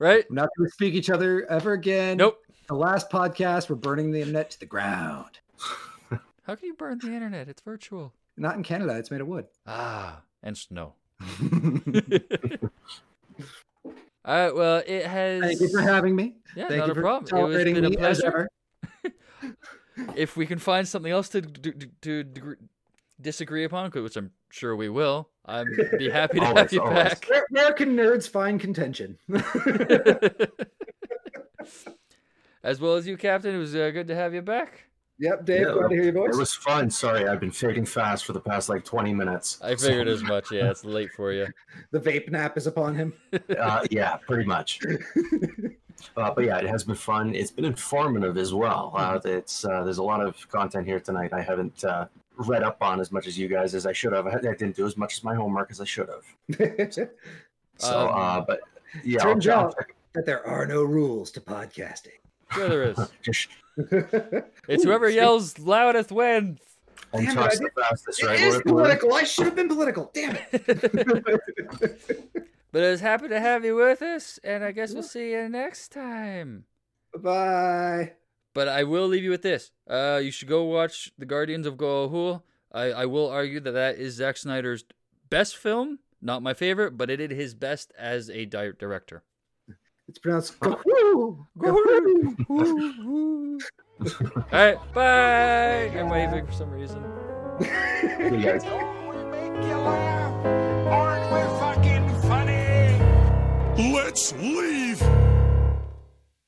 Right? We're not going to speak each other ever again. Nope. The last podcast, we're burning the internet to the ground. How can you burn the internet? It's virtual. Not in Canada. It's made of wood. Ah, and snow. All right. Well, it has. Thank you for having me. Yeah, Thank not you a for problem. It was been a pleasure. ever. If we can find something else to to, to, to disagree upon, which I'm sure we will, I'd be happy to have Always, you always. back. Where, where can nerds find contention? As well as you, Captain. It was uh, good to have you back. yep, Dave, Yeah, glad to hear your voice. It was fun. Sorry, I've been fading fast for the past like 20 minutes. I figured as much. Yeah, it's late for you. The vape nap is upon him. uh, yeah, pretty much. Uh, but yeah, it has been fun. It's been informative as well. Uh, it's uh, there's a lot of content here tonight. I haven't uh, read up on as much as you guys as I should have. I, I didn't do as much as my homework as I should have. So, Um, uh, but yeah, Turns out that there are no rules to podcasting. Sure, there is. It's whoever yells loudest wins. and Damn it, I talks did- the fastest, It right? is We're- we're- political. I should have been political. Damn it. But I was happy to have you with us, and I guess we'll see you next time. Bye. But I will leave you with this. Uh, you should go watch The Guardians of Ga'Hoole. I, I will argue that that is Zack Snyder's best film. Not my favorite, but it did his best as a di- director. It's pronounced Gahoo. Gahoo. All right, bye. I'm waving for some reason. you guys. Don't we make you laugh? Aren't we fucking funny? Let's leave.